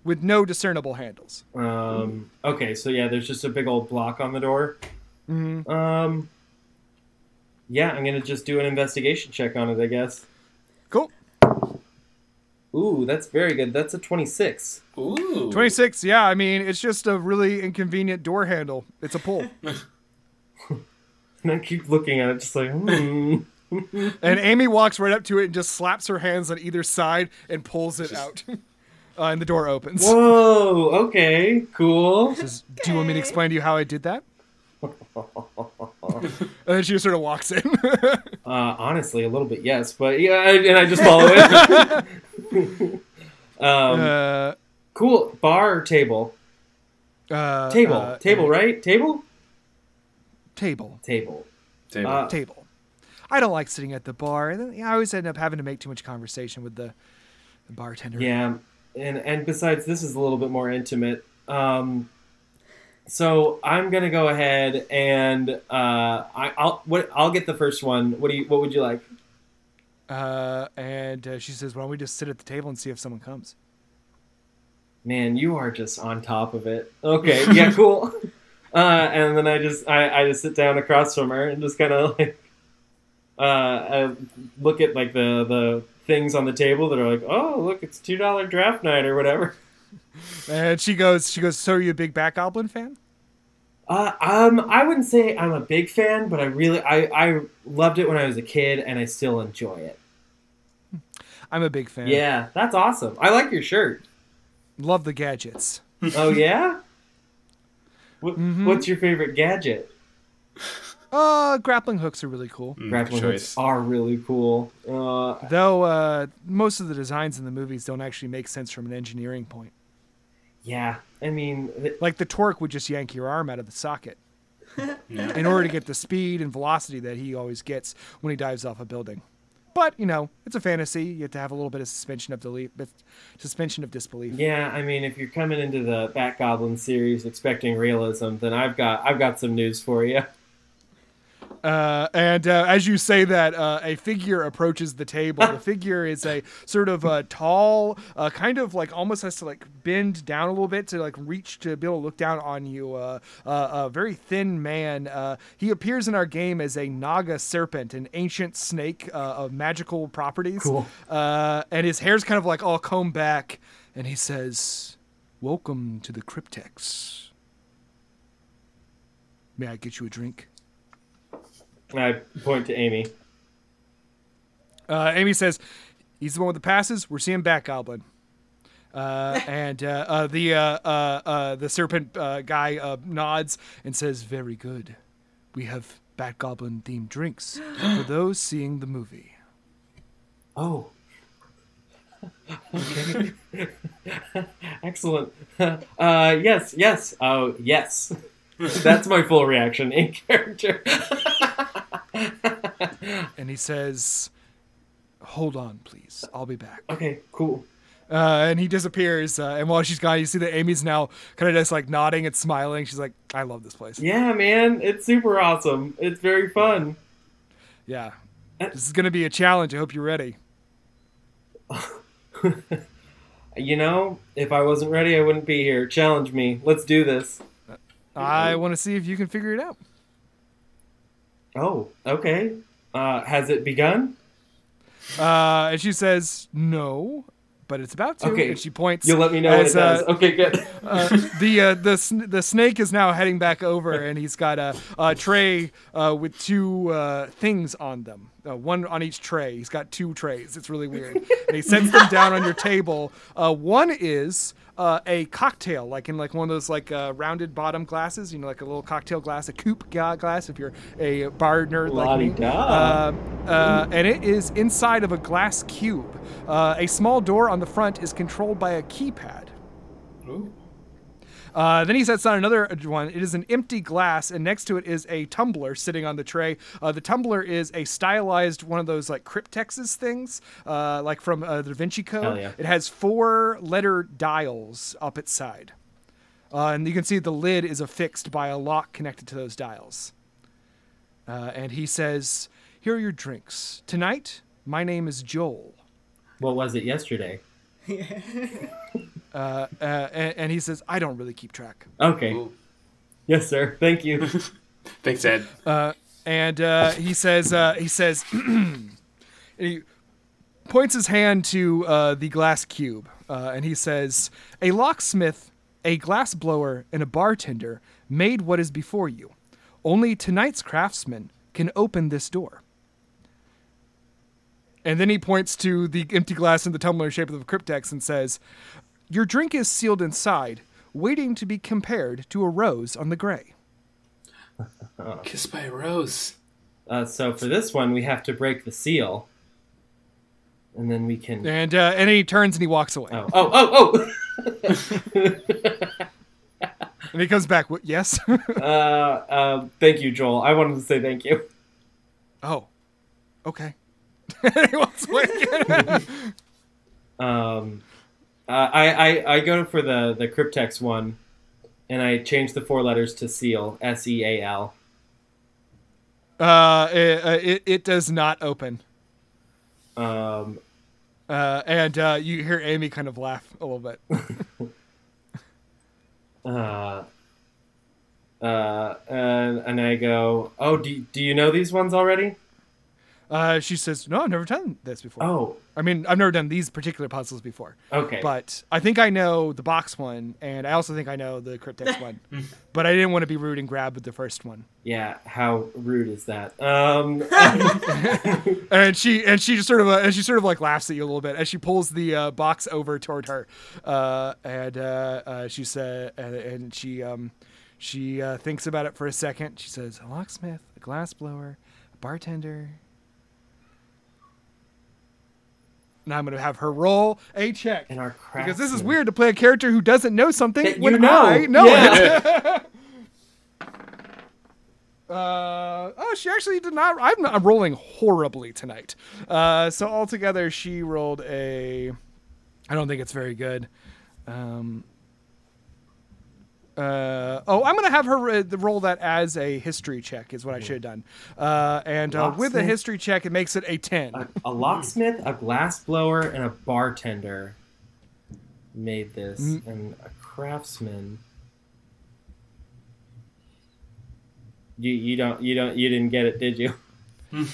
with no discernible handles. Um, okay, so yeah, there's just a big old block on the door. Mhm. Um, yeah, I'm gonna just do an investigation check on it, I guess. Cool. Ooh, that's very good. That's a 26. Ooh, Twenty six. Yeah, I mean it's just a really inconvenient door handle. It's a pull. [LAUGHS] And I keep looking at it, just like, hmm. And Amy walks right up to it and just slaps her hands on either side and pulls it out. [LAUGHS] uh, and the door opens. Whoa, okay, cool. Says, Do you want me to explain to you how I did that? [LAUGHS] and then she just sort of walks in. Uh, honestly, a little bit, yes, but yeah, I- and I just follow it. [LAUGHS] um, uh, cool. Bar table? uh, Table. uh, table, right? Table? Table. Table. Table. Uh, Table. I don't like sitting at the bar. And I always end up having to make too much conversation with the, the bartender. Yeah, and and besides, this is a little bit more intimate. Um, so I'm gonna go ahead and uh, I, I'll what I'll get the first one. What do you? What would you like? Uh, and uh, she says, "Why don't we just sit at the table and see if someone comes?" Man, you are just on top of it. [LAUGHS] Okay, yeah, cool. Uh, and then I just I, I just sit down across from her and just kind of like uh, uh, look at like the the things on the table that are like, oh look, it's two dollar draft night or whatever. And she goes, "She goes. So are you a big Bat Goblin fan?" Uh, um, I wouldn't say I'm a big fan, but I really I, I loved it when I was a kid, and I still enjoy it. I'm a big fan. Yeah, that's awesome. I like your shirt. Love the gadgets. Oh yeah. [LAUGHS] What, Mhm. What's your favorite gadget? [LAUGHS] Uh, grappling hooks are really cool. Mm, Grappling good hooks are really cool. Uh, Though uh, most of the designs in the movies don't actually make sense from an engineering point. yeah, I mean, th- Like the torque would just yank your arm out of the socket [LAUGHS] Yeah. in order to get the speed and velocity that he always gets when he dives off a building. But you know, it's a fantasy. You have to have a little bit of suspension of belief, suspension of disbelief. yeah, I mean, if you're coming into the Bat Goblin series expecting realism, then I've got I've got some news for you. Uh, and uh, as you say that, uh, a figure approaches the table. The [LAUGHS] figure is a sort of a tall, uh, kind of like almost has to like bend down a little bit to like reach to be able to look down on you. Uh, uh, a very thin man. Uh, he appears in our game as a Naga serpent, an ancient snake uh, of magical properties. Cool. Uh, and his hair's kind of like all combed back, and he says, "Welcome to the Cryptex. May I get you a drink?" I point to Amy. Uh, Amy says, "He's the one with the passes. We're seeing Bat Goblin." Uh, [LAUGHS] and uh, uh, the uh, uh, uh, the serpent uh, guy uh, nods and says, "Very good. We have Bat Goblin themed drinks for [GASPS] those seeing the movie." Oh. [LAUGHS] Excellent. [LAUGHS] Uh, yes, yes. Oh, yes. [LAUGHS] That's my full reaction in character. [LAUGHS] And he says, "Hold on, please. I'll be back." okay, cool. Uh, and he disappears. Uh, and while she's gone, you see that Amy's now kind of just like nodding and smiling. She's like, "I love this place." Yeah, man, it's super awesome. It's very fun. Yeah. This is gonna be a challenge. I hope you're ready. [LAUGHS] You know, if I wasn't ready, I wouldn't be here. Challenge me. Let's do this. I want to see if you can figure it out. Oh, okay. Uh, has it begun? Uh, and she says, "No, but it's about to." Okay. And she points. You'll let me know when it as, does. uh, Okay, good. [LAUGHS] uh, the uh, the the snake is now heading back over, and he's got a, a tray uh, with two uh, things on them, uh, one on each tray. He's got two trays. It's really weird, and he sets them down on your table. Uh, one is. Uh, a cocktail, like in like one of those like uh, rounded bottom glasses, you know, like a little cocktail glass, a coupe glass. If you're a bar nerd like me, La-di-da. uh, uh, and it is inside of a glass cube. Uh, a small door on the front is controlled by a keypad. Ooh. Uh, then he sets on another one. It is an empty glass, and next to it is a tumbler sitting on the tray. Uh, the tumbler is a stylized one of those like cryptexes things, uh, like from uh, the Da Vinci Code. Yeah. It has four letter dials up its side, uh, and you can see the lid is affixed by a lock connected to those dials. Uh, and he says, "Here are your drinks tonight. My name is Joel." What was it yesterday? [LAUGHS] [LAUGHS] Uh, uh, and, and he says, "I don't really keep track." Okay. Ooh. Yes, sir. Thank you. [LAUGHS] Thanks, Ed. Uh, and uh, he says, uh, he says, [CLEARS THROAT] and he points his hand to uh, the glass cube, uh, and he says, "A locksmith, a glass blower, and a bartender made what is before you. Only tonight's craftsman can open this door." And then he points to the empty glass in the tumbler shape of the cryptex and says, "Your drink is sealed inside, waiting to be compared to a rose on the gray." [LAUGHS] Kissed by a rose. Uh, so for this one, we have to break the seal, and then we can. And uh, and he turns and he walks away. Oh, oh, oh, oh. [LAUGHS] [LAUGHS] And he comes back. Yes. uh, uh, thank you, Joel. I wanted to say thank you. oh. Okay. And he walks away. Um, uh, I, I I go for the the cryptex one, and I change the four letters to seal. S E A L. uh, it, uh, it it does not open. Um, Uh, and uh, you hear Amy kind of laugh a little bit. [LAUGHS] uh, uh, and, and I go, oh, do, do you know these ones already? Uh, she says, "No, I've never done this before. Oh, I mean, I've never done these particular puzzles before, okay. but I think I know the box one, and I also think I know the cryptex [LAUGHS] one. But I didn't want to be rude and grab with the first one. yeah, how rude is that? Um, [LAUGHS] and she and she just sort of uh, and she sort of like laughs at you a little bit as she pulls the uh, box over toward her, uh, and uh, uh, she said and, and she um, she uh, thinks about it for a second. She says, "A locksmith, a glass blower, a bartender. Now I'm going to have her roll a check. And our craft. Because this is weird to play a character who doesn't know something That when you know. I know Yeah. it. [LAUGHS] uh, oh, she actually did not. I'm, I'm rolling horribly tonight. Uh, so altogether, she rolled a. I don't think it's very good. Um, uh, oh, I'm gonna have her uh, roll that as a history check. Is what I should have done. Uh, and uh, with a history check, it makes it a ten. a, a locksmith, a glass blower, and a bartender made this, Mm. and a craftsman. You you don't you don't you didn't get it, did you? [LAUGHS]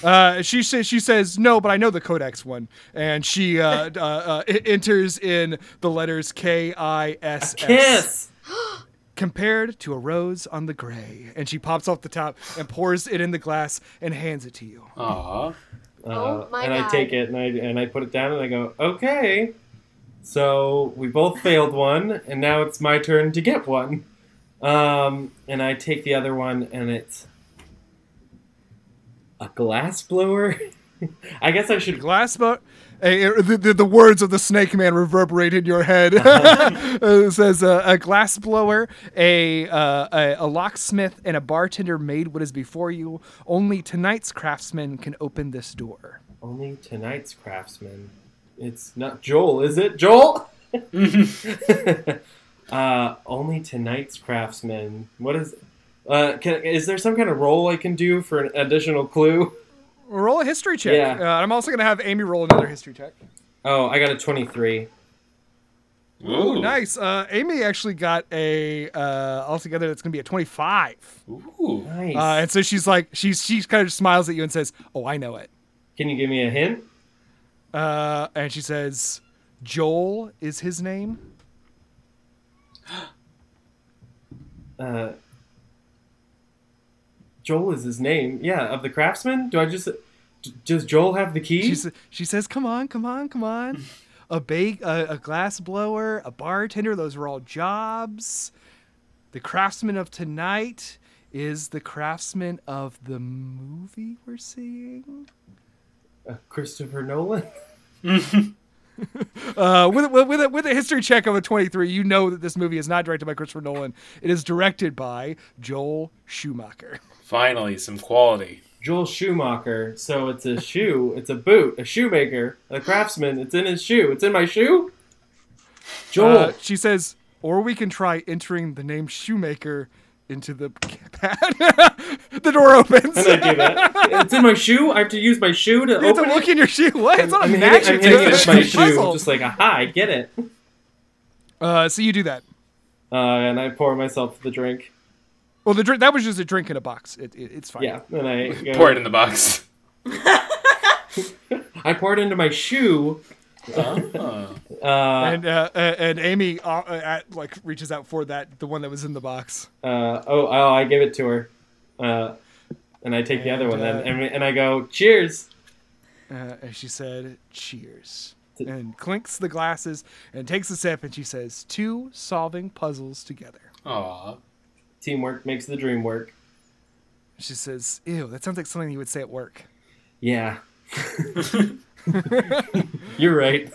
Uh, she says she says no, but I know the Codex one, and she uh, [LAUGHS] uh, uh, enters in the letters K I S S Kiss. [GASPS] [GASPS] [GASPS] compared to a rose on the gray, and she pops off the top and pours it in the glass and hands it to you. Aw. Uh, Oh my and I take it and I and I put it down and I go, okay. So we both failed one, and now it's my turn to get one. Um, and I take the other one, and it's a glass blower. [LAUGHS] I guess I should. Glass, but. the, the, the words of the snake man reverberate in your head. [LAUGHS] [LAUGHS] it says uh, a glass blower, a, uh, a a locksmith, and a bartender made what is before you. Only tonight's craftsman can open this door. Only tonight's craftsman. It's not Joel, is it? Joel? [LAUGHS] uh, only tonight's craftsman. What is? Uh, can, is there some kind of role I can do for an additional clue? Roll a history check. Yeah. Uh, I'm also gonna have Amy roll another history check. Oh, I got a twenty-three. Ooh, nice. Uh, Amy actually got a uh, altogether. That's gonna be a 25. Ooh. Nice. Uh, and so she's like, she's she kind of smiles at you and says, "Oh, I know it." can you give me a hint? Uh, and she says, "Joel is his name." [GASPS] Uh, Joel is his name. Yeah, of the craftsman. Do I just? D- Does Joel have the key? She she says, "Come on, come on, come on." A bake, a, a glass blower, a bartender. Those are all jobs. The craftsman of tonight is the craftsman of the movie we're seeing. Uh, Christopher Nolan. [LAUGHS] Uh, with, with, with, a, with a history check of a 23, you know that this movie is not directed by Christopher Nolan. It is directed by Joel Schumacher. Finally, some quality. Joel Schumacher. So it's a shoe. It's a boot. A shoemaker. A craftsman. It's in his shoe. It's in my shoe. Joel. Uh, she says, or we can try entering the name Shoemaker into the [LAUGHS] pad. the door opens. and I do that. It's in my shoe. I have to use my shoe to You have to open look it. in your shoe. What? It's not a I'm magic. hitting, I'm hitting it it's my a shoe. puzzle. Just like, aha, I get it. Uh, so you do that. Uh, and I pour myself the drink. Well, the drink that was just a drink in a box. It, it, it's fine. Yeah. And I go, Pour it in the box. [LAUGHS] I pour it into my shoe. Ah. Uh, And uh, uh, and Amy uh, uh, at, like reaches out for that the one that was in the box. uh, oh, oh, I give it to her. Uh, and I take the other one then. And, and I go, cheers. Uh, and she said, "Cheers." And clinks the glasses and takes a sip. And she says, two solving puzzles together." Aw. Teamwork makes the dream work. She says, "Ew, that sounds like something you would say at work." Yeah. [LAUGHS] [LAUGHS] [LAUGHS] You're right.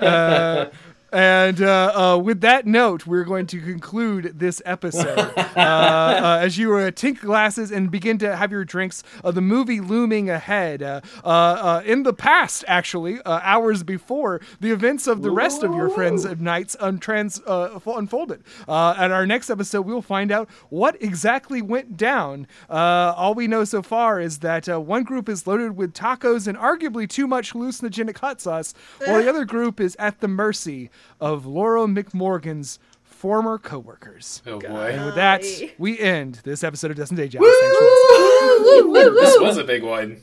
Uh, and uh, uh, with that note, we're going to conclude this episode. [LAUGHS] uh, uh, as you uh, tink glasses and begin to have your drinks, uh, the movie looming ahead. Uh, uh, uh, in the past, actually, uh, hours before the events of the rest of your friends of nights untrans uh, fo- unfolded. Uh, at our next episode, we will find out what exactly went down. Uh, all we know so far is that uh, one group is loaded with tacos and arguably too much hallucinogenic hot sauce, while the [LAUGHS] other group is at the mercy of Laura McMorgan's former coworkers. Oh boy! And with that, we end this episode of Desks and Day Jobs. Thanks for. This was a big one.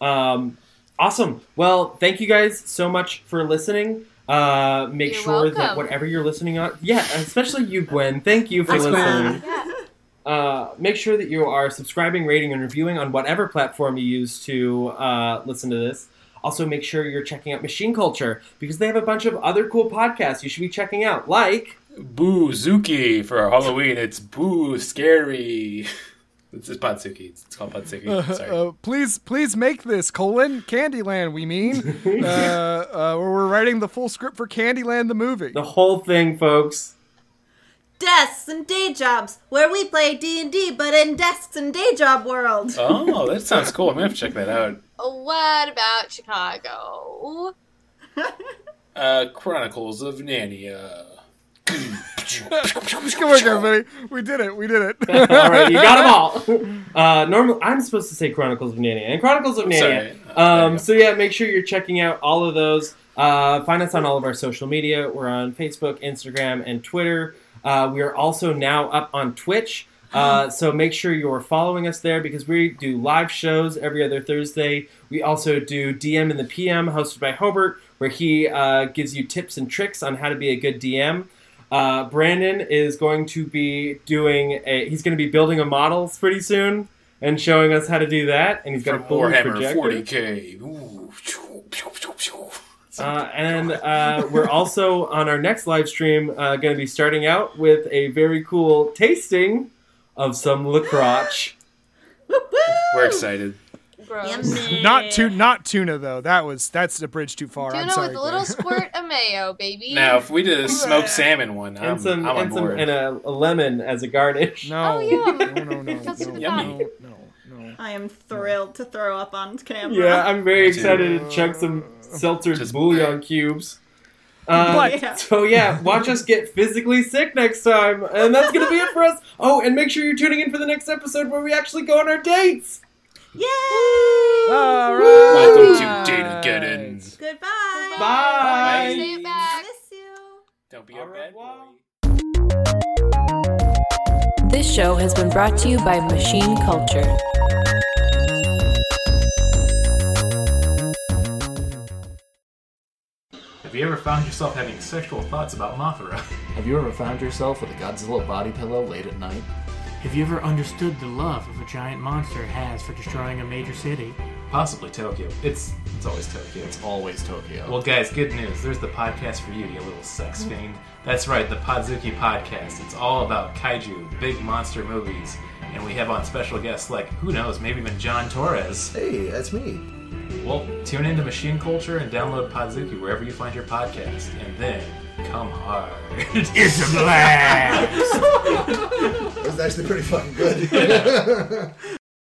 Um, awesome. Well, thank you guys so much for listening. Uh, make You're sure that whatever you're listening on, yeah, especially you, Gwen. Thank you for Thanks, listening. Gwen. Uh, make sure that you are subscribing, rating, and reviewing on whatever platform you use to uh, listen to this. Also, make sure you're checking out Machine Culture because they have a bunch of other cool podcasts you should be checking out, like Boo Zuki for Halloween. It's boo scary. It's, it's Podsuki. It's, it's called Podsuki. Sorry. Uh, please, please make this colon Candyland. We mean, [LAUGHS] uh, uh, we're writing the full script for Candyland the movie. The whole thing, folks. Desks and day jobs, where we play D and D, but in desks and day job world. [LAUGHS] oh, that sounds cool. I'm gonna have to check that out. What about Chicago? [LAUGHS] Uh, Chronicles of Narnia. Good work, everybody. We did it. We did it. [LAUGHS] all right, you got them all. Uh, normally, I'm supposed to say Chronicles of Narnia and Chronicles of Narnia. Sorry. Uh, there you Um, so yeah, make sure you're checking out all of those. Uh, find us on all of our social media. We're on Facebook, Instagram, and Twitter. Uh, we are also now up on Twitch. Uh, [GASPS] so make sure you're following us there because we do live shows every other Thursday. We also do DM in the PM, hosted by Hobart, where he uh, gives you tips and tricks on how to be a good DM. Uh, Brandon is going to be doing a. He's going to be building a model pretty soon and showing us how to do that. And he's got From a cool Warhammer projector. 40k. Ooh. Uh, and uh, we're also on our next live stream uh, going to be starting out with a very cool tasting of some LaCroix. [GASPS] Whoop, whoop. We're excited. Gross. Yummy. not tu- not tuna though. That was that's a bridge too far. I'm Tuna sorry. with a little Glenn. squirt of [LAUGHS] mayo, baby. Now, if we did a smoked salmon one, I'm, and some, I'm on and, some board. and a, a lemon as a garnish. no, Oh, yum. no, no, no, Comes no, Yummy. no, no, no. I am thrilled to throw up on camera. Yeah, I'm very excited to chug some seltzer Just- bouillon cubes. Um, But- Yeah. [LAUGHS] So yeah, watch us get physically sick next time, and that's gonna be it for us. Oh, and make sure you're tuning in for the next episode where we actually go on our dates. Yay! All right. Welcome to Data Getting. Goodbye. Bye. Say it I back. miss you. Don't be a Au bad boy. This show has been brought to you by Machine Culture. Have you ever found yourself having sexual thoughts about Mothra? Have you ever found yourself with a Godzilla body pillow late at night? Have you ever understood the love of a giant monster has for destroying a major city? Possibly Tokyo. It's it's always Tokyo. It's always Tokyo. Well, guys, good news. There's the podcast for you, you little sex mm. fiend. That's right, the Podzuki Podcast. It's all about kaiju, big monster movies, and we have on special guests like, who knows, maybe even John Torres. Hey, that's me. Well, tune into Machine Culture and download Podzuki wherever you find your podcast, and then come hard. [LAUGHS] it's a [LAUGHS] blast! [LAUGHS] That's actually pretty fucking good.